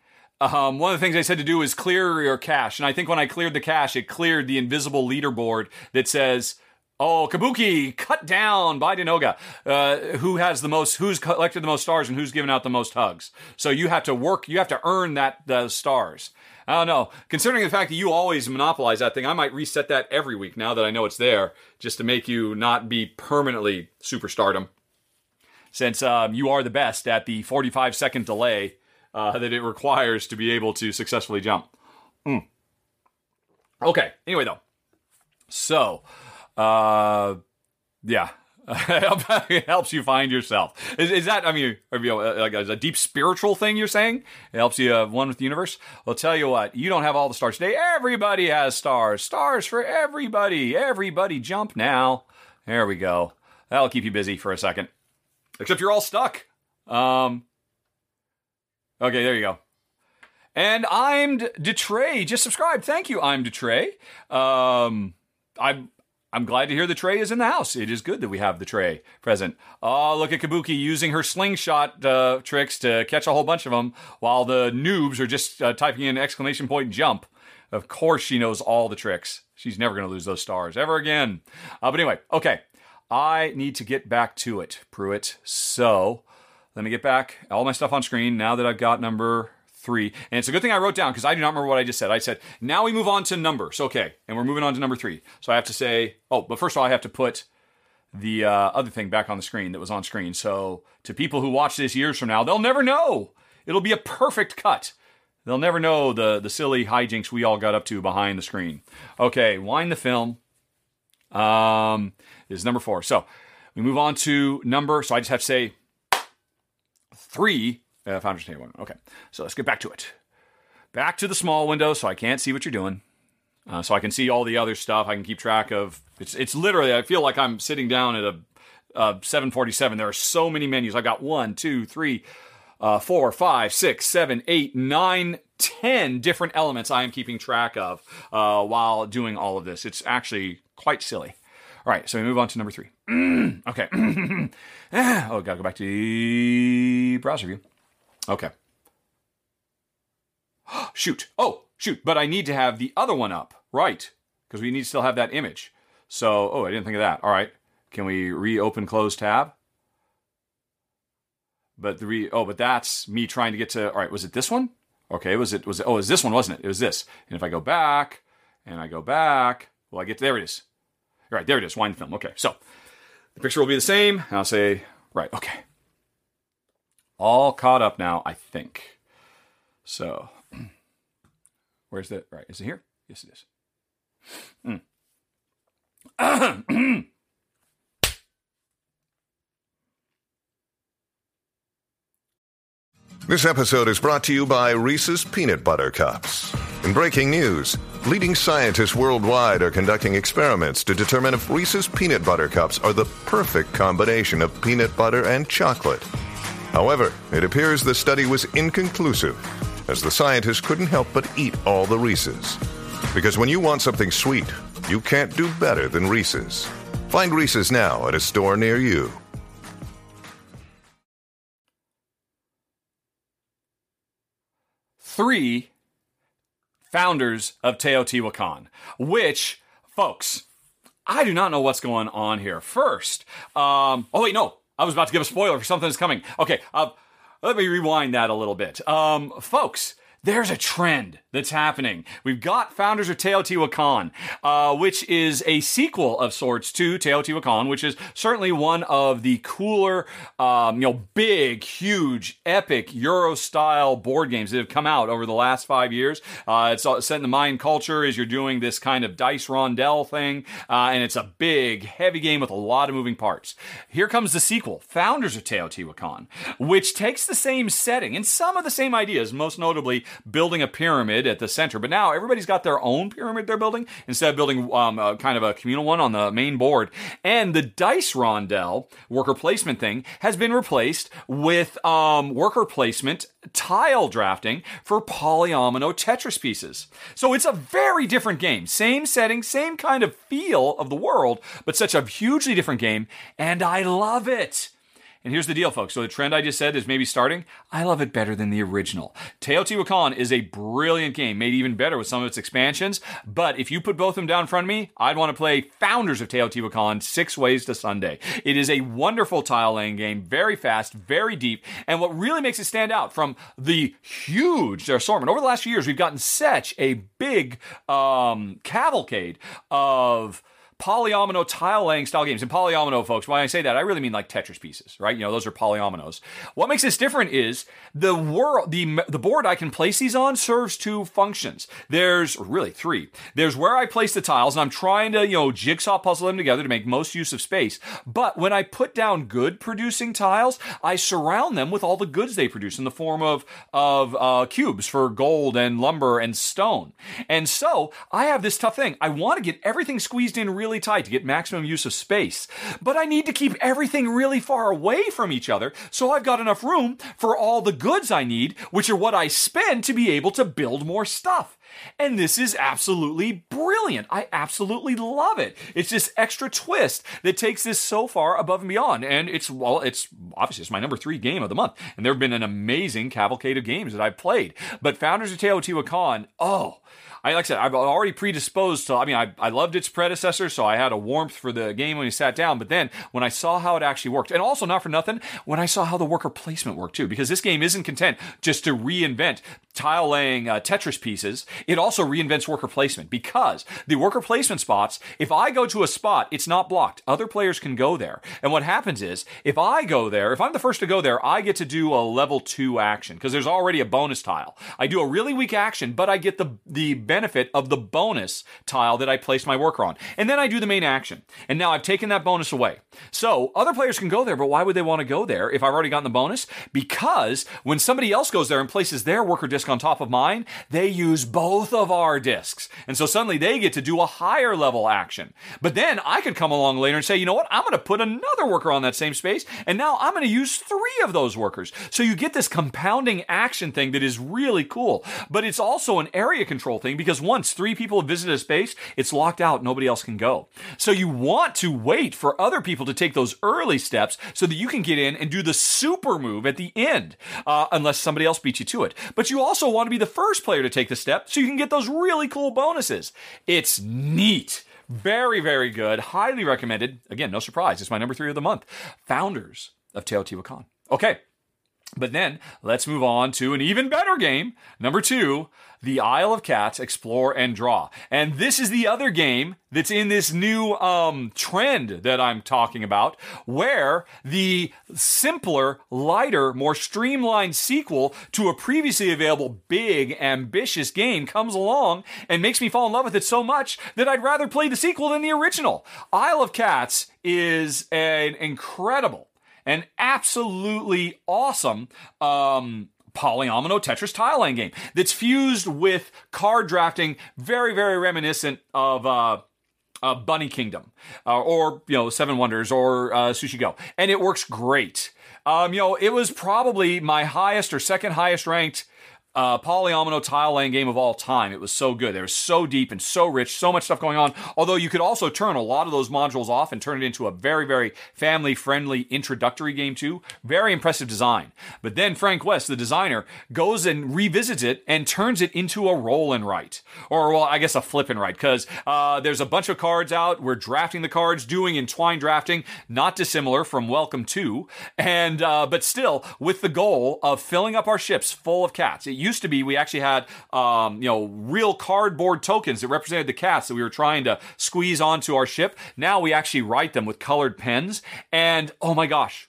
Um, one of the things I said to do is clear your cache, and I think when I cleared the cache, it cleared the invisible leaderboard that says Oh, Kabuki, cut down by Denoga. Uh, who has the most? Who's collected the most stars and who's given out the most hugs? So you have to work. You have to earn that stars. I don't know. Considering the fact that you always monopolize that thing, I might reset that every week now that I know it's there, just to make you not be permanently superstardom. Since um, you are the best at the 45 second delay uh, that it requires to be able to successfully jump. Mm. Okay. Anyway, though. So. Uh, yeah. <laughs> it helps you find yourself. Is, is that, I mean, uh, like a, deep spiritual thing you're saying? It helps you uh, one with the universe? Well, tell you what, you don't have all the stars today. Everybody has stars. Stars for everybody. Everybody jump now. There we go. That'll keep you busy for a second. Except you're all stuck. Um, okay, there you go. And I'm Detray. Just subscribe. Thank you, I'm Detray. Um, I'm I'm glad to hear the tray is in the house. It is good that we have the tray present. Oh, look at Kabuki using her slingshot uh, tricks to catch a whole bunch of them, while the noobs are just uh, typing in exclamation point jump. Of course, she knows all the tricks. She's never going to lose those stars ever again. Uh, but anyway, okay. I need to get back to it, Pruitt. So let me get back all my stuff on screen now that I've got number three. And it's a good thing I wrote down because I do not remember what I just said. I said, now we move on to numbers. Okay. And we're moving on to number three. So I have to say, oh, but first of all, I have to put the uh, other thing back on the screen that was on screen. So to people who watch this years from now, they'll never know. It'll be a perfect cut. They'll never know the, the silly hijinks we all got up to behind the screen. Okay, wind the film. Um, is number four. So we move on to number. So I just have to say three uh, Founders Table. Okay, so let's get back to it. Back to the small window, so I can't see what you're doing. Uh, so I can see all the other stuff. I can keep track of. It's it's literally. I feel like I'm sitting down at a uh, 747. There are so many menus. I've got one, two, three, uh, four, five, six, seven, eight, nine, ten different elements I am keeping track of uh, while doing all of this. It's actually quite silly. All right, so we move on to number three. <clears throat> okay. <clears throat> oh, gotta go back to the browser view. Okay. <gasps> shoot. Oh, shoot. But I need to have the other one up. Right. Because we need to still have that image. So, oh, I didn't think of that. All right. Can we reopen close tab? But the re oh, but that's me trying to get to all right, was it this one? Okay, was it was it oh, it was this one, wasn't it? It was this. And if I go back and I go back, well I get there it is. All right, there it is, wine film. Okay, so the picture will be the same, I'll say, right, okay all caught up now, I think. So, <clears throat> where's the right? Is it here? Yes, it is. Mm. <clears throat> This episode is brought to you by Reese's Peanut Butter Cups. In breaking news, leading scientists worldwide are conducting experiments to determine if Reese's Peanut Butter Cups are the perfect combination of peanut butter and chocolate. However, it appears the study was inconclusive, as the scientists couldn't help but eat all the Reese's. Because when you want something sweet, you can't do better than Reese's. Find Reese's now at a store near you. Three founders of Teotihuacan, which, folks, I do not know what's going on here. First, um, oh wait, no, I was about to give a spoiler for something that's coming. Okay, uh, let me rewind that a little bit. Um, folks, there's a trend that's happening. We've got Founders of Teotihuacan, uh, which is a sequel of sorts to Teotihuacan, which is certainly one of the cooler, um, you know, big, huge, epic Euro-style board games that have come out over the last five years. Uh, it's set in the Mayan culture as you're doing this kind of dice rondel thing, uh, and it's a big, heavy game with a lot of moving parts. Here comes the sequel, Founders of Teotihuacan, which takes the same setting and some of the same ideas, most notably building a pyramid at the center. But now everybody's got their own pyramid they're building instead of building um, a, kind of a communal one on the main board. And the dice rondel worker placement thing has been replaced with um, worker placement tile drafting for polyomino Tetris pieces. So it's a very different game. Same setting, same kind of feel of the world, but such a hugely different game. And I love it. And here's the deal, folks. So the trend I just said is maybe starting. I love it better than the original. Teotihuacan is a brilliant game, made even better with some of its expansions. But if you put both of them down in front of me, I'd want to play Founders of Teotihuacan Six Ways to Sunday. It is a wonderful tile laying game, very fast, very deep. And what really makes it stand out from the huge assortment over the last few years, we've gotten such a big um, cavalcade of polyomino tile laying style games. And polyomino, folks, when I say that, I really mean like Tetris pieces, right? You know, those are polyominoes. What makes this different is the world, the the board I can place these on serves two functions. There's really three. There's where I place the tiles, and I'm trying to you know jigsaw puzzle them together to make most use of space. But when I put down good producing tiles, I surround them with all the goods they produce in the form of of uh, cubes for gold and lumber and stone. And so I have this tough thing. I want to get everything squeezed in really tight to get maximum use of space, but I need to keep everything really far away from each other so I've got enough room for all the goods I need, which are what I spend to be able to build more stuff. And this is absolutely brilliant. I absolutely love it. It's this extra twist that takes this so far above and beyond. And it's, well, it's obviously it's my number three game of the month. And there have been an amazing cavalcade of games that I've played. But Founders of Teotihuacan, oh, I like I said, I've already predisposed to. I mean, I, I loved its predecessor, so I had a warmth for the game when we sat down. But then when I saw how it actually worked, and also not for nothing, when I saw how the worker placement worked too, because this game isn't content just to reinvent tile laying uh, Tetris pieces. It also reinvents worker placement because the worker placement spots. If I go to a spot, it's not blocked. Other players can go there, and what happens is if I go there, if I'm the first to go there, I get to do a level two action because there's already a bonus tile. I do a really weak action, but I get the the benefit of the bonus tile that I placed my worker on. And then I do the main action. And now I've taken that bonus away. So other players can go there, but why would they want to go there if I've already gotten the bonus? Because when somebody else goes there and places their worker disc on top of mine, they use both of our discs. And so suddenly they get to do a higher level action. But then I could come along later and say, you know what? I'm going to put another worker on that same space. And now I'm going to use three of those workers. So you get this compounding action thing that is really cool. But it's also an area control thing because once three people have visited a space, it's locked out. Nobody else can go. So you want to wait for other people to take those early steps so that you can get in and do the super move at the end, uh, unless somebody else beats you to it. But you also want to be the first player to take the step so you can get those really cool bonuses. It's neat. Very, very good. Highly recommended. Again, no surprise. It's my number three of the month. Founders of Teotihuacan. Okay. But then let's move on to an even better game. Number two, the Isle of Cats Explore and Draw. And this is the other game that's in this new um, trend that I'm talking about, where the simpler, lighter, more streamlined sequel to a previously available big, ambitious game comes along and makes me fall in love with it so much that I'd rather play the sequel than the original. Isle of Cats is an incredible an absolutely awesome um, polyomino Tetris tile game that's fused with card drafting, very, very reminiscent of. Uh, uh, Bunny Kingdom, uh, or you know Seven Wonders, or uh, Sushi Go, and it works great. Um, you know, it was probably my highest or second highest ranked uh, polyomino tile laying game of all time. It was so good. It was so deep and so rich, so much stuff going on. Although you could also turn a lot of those modules off and turn it into a very, very family friendly introductory game too. Very impressive design. But then Frank West, the designer, goes and revisits it and turns it into a roll and write. Or, well, I guess a flip and write, because uh, there's a bunch of cards out. We're drafting the cards, doing entwined drafting, not dissimilar from Welcome to, and uh, but still with the goal of filling up our ships full of cats. Used to be we actually had um, you know real cardboard tokens that represented the cats that we were trying to squeeze onto our ship. Now we actually write them with colored pens, and oh my gosh,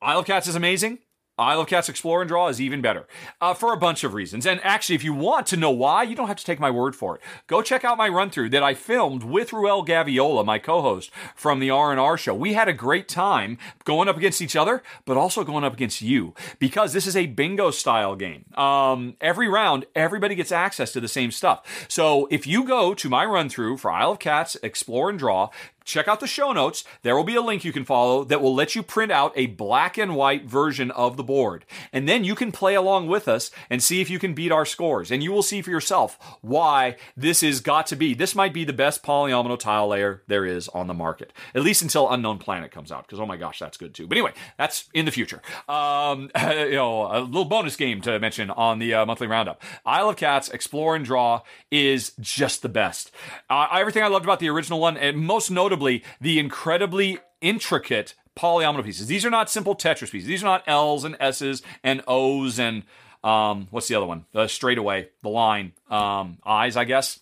Isle of Cats is amazing. Isle of Cats Explore and Draw is even better uh, for a bunch of reasons. And actually, if you want to know why, you don't have to take my word for it. Go check out my run through that I filmed with Ruel Gaviola, my co-host from the R&R show. We had a great time going up against each other, but also going up against you because this is a bingo style game. Um, every round, everybody gets access to the same stuff. So if you go to my run through for Isle of Cats Explore and Draw, check out the show notes. There will be a link you can follow that will let you print out a black and white version of the board. And then you can play along with us and see if you can beat our scores. And you will see for yourself why this is got to be. This might be the best polyomino tile layer there is on the market, at least until Unknown Planet comes out. Because oh my gosh, that's good too. But anyway, that's in the future. Um, <laughs> you know, a little bonus game to mention on the uh, monthly roundup. Isle of Cats Explore and Draw is just the best. Uh, everything I loved about the original one, and most notably the incredibly intricate polyomino pieces. These are not simple Tetris pieces. These are not L's and S's and O's and um, what's the other one? The straightaway, the line, um, eyes, I guess.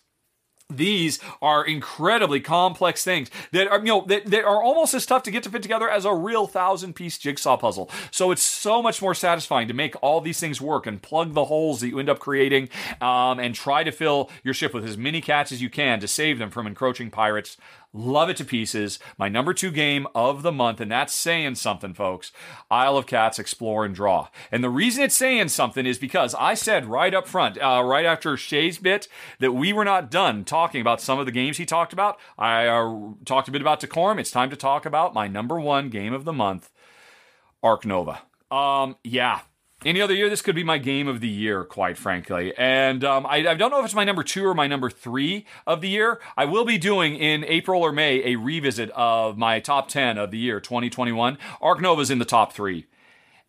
These are incredibly complex things that are, you know, that, that are almost as tough to get to fit together as a real thousand piece jigsaw puzzle. So it's so much more satisfying to make all these things work and plug the holes that you end up creating um, and try to fill your ship with as many cats as you can to save them from encroaching pirates. Love it to pieces. My number two game of the month, and that's saying something, folks. Isle of Cats Explore and Draw. And the reason it's saying something is because I said right up front, uh, right after Shay's bit, that we were not done talking about some of the games he talked about. I uh, talked a bit about Decorum. It's time to talk about my number one game of the month, Ark Nova. Um, yeah, any other year, this could be my game of the year, quite frankly. And um, I, I, don't know if it's my number two or my number three of the year. I will be doing in April or May a revisit of my top 10 of the year 2021. Ark Nova's in the top three.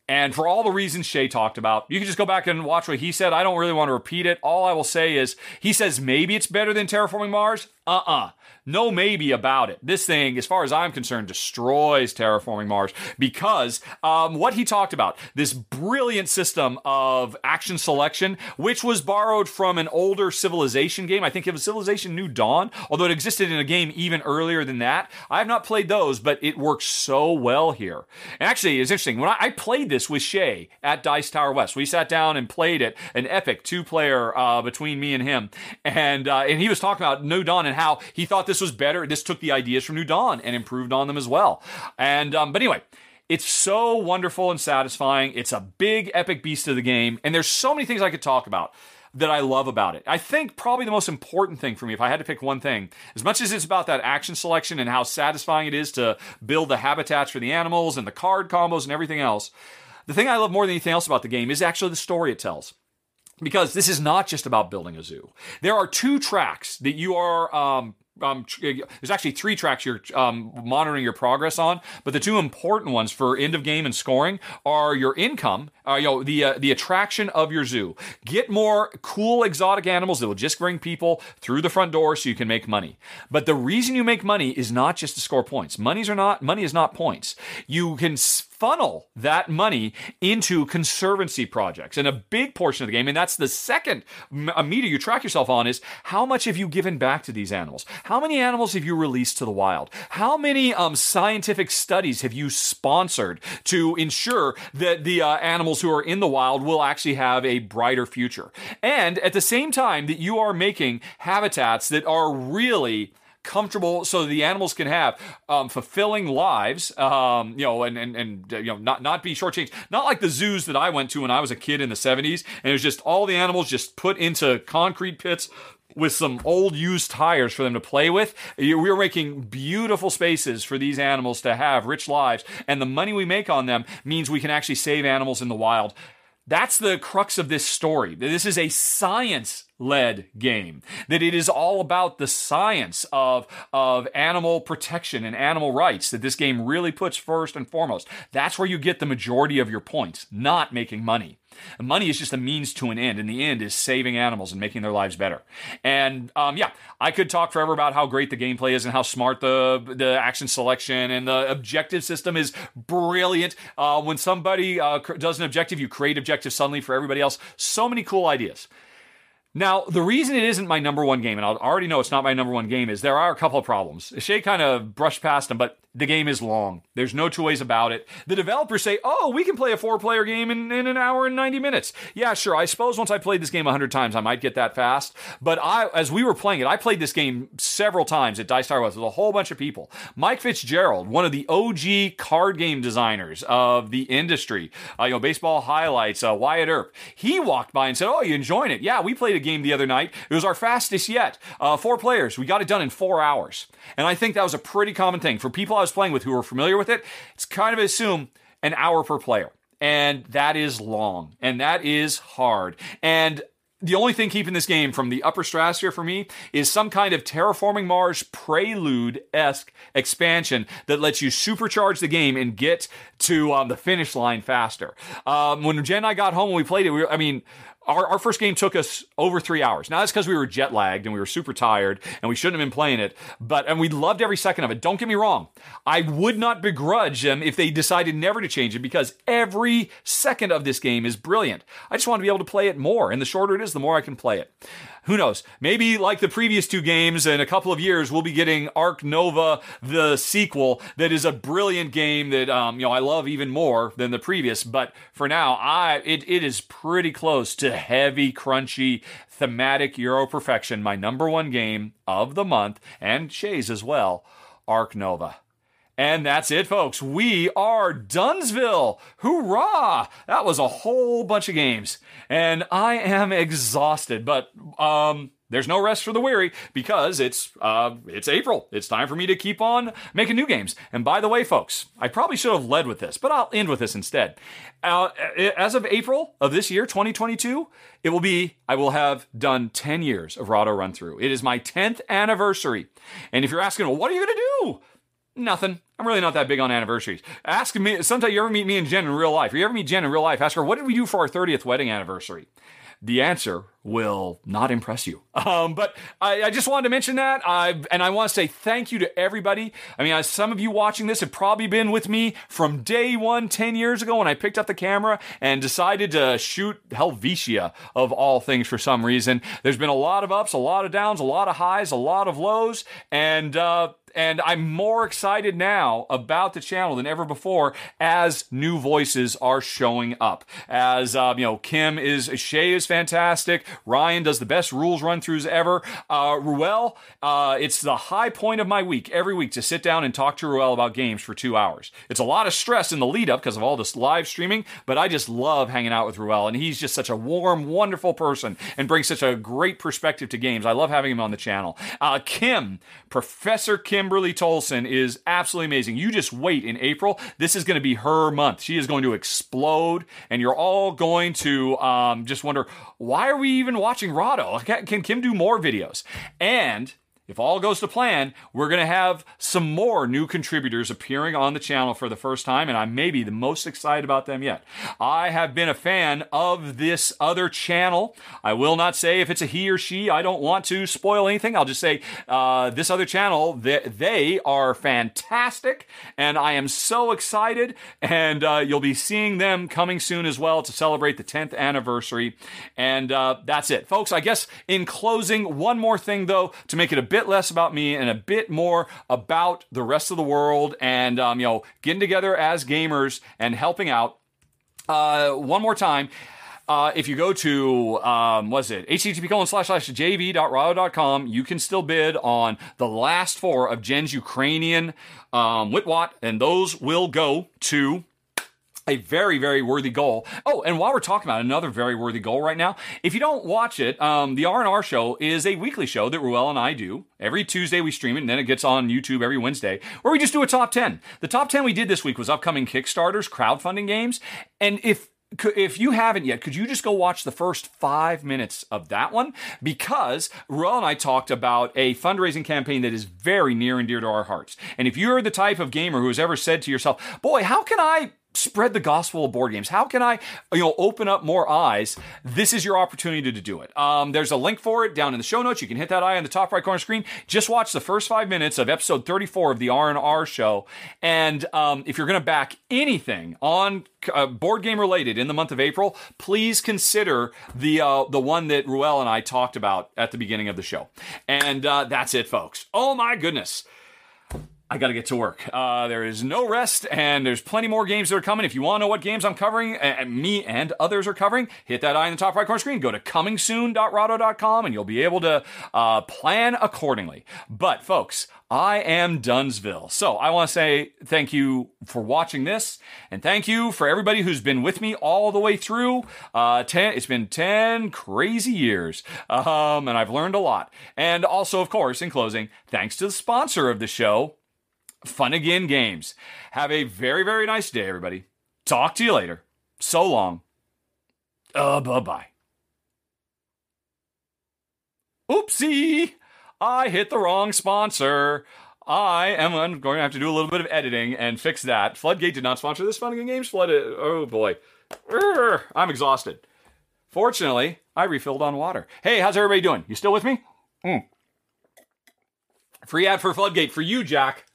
And for all the reasons Shay talked about, you can just go back and watch what he said. I don't really want to repeat it. All I will say is he says maybe it's better than Terraforming Mars. Uh uh-uh. uh no maybe about it. This thing, as far as I'm concerned, destroys terraforming Mars because um, what he talked about, this brilliant system of action selection, which was borrowed from an older Civilization game. I think it was Civilization New Dawn, although it existed in a game even earlier than that. I have not played those, but it works so well here. And actually, it's interesting. When I, I played this with Shay at Dice Tower West, we sat down and played it, an epic two player uh, between me and him. And, uh, and he was talking about New Dawn and how he thought this was better. This took the ideas from New Dawn and improved on them as well. And um, but anyway, it's so wonderful and satisfying. It's a big epic beast of the game, and there's so many things I could talk about that I love about it. I think probably the most important thing for me, if I had to pick one thing, as much as it's about that action selection and how satisfying it is to build the habitats for the animals and the card combos and everything else, the thing I love more than anything else about the game is actually the story it tells because this is not just about building a zoo. There are two tracks that you are um, um, there's actually three tracks you're um, monitoring your progress on, but the two important ones for end of game and scoring are your income, uh, you know, the uh, the attraction of your zoo. Get more cool exotic animals that will just bring people through the front door so you can make money. But the reason you make money is not just to score points. Money's are not money is not points. You can funnel that money into conservancy projects. And a big portion of the game, and that's the second meter you track yourself on, is how much have you given back to these animals? How many animals have you released to the wild? How many um, scientific studies have you sponsored to ensure that the uh, animals who are in the wild will actually have a brighter future? And at the same time that you are making habitats that are really comfortable so the animals can have um, fulfilling lives, um, you know, and, and, and, you know, not, not be shortchanged. Not like the zoos that I went to when I was a kid in the 70s, and it was just all the animals just put into concrete pits with some old used tires for them to play with. We are making beautiful spaces for these animals to have rich lives, and the money we make on them means we can actually save animals in the wild. That's the crux of this story. This is a science led game. That it is all about the science of, of animal protection and animal rights that this game really puts first and foremost. That's where you get the majority of your points, not making money. Money is just a means to an end, and the end is saving animals and making their lives better. And um, yeah, I could talk forever about how great the gameplay is and how smart the the action selection and the objective system is brilliant. Uh, when somebody uh, does an objective, you create objectives suddenly for everybody else. So many cool ideas. Now, the reason it isn't my number one game, and I already know it's not my number one game, is there are a couple of problems. Shay kind of brushed past them, but the game is long. There's no two ways about it. The developers say, oh, we can play a four player game in, in an hour and 90 minutes. Yeah, sure. I suppose once I played this game 100 times, I might get that fast. But I, as we were playing it, I played this game several times at Dice Tower West with a whole bunch of people. Mike Fitzgerald, one of the OG card game designers of the industry, uh, you know, baseball highlights, uh, Wyatt Earp, he walked by and said, oh, you enjoying it? Yeah, we played a game the other night. It was our fastest yet. Uh, four players. We got it done in four hours. And I think that was a pretty common thing for people I was playing with who were familiar with it. It's kind of assume an hour per player. And that is long and that is hard. And the only thing keeping this game from the upper stratosphere for me is some kind of terraforming Mars prelude esque expansion that lets you supercharge the game and get to um, the finish line faster. Um, when Jen and I got home and we played it, we I mean, our, our first game took us over three hours. Now that's because we were jet lagged and we were super tired and we shouldn't have been playing it. But and we loved every second of it. Don't get me wrong. I would not begrudge them if they decided never to change it because every second of this game is brilliant. I just want to be able to play it more, and the shorter it is, the more I can play it. Who knows? Maybe like the previous two games, in a couple of years, we'll be getting Ark Nova, the sequel, that is a brilliant game that um, you know I love even more than the previous. But for now, I it, it is pretty close to heavy, crunchy, thematic Euro perfection. My number one game of the month, and Shay's as well, Ark Nova. And that's it, folks. We are Dunsville. Hoorah! That was a whole bunch of games. And I am exhausted, but um there's no rest for the weary because it's uh, it's April. It's time for me to keep on making new games. And by the way, folks, I probably should have led with this, but I'll end with this instead. Uh, as of April of this year, 2022, it will be I will have done 10 years of Rahdo Run Through. It is my 10th anniversary. And if you're asking, well, what are you going to do? Nothing. I'm really not that big on anniversaries. Ask me, sometimes you ever meet me and Jen in real life, or you ever meet Jen in real life, ask her, what did we do for our 30th wedding anniversary? The answer will not impress you. <laughs> Um, but I, I, just wanted to mention that. I, and I want to say thank you to everybody. I mean, some of you watching this have probably been with me from day one, 10 years ago, when I picked up the camera and decided to shoot Helvetia of all things for some reason. There's been a lot of ups, a lot of downs, a lot of highs, a lot of lows. And, uh, and I'm more excited now about the channel than ever before as new voices are showing up. As um, you know, Kim is Shay is fantastic. Ryan does the best rules run throughs ever. Uh, Ruel, uh, it's the high point of my week every week to sit down and talk to Ruel about games for two hours. It's a lot of stress in the lead up because of all this live streaming, but I just love hanging out with Ruel, and he's just such a warm, wonderful person and brings such a great perspective to games. I love having him on the channel. Uh, Kim, Professor Kimberly Tolson, is absolutely amazing. You just wait in April. This is going to be her month. She is going to explode, and you're all going to um, just wonder why are we even watching Rahdo? Can Kim do more videos? And if all goes to plan, we're going to have some more new contributors appearing on the channel for the first time, and I'm maybe the most excited about them yet. I have been a fan of this other channel. I will not say if it's a he or she. I don't want to spoil anything. I'll just say uh, this other channel, they, they, are fantastic, and I am so excited, and uh, you'll be seeing them coming soon as well to celebrate the 10th anniversary. And uh, that's it. Folks, I guess in closing, one more thing, though, to make it a bit bit less about me and a bit more about the rest of the world and, um, you know, getting together as gamers and helping out. Uh, one more time. Uh, if you go to, um, what's it, http colon slash slash jv.rahdo.com, you can still bid on the last four of Jen's Ukrainian um, Witwat, and those will go to a very, very worthy goal. Oh, and while we're talking about another very worthy goal right now, if you don't watch it, um, the R&R show is a weekly show that Ruel and I do. Every Tuesday we stream it, and then it gets on YouTube every Wednesday, where we just do a top 10. The top 10 we did this week was upcoming Kickstarters, crowdfunding games, and if if you haven't yet, could you just go watch the first five minutes of that one? Because Ruel and I talked about a fundraising campaign that is very near and dear to our hearts. And if you're the type of gamer who has ever said to yourself, boy, how can I spread the gospel of board games. How can I, you know, open up more eyes? This is your opportunity to do it. Um, there's a link for it down in the show notes. You can hit that eye on the top right corner screen. Just watch the first five minutes of episode 34 of the R and R show. And um, if you're going to back anything on uh, board game related in the month of April, please consider the uh, the one that Ruel and I talked about at the beginning of the show. And uh, that's it, folks. Oh my goodness. I got to get to work. Uh, there is no rest, and there's plenty more games that are coming. If you want to know what games I'm covering, and me and others are covering, hit that eye in the top right corner screen. Go to comingsoon.rahdo.com, and you'll be able to uh, plan accordingly. But, folks, I am Dunsville. So I want to say thank you for watching this, and thank you for everybody who's been with me all the way through. Uh, ten, it's been 10 crazy years, um, and I've learned a lot. And also, of course, in closing, thanks to the sponsor of the show, Fun Again Games. Have a very, very nice day, everybody. Talk to you later. So long. Uh, bye bye. Oopsie! I hit the wrong sponsor. I am going to have to do a little bit of editing and fix that. Floodgate did not sponsor this Fun Again Games. Flood. Oh boy. Urgh, I'm exhausted. Fortunately, I refilled on water. Hey, how's everybody doing? You still with me? Mm. Free ad for Floodgate for you, Jack.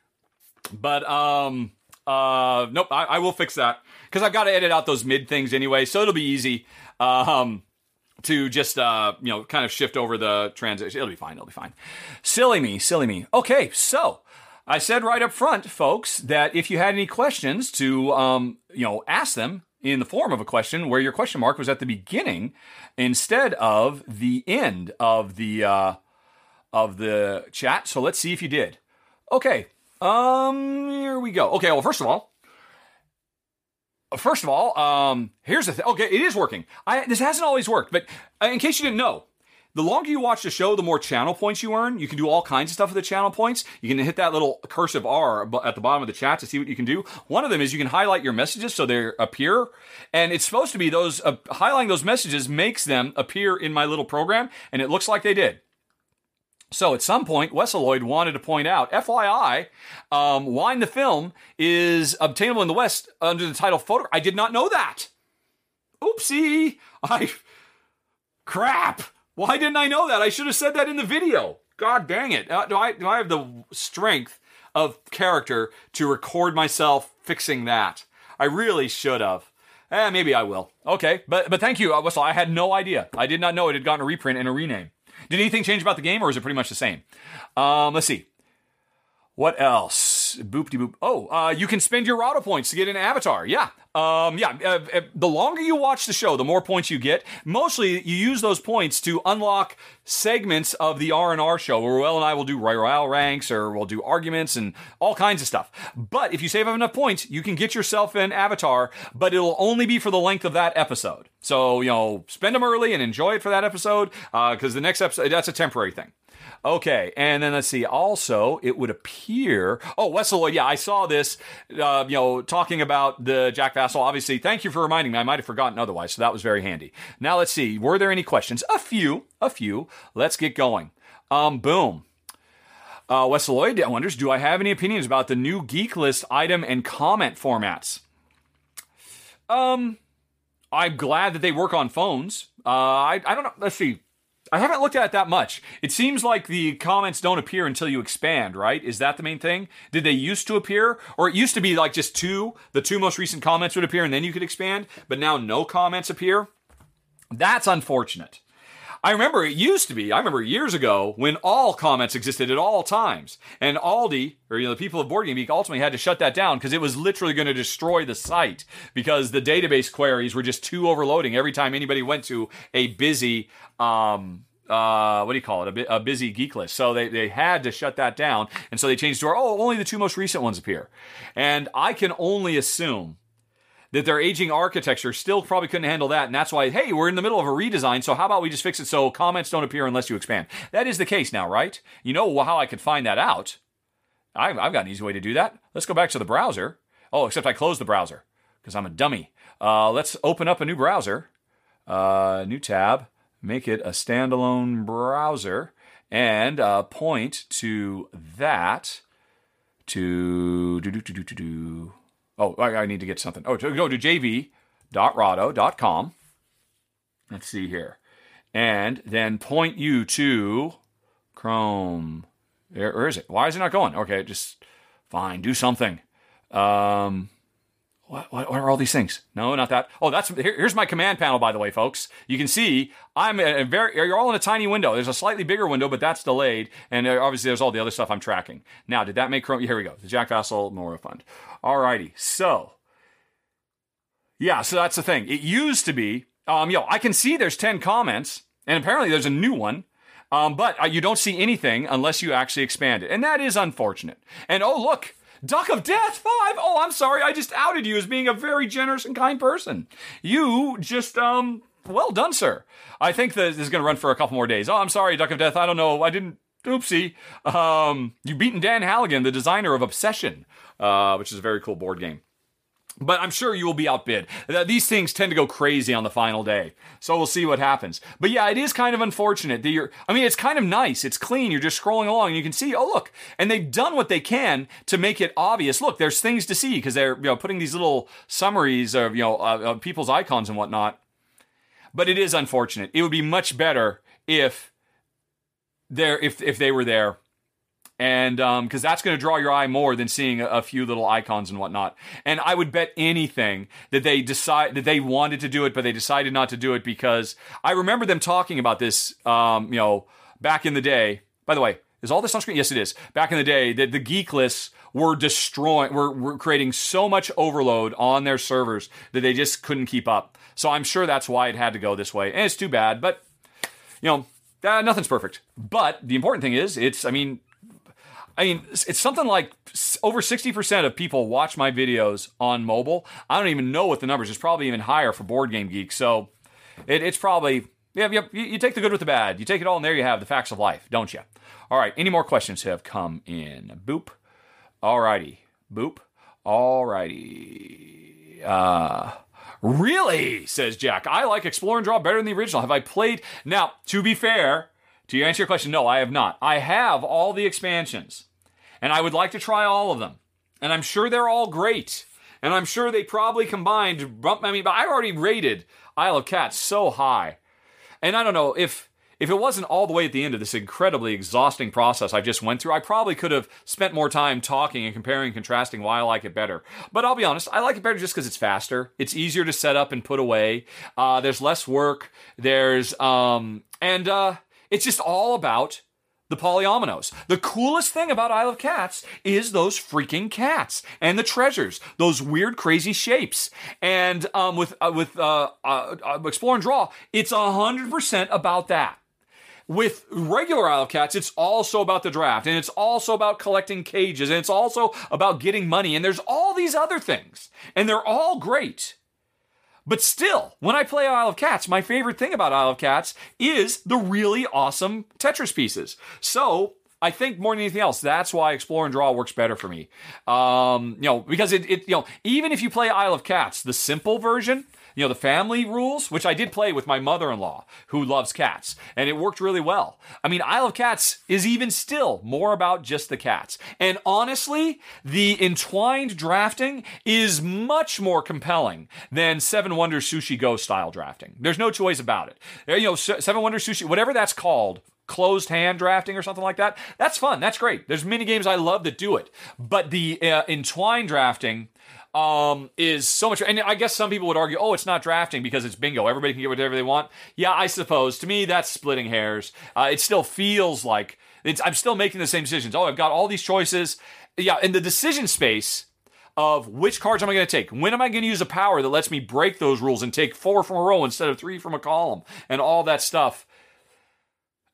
But um, uh, nope, I, I will fix that because I've got to edit out those mid things anyway, so it'll be easy. Um, to just uh, you know kind of shift over the transition. It'll be fine. It'll be fine. Silly me, silly me. Okay, so I said right up front, folks, that if you had any questions to um, you know ask them in the form of a question, where your question mark was at the beginning instead of the end of the uh, of the chat. So let's see if you did. Okay, um, here we go. Okay, well, first of all, First of all, um, here's the thing. Okay, it is working. I, this hasn't always worked, but uh, in case you didn't know, the longer you watch the show, the more channel points you earn. You can do all kinds of stuff with the channel points. You can hit that little cursive R at the bottom of the chat to see what you can do. One of them is you can highlight your messages so they appear, and it's supposed to be those uh, highlighting those messages makes them appear in my little program, and it looks like they did. So at some point, Wesseloid wanted to point out, FYI, um, Wine the Film is obtainable in the West under the title Photo. I did not know that. Oopsie. I. Crap. Why didn't I know that? I should have said that in the video. God dang it. Uh, do, I, do I have the strength of character to record myself fixing that? I really should have. Eh, maybe I will. Okay, but but thank you, uh, Wessel. I had no idea. I did not know it had gotten a reprint and a rename. Did anything change about the game, or is it pretty much the same? Um, let's see. What else? Boop de boop. Oh, uh, you can spend your Rahdo points to get an avatar. Yeah. Um, yeah. Uh, uh, the longer you watch the show, the more points you get. Mostly, you use those points to unlock segments of the R and R show, where Will and I will do royale ranks, or we'll do arguments and all kinds of stuff. But if you save up enough points, you can get yourself an avatar, but it'll only be for the length of that episode. So you know, spend them early and enjoy it for that episode, because uh, the next episode that's a temporary thing. Okay, and then let's see. Also, it would appear. Oh, Wessel, yeah, I saw this. Uh, you know, talking about the Jack Vasel. Obviously, thank you for reminding me. I might have forgotten otherwise, so that was very handy. Now let's see. Were there any questions? A few, a few. Let's get going. Um, boom. Uh, Wesseloid wonders, do I have any opinions about the new Geek List item and comment formats? Um, I'm glad that they work on phones. Uh, I, I don't know. Let's see. I haven't looked at it that much. It seems like the comments don't appear until you expand, right? Is that the main thing? Did they used to appear? Or it used to be like just two, the two most recent comments would appear and then you could expand, but now no comments appear? That's unfortunate. I remember it used to be, I remember years ago when all comments existed at all times. And Aldie, or you know, the people of Board Game Geek ultimately had to shut that down because it was literally going to destroy the site because the database queries were just too overloading every time anybody went to a busy um, uh, what do you call it? A, a, busy geek list. So they, they had to shut that down. And so they changed to, oh, only the two most recent ones appear. And I can only assume that their aging architecture still probably couldn't handle that. And that's why, hey, we're in the middle of a redesign. So how about we just fix it so comments don't appear unless you expand? That is the case now, right? You know how I could find that out. I've, I've got an easy way to do that. Let's go back to the browser. Oh, except I closed the browser because I'm a dummy. Uh, let's open up a new browser, uh, new tab, make it a standalone browser, and uh, point to that to do do do do do do Oh, I, I need to get something. Oh, to go to jv.rahdo.com. Let's see here. And then point you to Chrome. Where, where is it? Why is it not going? Okay, just fine. Do something. Um, what, what, what, are all these things? No, not that. Oh, that's here, here's my command panel, by the way, folks. You can see I'm a, a very. You're all in a tiny window. There's a slightly bigger window, but that's delayed, and obviously there's all the other stuff I'm tracking. Now, did that make Chrome? Here we go. The Jack Vasel Memorial Fund. Alrighty, so yeah, so that's the thing. It used to be, um, yo, I can see there's ten comments, and apparently there's a new one. Um, but uh, you don't see anything unless you actually expand it, and that is unfortunate. And oh, look, Duck of Death 5. Oh, I'm sorry. I just outed you as being a very generous and kind person. You just, um, well done, sir. I think that this is going to run for a couple more days. Oh, I'm sorry, Duck of Death. I don't know. I didn't. Oopsie. Um, you've beaten Dan Hallagan, the designer of Obsession, uh, which is a very cool board game. But I'm sure you will be outbid. These things tend to go crazy on the final day. So we'll see what happens. But yeah, it is kind of unfortunate that you're, I mean, it's kind of nice. It's clean. You're just scrolling along and you can see, oh, look. And they've done what they can to make it obvious. Look, there's things to see because they're, you know, putting these little summaries of, you know, of people's icons and whatnot. But it is unfortunate. It would be much better if there, if, if they were there and because that's going to draw your eye more than seeing a, a few little icons and whatnot. And I would bet anything that they decide that they wanted to do it, but they decided not to do it because I remember them talking about this, um, you know, back in the day. By the way, is all this on screen? Yes, it is. Back in the day, that the geek lists were destroying, were, were creating so much overload on their servers that they just couldn't keep up. So I'm sure that's why it had to go this way, and it's too bad. But you know, uh, nothing's perfect. But the important thing is, it's. I mean, I mean, it's something like over 60% of people watch my videos on mobile. I don't even know what the numbers. It's probably even higher for Board Game Geek. So it, it's probably, yeah, yeah, you, take the good with the bad. You take it all, and there you have the facts of life, don't you? All right, any more questions have come in? Boop. All righty. Boop. All righty. Uh, really, says Jack. I like Explore and Draw better than the original. Have I played? Now, to be fair, to answer your question, no, I have not. I have all the expansions, and I would like to try all of them. And I'm sure they're all great. And I'm sure they probably combined. I mean, but I already rated Isle of Cats so high. And I don't know if if it wasn't all the way at the end of this incredibly exhausting process I just went through, I probably could have spent more time talking and comparing and contrasting why I like it better. But I'll be honest, I like it better just because it's faster. It's easier to set up and put away. Uh, there's less work. There's um, and uh, it's just all about the polyominoes. The coolest thing about Isle of Cats is those freaking cats and the treasures, those weird, crazy shapes. And um, with uh, with uh, uh, uh Explore and Draw, it's hundred percent about that. With regular Isle of Cats, it's also about the draft, and it's also about collecting cages, and it's also about getting money, and there's all these other things, and they're all great. But still, when I play Isle of Cats, my favorite thing about Isle of Cats is the really awesome Tetris pieces. So I think more than anything else, that's why Explore and Draw works better for me. Um, you know, because it, it, you know, even if you play Isle of Cats, the simple version, you know, the family rules, which I did play with my mother in law who loves cats, and it worked really well. I mean, Isle of Cats is even still more about just the cats. And honestly, the entwined drafting is much more compelling than Seven Wonders Sushi Go style drafting. There's no choice about it. You know, Seven Wonders Sushi, whatever that's called, closed hand drafting or something like that. That's fun. That's great. There's many games I love that do it. But the uh, entwined drafting um, is so much. And I guess some people would argue, oh, it's not drafting because it's bingo. Everybody can get whatever they want. Yeah, I suppose. To me, that's splitting hairs. Uh, it still feels like I'm still making the same decisions. Oh, I've got all these choices. Yeah, in the decision space of which cards am I going to take? When am I going to use a power that lets me break those rules and take four from a row instead of three from a column and all that stuff?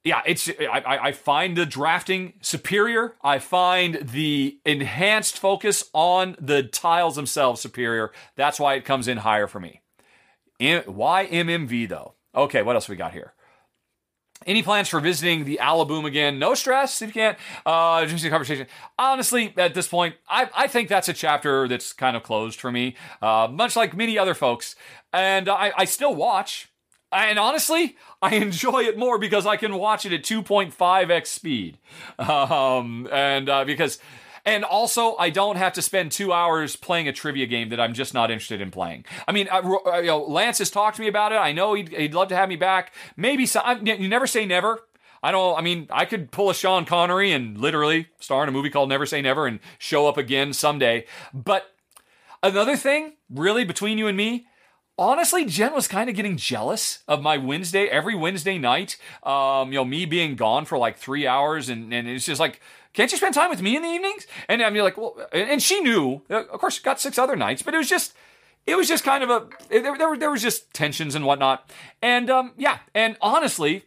Yeah, it's I, I find the drafting superior. I find the enhanced focus on the tiles themselves superior. That's why it comes in higher for me. why MMV though? Okay, what else we got here? Any plans for visiting the Alaboom again? No stress if you can't. Uh, just a conversation. Honestly, at this point, I, I think that's a chapter that's kind of closed for me, uh, much like many other folks. And I, I still watch. And honestly, I enjoy it more because I can watch it at 2.5x speed. Um, and uh, because, and also, I don't have to spend two hours playing a trivia game that I'm just not interested in playing. I mean, uh, you know, Lance has talked to me about it. I know he'd, he'd love to have me back. Maybe some, you never say never. I don't. I mean, I could pull a Sean Connery and literally star in a movie called Never Say Never and show up again someday. But another thing, really, between you and me, honestly, Jen was kind of getting jealous of my Wednesday, every Wednesday night. Um, you know, me being gone for like three hours, and, and it's just like, can't you spend time with me in the evenings? And I'm like, well, and she knew, uh, of course, got six other nights, but it was just, it was just kind of a, there, there, there was just tensions and whatnot. And um, yeah, and honestly,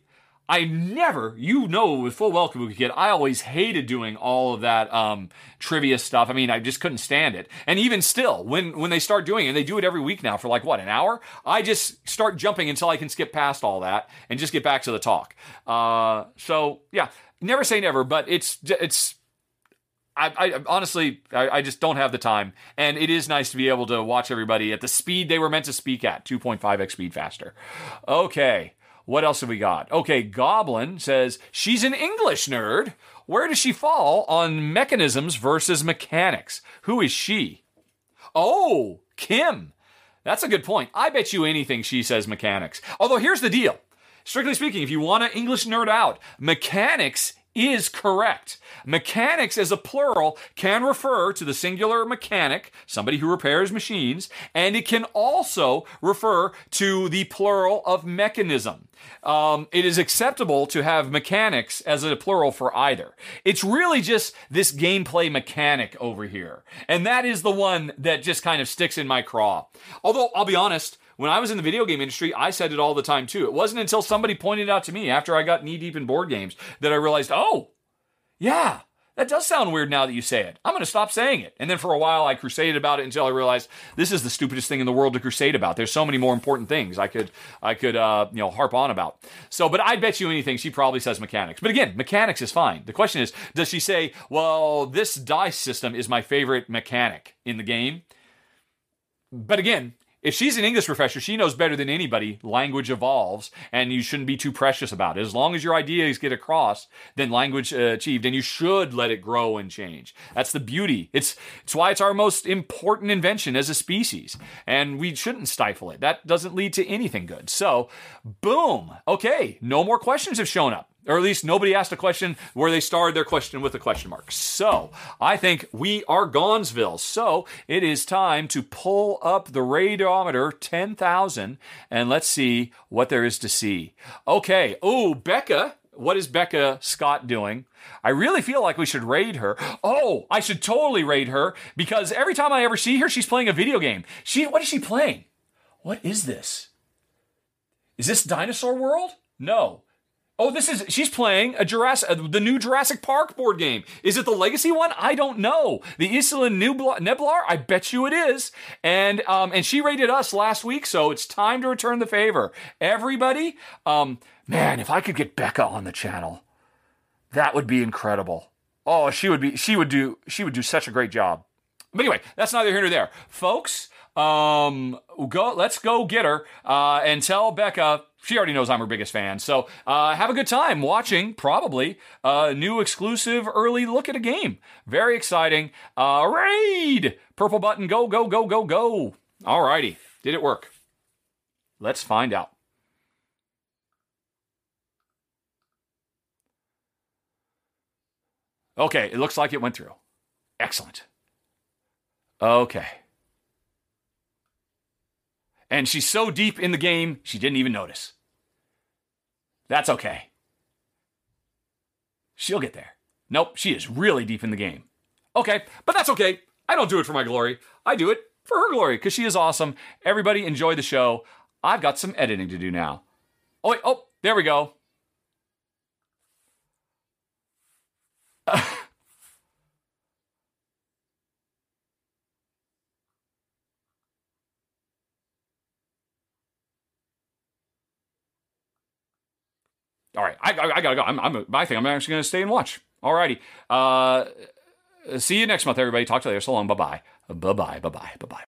I never, you know, with full well Kabuki Kid, I always hated doing all of that um, trivia stuff. I mean, I just couldn't stand it. And even still, when when they start doing it, and they do it every week now for like what an hour. I just start jumping until I can skip past all that and just get back to the talk. Uh, so yeah, never say never, but it's it's. I, I honestly, I, I just don't have the time, and it is nice to be able to watch everybody at the speed they were meant to speak at, 2.5x speed faster. Okay. What else have we got? Okay, Goblin says she's an English nerd. Where does she fall on mechanisms versus mechanics? Who is she? Oh, Kim. That's a good point. I bet you anything she says mechanics. Although here's the deal. Strictly speaking, if you want to English nerd out, mechanics is correct. Mechanics as a plural can refer to the singular mechanic, somebody who repairs machines, and it can also refer to the plural of mechanism. Um, it is acceptable to have mechanics as a plural for either. It's really just this gameplay mechanic over here. And that is the one that just kind of sticks in my craw. Although, I'll be honest, when I was in the video game industry, I said it all the time too. It wasn't until somebody pointed out to me after I got knee deep in board games that I realized, oh, yeah, that does sound weird now that you say it. I'm going to stop saying it. And then for a while, I crusaded about it until I realized this is the stupidest thing in the world to crusade about. There's so many more important things I could, I could, uh, you know, harp on about. So, but I bet you anything, she probably says mechanics. But again, mechanics is fine. The question is, does she say, well, this dice system is my favorite mechanic in the game? But again, if she's an English professor, she knows better than anybody. Language evolves, and you shouldn't be too precious about it. As long as your ideas get across, then language uh, achieved, and you should let it grow and change. That's the beauty. It's it's why it's our most important invention as a species, and we shouldn't stifle it. That doesn't lead to anything good. So, boom. Okay, no more questions have shown up or at least nobody asked a question where they started their question with a question mark. So I think we are Gonzville. So it is time to pull up the radiometer 10,000 and let's see what there is to see. Okay. Oh, Becca. What is Becca Scott doing? I really feel like we should raid her. Oh, I should totally raid her because every time I ever see her, she's playing a video game. She, what is she playing? What is this? Is this Dinosaur World? No. Oh, this is she's playing a Jurassic, uh, the new Jurassic Park board game. Is it the Legacy one? I don't know. The Isla Nublar, I bet you it is. And um, and she rated us last week, so it's time to return the favor. Everybody, um, man, if I could get Becca on the channel, that would be incredible. Oh, she would be, she would do, she would do such a great job. But anyway, that's neither here nor there, folks. Um, go, let's go get her uh, and tell Becca she already knows I'm her biggest fan. So uh, have a good time watching, probably, a new exclusive early look at a game. Very exciting. Uh, raid! Purple button, go, go, go, go, go. Alrighty. Did it work? Let's find out. Okay, it looks like it went through. Excellent. Okay. And she's so deep in the game, she didn't even notice. That's okay. She'll get there. Nope, she is really deep in the game. Okay, but that's okay. I don't do it for my glory. I do it for her glory because she is awesome. Everybody enjoy the show. I've got some editing to do now. Oh, wait, oh, there we go. <laughs> All right, I, I, I gotta go. I'm, I'm, I think I'm actually gonna stay and watch. All righty. Uh, see you next month, everybody. Talk to you later. So long. Bye bye. Bye bye. Bye bye. Bye bye.